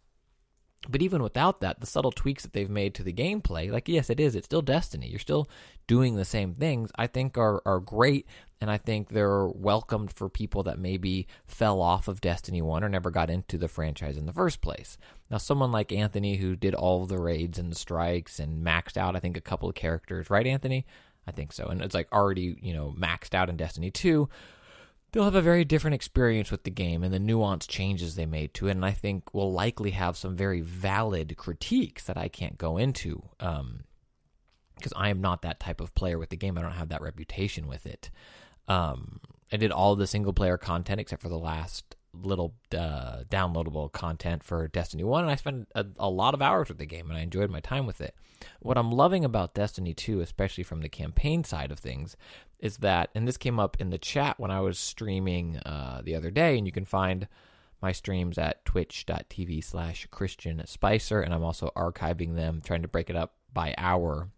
Speaker 6: but even without that, the subtle tweaks that they've made to the gameplay, like yes, it is, it's still Destiny. You're still doing the same things. I think are are great, and I think they're welcomed for people that maybe fell off of Destiny One or never got into the franchise in the first place. Now, someone like Anthony who did all the raids and the strikes and maxed out, I think a couple of characters, right, Anthony? I think so, and it's like already you know maxed out in Destiny Two they'll have a very different experience with the game and the nuanced changes they made to it. And I think will likely have some very valid critiques that I can't go into um, because I am not that type of player with the game. I don't have that reputation with it. Um, I did all the single player content except for the last little uh, downloadable content for Destiny 1, and I spent a, a lot of hours with the game and I enjoyed my time with it. What I'm loving about Destiny 2, especially from the campaign side of things, is that, and this came up in the chat when I was streaming uh, the other day, and you can find my streams at twitch.tv slash Christian Spicer, and I'm also archiving them, trying to break it up by hour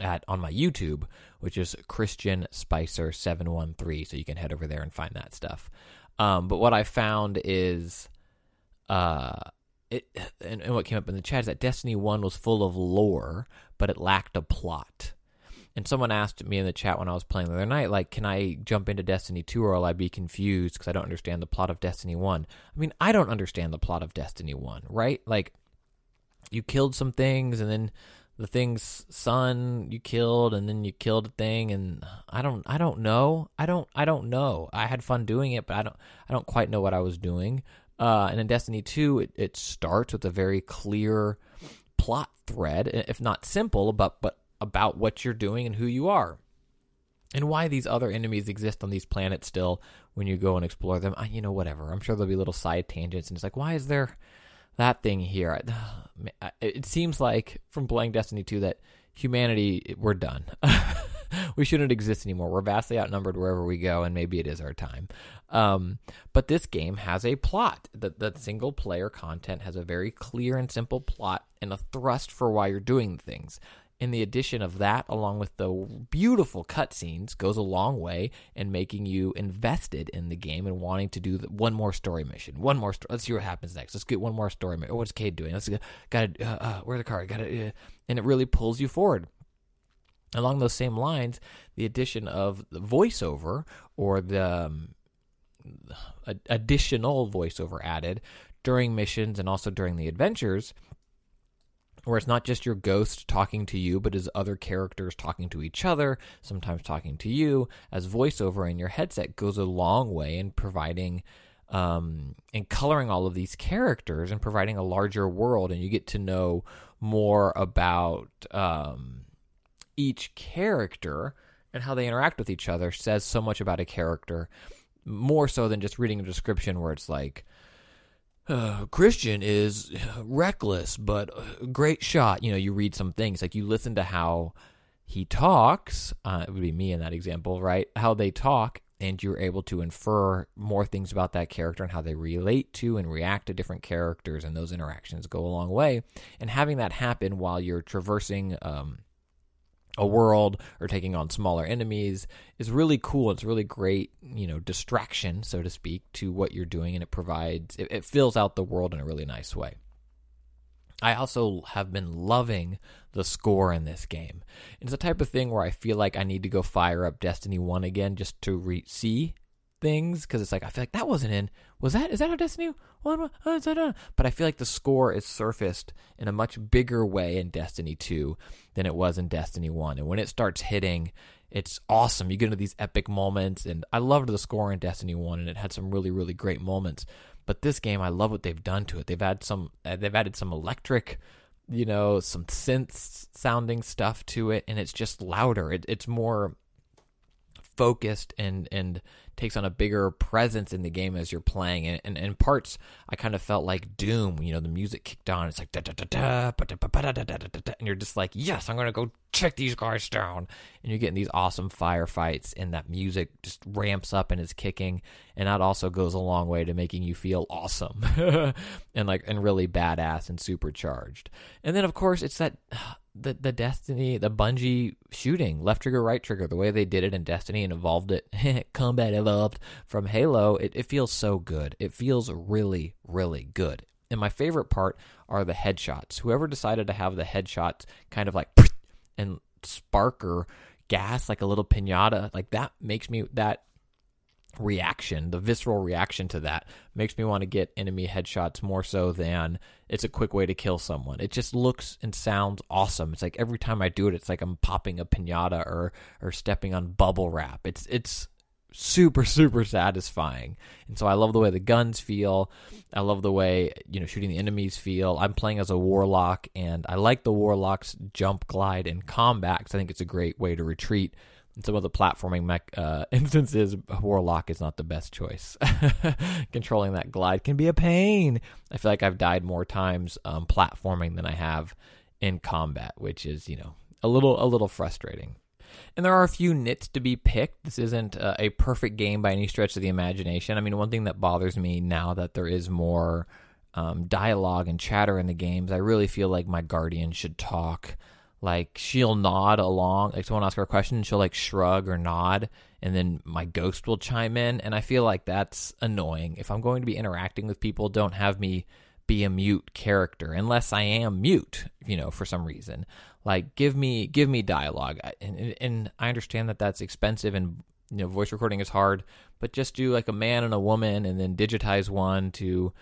Speaker 6: at on my YouTube, which is Christian Spicer 713. So you can head over there and find that stuff. Um, but what I found is, uh, it and, and what came up in the chat is that Destiny One was full of lore, but it lacked a plot. And someone asked me in the chat when I was playing the other night, like, can I jump into Destiny 2 or will I be confused because I don't understand the plot of Destiny 1? I mean, I don't understand the plot of Destiny 1, right? Like, you killed some things and then the thing's son you killed and then you killed a thing and I don't I don't know. I don't I don't know. I had fun doing it, but I don't I don't quite know what I was doing. Uh, and in Destiny 2, it, it starts with a very clear plot thread, if not simple, but but about what you're doing and who you are. And why these other enemies exist on these planets still when you go and explore them. I, you know, whatever. I'm sure there'll be little side tangents and it's like, why is there that thing here. (sighs) It seems like from playing Destiny 2 that humanity, we're done. (laughs) we shouldn't exist anymore. We're vastly outnumbered wherever we go, and maybe it is our time. Um, but this game has a plot. The, the single player content has a very clear and simple plot and a thrust for why you're doing things and the addition of that along with the beautiful cutscenes goes a long way in making you invested in the game and wanting to do the, one more story mission one more let's see what happens next. Let's get one more story mission. Oh, what's Cayde doing? Let's got to uh, uh, where's the car got to uh, and it really pulls you forward. Along those same lines the addition of the voiceover or the um, additional voiceover added during missions and also during the adventures where it's not just your ghost talking to you, but as other characters talking to each other, sometimes talking to you, as voiceover in your headset goes a long way in providing um, and coloring all of these characters and providing a larger world, and you get to know more about um, each character and how they interact with each other. Says so much about a character, more so than just reading a description where it's like uh, Christian is reckless but great shot. You know, you read some things like you listen to how he talks. Uh, it would be me in that example, right? How they talk, and you're able to infer more things about that character and how they relate to and react to different characters, and those interactions go a long way. And having that happen while you're traversing. Um, a world or taking on smaller enemies is really cool. It's really great, you know, distraction, so to speak, to what you're doing, and it provides it, it fills out the world in a really nice way. I also have been loving the score in this game. It's the type of thing where I feel like I need to go fire up Destiny 1 again just to re- see things because it's like I feel like that wasn't in. Was that is that a Destiny? One? Uh, But I feel like the score is surfaced in a much bigger way in Destiny 2 than it was in Destiny 1. And when it starts hitting, it's awesome. You get into these epic moments, and I loved the score in Destiny 1, and it had some really, really great moments. But this game, I love what they've done to it. They've added some, uh, they've added some electric, you know, some synth sounding stuff to it, and it's just louder. It, it's more focused and and takes on a bigger presence in the game as you're playing. And, and in parts I kind of felt like Doom you know the music kicked on. It's like da da da da da da da da da, and you're just like yes I'm gonna go check these guys down. And you're getting these awesome firefights and that music just ramps up and is kicking. And that also goes a long way to making you feel awesome (laughs) and like and really badass and supercharged. And then of course it's that the the Destiny, the Bungie shooting, left trigger, right trigger, the way they did it in Destiny and evolved it, (laughs) combat evolved from Halo, it, it feels so good. It feels really, really good. And my favorite part are the headshots. Whoever decided to have the headshots kind of like (laughs) and spark or gas like a little pinata, like that makes me that reaction, the visceral reaction to that makes me want to get enemy headshots more so than it's a quick way to kill someone. It just looks and sounds awesome. It's like every time I do it, it's like I'm popping a pinata or or stepping on bubble wrap. It's it's super super satisfying. And so I love the way the guns feel. I love the way, you know, shooting the enemies feel. I'm playing as a warlock and I like the warlock's jump glide in combat cuz I think it's a great way to retreat in some of the platforming mech, uh, (laughs) instances, Warlock is not the best choice. (laughs) Controlling that glide can be a pain. I feel like I've died more times um, platforming than I have in combat, which is you know a little a little frustrating. And there are a few nits to be picked. This isn't uh, a perfect game by any stretch of the imagination. I mean, one thing that bothers me now that there is more um, dialogue and chatter in the games, I really feel like my guardian should talk like she'll nod along like someone asks her a question she'll like shrug or nod and then my ghost will chime in and i feel like that's annoying. If i'm going to be interacting with people don't have me be a mute character unless i am mute you know for some reason. Like give me give me dialogue. And, and i understand that that's expensive and you know voice recording is hard but just do like a man and a woman and then digitize one to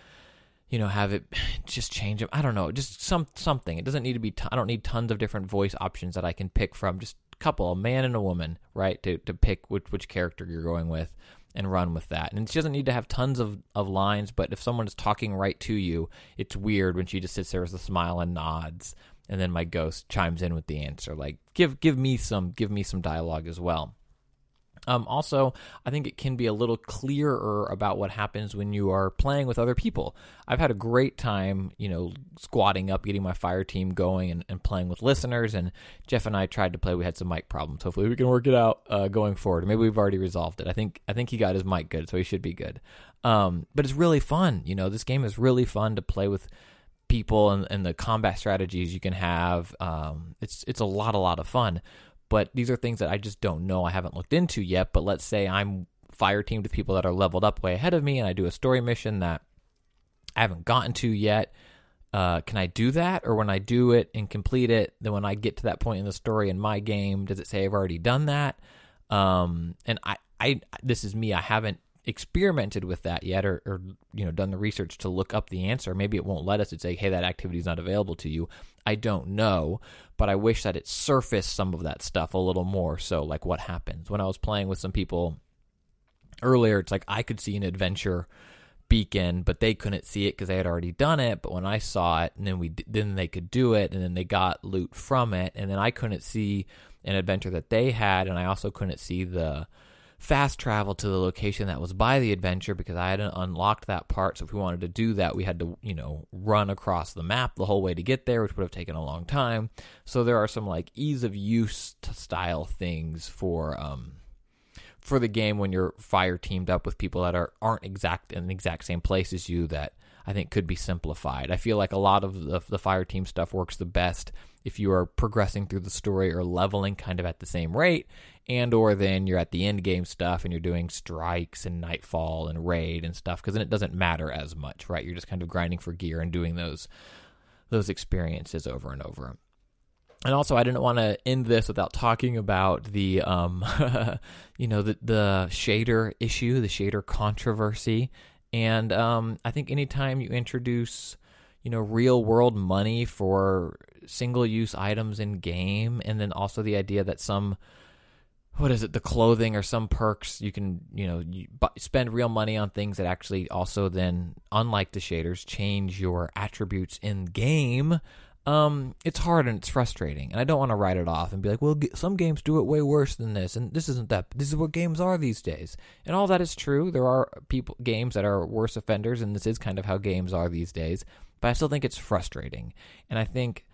Speaker 6: you know, have it (sighs) just change them. I don't know, just some something. It doesn't need to be. I don't need tons of different voice options that I can pick from. Just a couple, a man and a woman, right? To to pick which which character you're going with and run with that. And she doesn't need to have tons of of lines, but if someone is talking right to you, it's weird when she just sits there with a smile and nods, and then my ghost chimes in with the answer. Like give give me some give me some dialogue as well. Um, also, I think it can be a little clearer about what happens when you are playing with other people. I've had a great time, you know, squatting up, getting my fire team going, and, and playing with listeners. And Jeff and I tried to play. We had some mic problems. Hopefully, we can work it out uh, going forward. Maybe we've already resolved it. I think I think he got his mic good, so he should be good. Um, but it's really fun. You know, this game is really fun to play with people and, and the combat strategies you can have. Um, it's it's a lot a lot of fun but these are things that I just don't know. I haven't looked into yet. But let's say I'm fire teamed with people that are leveled up way ahead of me, and I do a story mission that I haven't gotten to yet. Uh, can I do that, or when I do it and complete it, then when I get to that point in the story in my game, does it say I've already done that? Um, and I, I, this is me. I haven't experimented with that yet, or, or you know, done the research to look up the answer. Maybe it won't let us. It say, hey, that activity is not available to you. I don't know, but I wish that it surfaced some of that stuff a little more. So, like, what happens when I was playing with some people earlier? It's like I could see an adventure beacon, but they couldn't see it because they had already done it. But when I saw it, and then we then they could do it, and then they got loot from it, and then I couldn't see an adventure that they had, and I also couldn't see the fast travel to the location that was by the adventure because I hadn't unlocked that part. So if we wanted to do that, we had to, you know, run across the map the whole way to get there, which would have taken a long time. So there are some like ease of use style things for um for the game when you're fire teamed up with people that are aren't exact in the exact same place as you that I think could be simplified. I feel like a lot of the, the fire team stuff works the best if you are progressing through the story or leveling kind of at the same rate and or then you're at the end game stuff and you're doing strikes and nightfall and raid and stuff because then it doesn't matter as much right you're just kind of grinding for gear and doing those those experiences over and over. And also, I didn't want to end this without talking about the, um, (laughs) you know, the the shader issue, the shader controversy, and um, I think anytime you introduce, you know, real world money for single use items in game, and then also the idea that some what is it the clothing or some perks you can you know you spend real money on things that actually also then unlike the shaders change your attributes in game. Um it's hard and it's frustrating and i don't want to write it off and be like well some games do it way worse than this and this isn't that this is what games are these days. And all that is true there are people games that are worse offenders and this is kind of how games are these days but i still think it's frustrating. And i think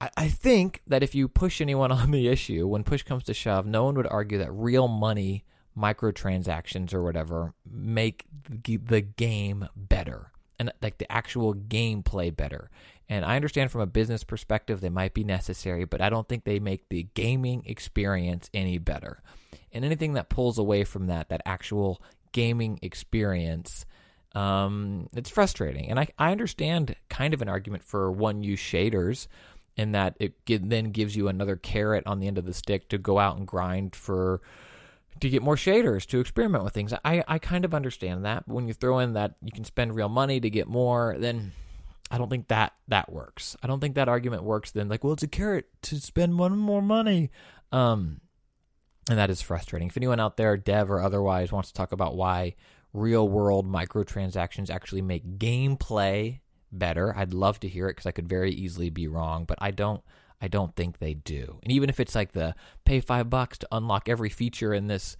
Speaker 6: I, think that if you push anyone (laughs) on the issue, when push comes to shove, no one would argue that real money, microtransactions or whatever, make the the game better and like the actual gameplay better. And I understand from a business perspective they might be necessary, but I don't think they make the gaming experience any better. And anything that pulls away from that, that actual gaming experience, um, it's frustrating. And I, I understand kind of an argument for one use shaders in that it then gives you another carrot on the end of the stick to go out and grind for to get more shaders to experiment with things. I, I kind of understand that. But when you throw in that you can spend real money to get more, then I don't think that that works. I don't think that argument works then like, well, it's a carrot to spend one more money. Um and that is frustrating. If anyone out there, dev or otherwise, wants to talk about why real world microtransactions actually make gameplay better, I'd love to hear it because I could very easily be wrong, but I don't. I don't think they do. And even if it's like the pay five bucks to unlock every feature in this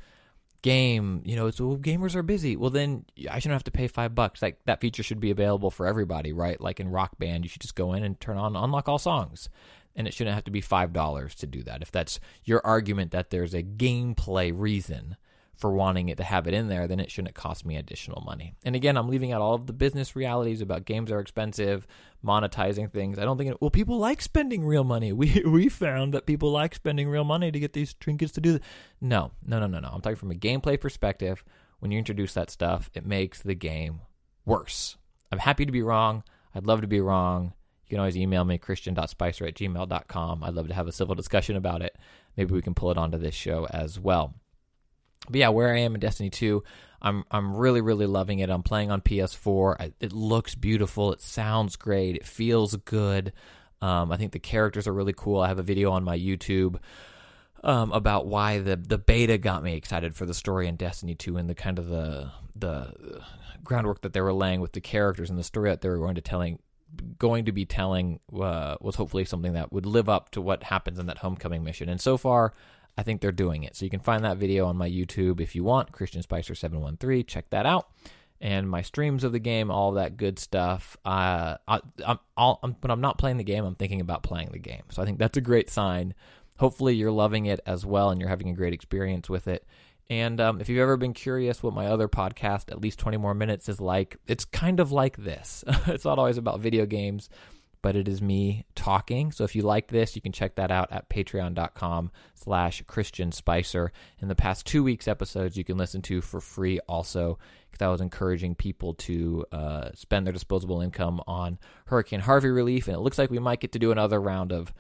Speaker 6: game, you know, so gamers are busy. Well, then I shouldn't have to pay five bucks. Like that feature should be available for everybody, right? Like in Rock Band, you should just go in and turn on unlock all songs, and it shouldn't have to be five dollars to do that. If that's your argument that there's a gameplay reason for wanting it to have it in there, then it shouldn't cost me additional money. And again, I'm leaving out all of the business realities about games are expensive, monetizing things. I don't think it, well, people like spending real money. (laughs) We we found that people like spending real money to get these trinkets to do that. No, no, no, no, no. I'm talking from a gameplay perspective. When you introduce that stuff, it makes the game worse. I'm happy to be wrong. I'd love to be wrong. You can always email me, christian.spicer at gmail.com. I'd love to have a civil discussion about it. Maybe we can pull it onto this show as well. But yeah, where I am in Destiny 2, I'm I'm really really loving it. I'm playing on PS4. I, it looks beautiful. It sounds great. It feels good. Um, I think the characters are really cool. I have a video on my YouTube um, about why the the beta got me excited for the story in Destiny 2 and the kind of the the groundwork that they were laying with the characters and the story that they were going to telling going to be telling uh, was hopefully something that would live up to what happens in that homecoming mission. And so far, I think they're doing it. So you can find that video on my YouTube if you want, Christian Spicer 713. Check that out. And my streams of the game, all that good stuff. Uh, I, I'm, I'm, when I'm not playing the game, I'm thinking about playing the game. So I think that's a great sign. Hopefully, you're loving it as well and you're having a great experience with it. And um, if you've ever been curious what my other podcast, At least 20 More Minutes, is like, it's kind of like this. (laughs) it's not always about video games but it is me talking. So if you like this, you can check that out at patreon.com slash Christian Spicer. In the past two weeks episodes you can listen to for free also because I was encouraging people to uh, spend their disposable income on Hurricane Harvey relief. And it looks like we might get to do another round of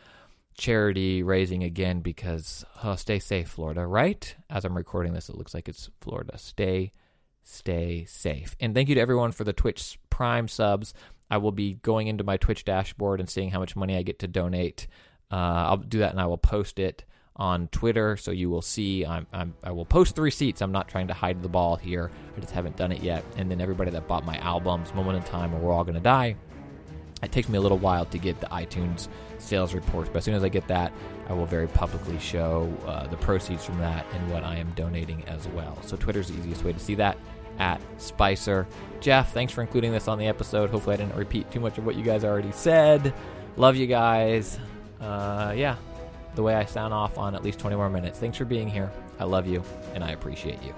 Speaker 6: charity raising again because oh, stay safe, Florida, right? As I'm recording this, it looks like it's Florida. Stay, stay safe. And thank you to everyone for the Twitch Prime subs. I will be going into my Twitch dashboard and seeing how much money I get to donate. Uh, I'll do that and I will post it on Twitter, so you will see. I'm, I'm, I will post the receipts. I'm not trying to hide the ball here. I just haven't done it yet. And then everybody that bought my albums, Moment in Time, or We're All Gonna Die, it takes me a little while to get the iTunes sales reports, but as soon as I get that, I will very publicly show uh, the proceeds from that and what I am donating as well. So Twitter's the easiest way to see that at Spicer. Jeff, thanks for including this on the episode. Hopefully, I didn't repeat too much of what you guys already said. Love you guys. Uh, yeah, the way I sound off on at least 20 more minutes. Thanks for being here. I love you, and I appreciate you.